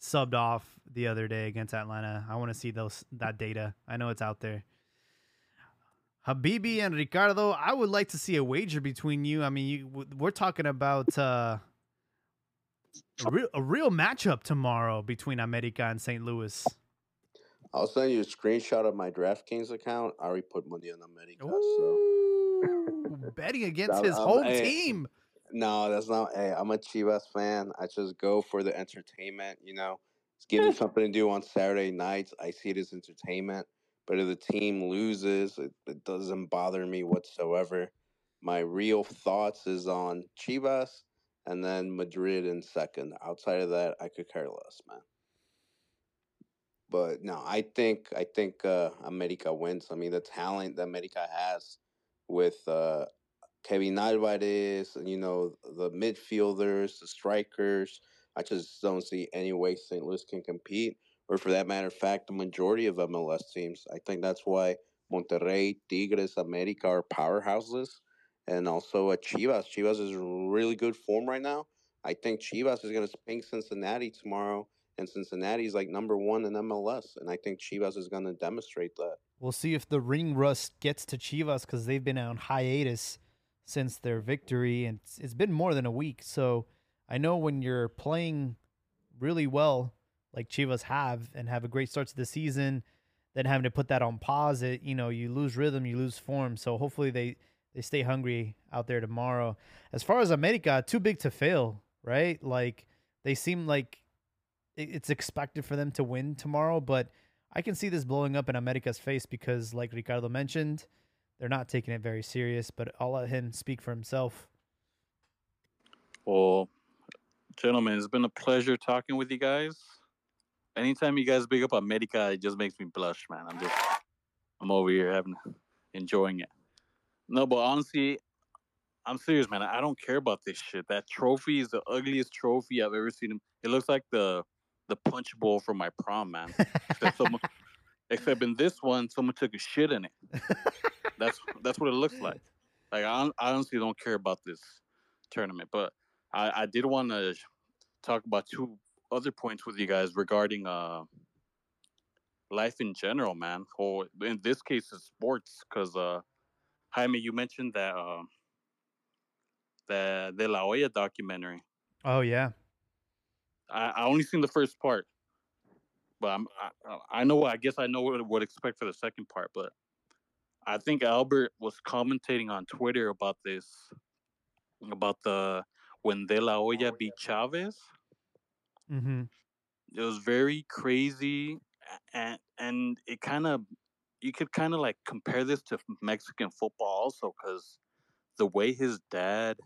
Speaker 1: subbed off the other day against Atlanta. I want to see those that data. I know it's out there. Habibi and Ricardo, I would like to see a wager between you. I mean, you, we're talking about uh, a real a real matchup tomorrow between America and St. Louis.
Speaker 4: I'll send you a screenshot of my DraftKings account. I already put money on America. So
Speaker 1: betting against his
Speaker 4: I'm-
Speaker 1: home
Speaker 4: hey,
Speaker 1: team.
Speaker 4: No, that's not. Hey, I'm a Chivas fan. I just go for the entertainment. You know, it's giving something to do on Saturday nights. I see it as entertainment. But if the team loses, it, it doesn't bother me whatsoever. My real thoughts is on Chivas and then Madrid in second. Outside of that, I could care less, man. But no, I think I think uh, America wins. I mean, the talent that America has with uh, Kevin Alvarez, you know the midfielders, the strikers. I just don't see any way St. Louis can compete, or for that matter of fact, the majority of MLS teams. I think that's why Monterrey, Tigres, America are powerhouses, and also at Chivas. Chivas is really good form right now. I think Chivas is going to spank Cincinnati tomorrow, and Cincinnati is like number one in MLS, and I think Chivas is going to demonstrate that.
Speaker 1: We'll see if the ring rust gets to Chivas because they've been on hiatus since their victory, and it's been more than a week. So I know when you're playing really well, like Chivas have, and have a great start to the season, then having to put that on pause, it you know you lose rhythm, you lose form. So hopefully they they stay hungry out there tomorrow. As far as America, too big to fail, right? Like they seem like it's expected for them to win tomorrow, but I can see this blowing up in America's face because, like Ricardo mentioned, they're not taking it very serious. But I'll let him speak for himself.
Speaker 3: Well, gentlemen, it's been a pleasure talking with you guys. Anytime you guys big up America, it just makes me blush, man. I'm just, I'm over here having, enjoying it. No, but honestly, I'm serious, man. I don't care about this shit. That trophy is the ugliest trophy I've ever seen. It looks like the the punch bowl from my prom, man. except, someone, except in this one, someone took a shit in it. That's that's what it looks like. Like I, I honestly don't care about this tournament, but I, I did want to talk about two other points with you guys regarding uh life in general, man. Or in this case, it's sports, because uh, Jaime, you mentioned that uh, the De La Hoya documentary.
Speaker 1: Oh yeah,
Speaker 3: I, I only seen the first part, but I'm, I, I know. I guess I know what would expect for the second part. But I think Albert was commentating on Twitter about this, about the when De La Hoya beat Chavez.
Speaker 1: Mm-hmm.
Speaker 3: It was very crazy, and and it kind of you could kind of like compare this to Mexican football also because the way his dad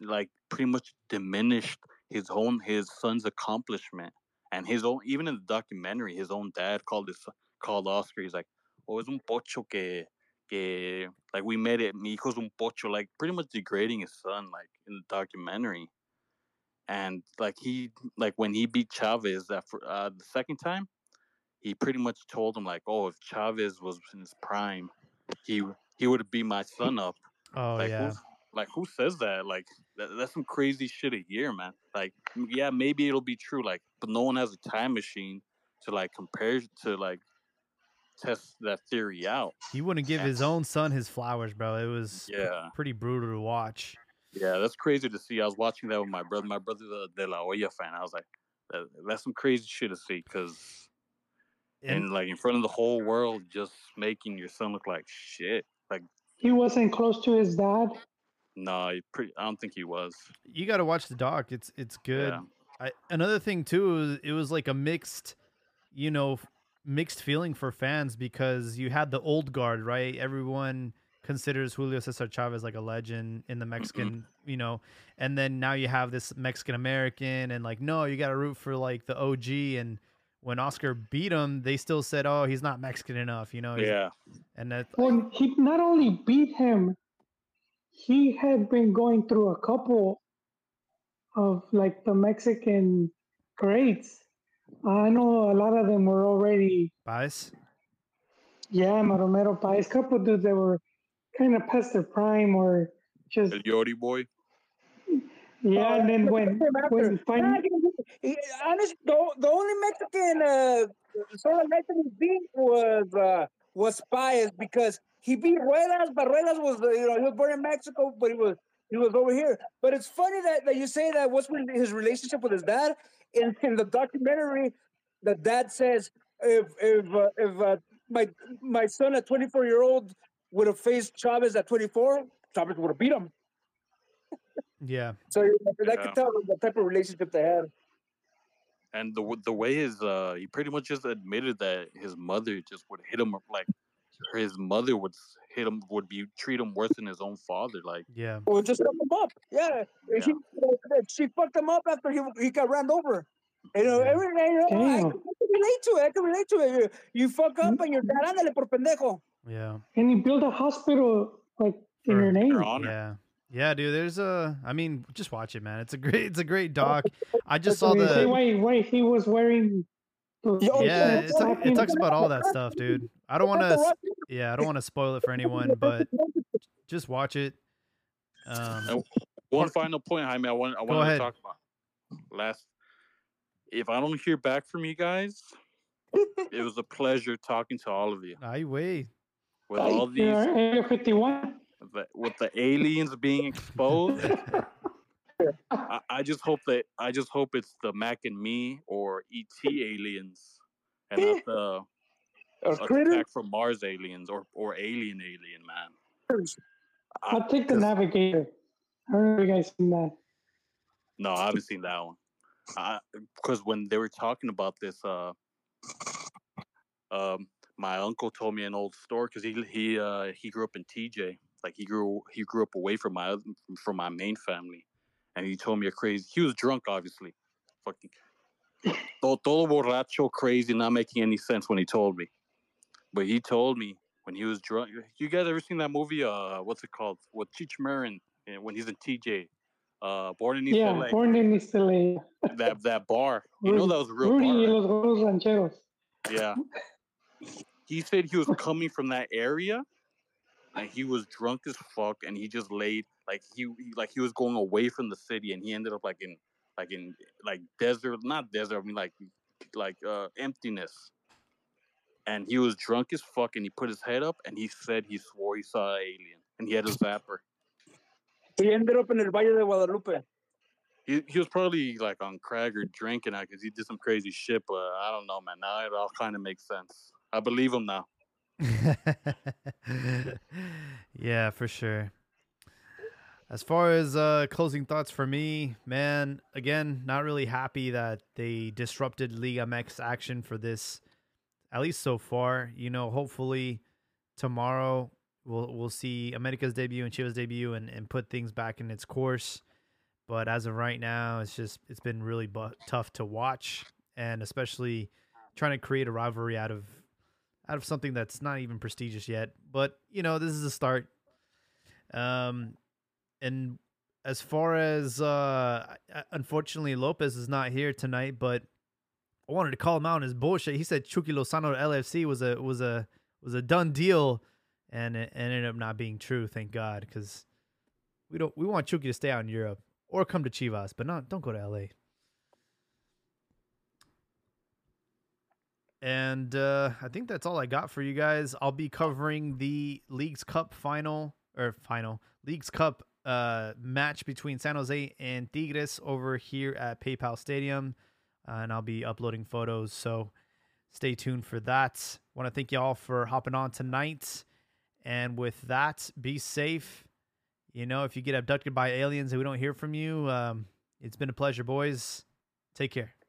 Speaker 3: like pretty much diminished his own his son's accomplishment and his own even in the documentary his own dad called this called Oscar he's like oh es un pocho que que like we made it mi hijo's un pocho like pretty much degrading his son like in the documentary and like he like when he beat Chavez that uh, the second time he pretty much told him like oh if Chavez was in his prime he he would have beat my son up
Speaker 1: Oh
Speaker 3: like
Speaker 1: yeah.
Speaker 3: like who says that? Like that, that's some crazy shit a year, man. Like yeah, maybe it'll be true. Like, but no one has a time machine to like compare to like test that theory out.
Speaker 1: He wouldn't give his own son his flowers, bro. It was
Speaker 3: Yeah.
Speaker 1: pretty brutal to watch.
Speaker 3: Yeah, that's crazy to see. I was watching that with my brother. My brother's a De La Hoya fan. I was like, that, that's some crazy shit to see because
Speaker 1: And
Speaker 3: and like in front of the whole world, just making your son look like shit. Like
Speaker 2: He wasn't close to his dad.
Speaker 3: no, he pretty. I don't think he was.
Speaker 1: you got to watch the doc. It's it's good.
Speaker 3: Yeah.
Speaker 1: I, another thing too, is it was like a mixed, you know, mixed feeling for fans because you had the old guard, right? Everyone considers Julio Cesar Chavez like a legend in the Mexican, mm-hmm. you know, and then now you have this Mexican American, and like, no, you got to root for like the OG. And when Oscar beat him, they still said, oh, he's not Mexican enough, you know. he's-
Speaker 3: Yeah,
Speaker 1: and that
Speaker 2: Well, he not only beat him, he had been going through a couple of like the Mexican greats. I know a lot of them were already,
Speaker 1: bias.
Speaker 2: yeah, Maromero Paez, couple dudes that were kind of past their prime or just,
Speaker 3: El Yori boy.
Speaker 2: yeah. And then when, when
Speaker 5: Nah,
Speaker 2: finally,
Speaker 5: he- honestly, the, the only Mexican uh, sort of Mexican beat was uh, was Paez because he beat Ruelas, but Ruelas was uh, you know he was born in Mexico, but he was he was over here. But it's funny that, that you say that what's with his relationship with his dad in, in the documentary. The dad says if if uh, if uh, my my son a 24 year old would have faced Chavez at 24, Chavez would have beat him.
Speaker 1: Yeah.
Speaker 5: So that
Speaker 3: Yeah.
Speaker 5: could tell the type of relationship they had.
Speaker 3: And the the way his uh he pretty much just admitted that his mother just would hit him like his mother would hit him would be treat him worse than his own father. Like
Speaker 1: Yeah.
Speaker 5: or just fuck him up. Yeah.
Speaker 3: Yeah.
Speaker 5: She, she fucked him up after he he got ran over. You know,
Speaker 1: Yeah.
Speaker 5: every you know, I,
Speaker 2: Damn.
Speaker 5: can relate to it. I can relate to it. You, you fuck up and you're dad, ándale por pendejo.
Speaker 1: Yeah.
Speaker 2: And he built a hospital like in
Speaker 1: For
Speaker 2: your name.
Speaker 3: your honor.
Speaker 1: Yeah. Yeah, dude. There's a. I mean, just watch it, man. It's a great. It's a great doc. I just saw
Speaker 2: They
Speaker 1: the.
Speaker 2: why why he was wearing.
Speaker 1: Yeah,
Speaker 2: shorts
Speaker 1: it, ta- it talks about all that stuff, dude. I don't want to. Yeah, I don't want to spoil it for anyone, but just watch it. Um,
Speaker 3: one final point, Jaime, I want I
Speaker 1: Go
Speaker 3: wanted
Speaker 1: ahead.
Speaker 3: to talk about last. If I don't hear back from you guys, it was a pleasure talking to all of you.
Speaker 1: I wait.
Speaker 3: With all these,
Speaker 2: Area 51.
Speaker 3: the, with the aliens being exposed, I, I just hope that I just hope it's the Mac and me or ET aliens, and not the attack from Mars aliens or or alien alien man. I-
Speaker 2: I'll take the navigator. I don't know if you guys seen that.
Speaker 3: No, I haven't seen that one. Because when they were talking about this, uh, um, my uncle told me an old story because he he uh, he grew up in TJ. Like he grew he grew up away from my from my main family, and he told me a crazy. He was drunk, obviously, fucking todo, borracho, crazy, not making any sense when he told me. But he told me when he was drunk. You guys ever seen that movie? Uh, what's it called? With Cheech Marin eh, when he's in TJ. Uh, Born in East
Speaker 2: Yeah,
Speaker 3: LA.
Speaker 2: born in East LA.
Speaker 3: that that bar. You know that was real
Speaker 2: Rudy y
Speaker 3: bar.
Speaker 2: los Gordos Rancheros.
Speaker 3: Yeah. He said he was coming from that area, and he was drunk as fuck, and he just laid like he, he like he was going away from the city, and he ended up like in like in like desert, not desert. I mean like like uh emptiness. And he was drunk as fuck, and he put his head up, and he said he swore he saw an alien, and he had a zapper.
Speaker 5: He ended up in el Valle de Guadalupe.
Speaker 3: He, he was probably like on crack or drinking out because he did some crazy shit, but I don't know, man. Now it all kind of makes sense. I believe him now.
Speaker 1: yeah, for sure. As far as uh, closing thoughts for me, man, again, not really happy that they disrupted Liga MX action for this, at least so far. You know, hopefully tomorrow we'll we'll see America's debut and Chivas debut and, and put things back in its course. But as of right now, it's just it's been really bu- tough to watch, and especially trying to create a rivalry out of out of something that's not even prestigious yet. But you know, this is a start. Um, and as far as uh, unfortunately Lopez is not here tonight, but I wanted to call him out on his bullshit. He said Chucky Lozano to LFC was a was a was a done deal, and it ended up not being true. Thank God, because we don't we want Chucky to stay out in Europe or come to Chivas, but not don't go to LA. And uh, I think that's all I got for you guys. I'll be covering the Leagues Cup final or final Leagues Cup uh, match between San Jose and Tigres over here at PayPal Stadium, uh, and I'll be uploading photos. So stay tuned for that. Want to thank y'all for hopping on tonight. And with that, be safe. You know, if you get abducted by aliens and we don't hear from you, um, it's been a pleasure, boys. Take care.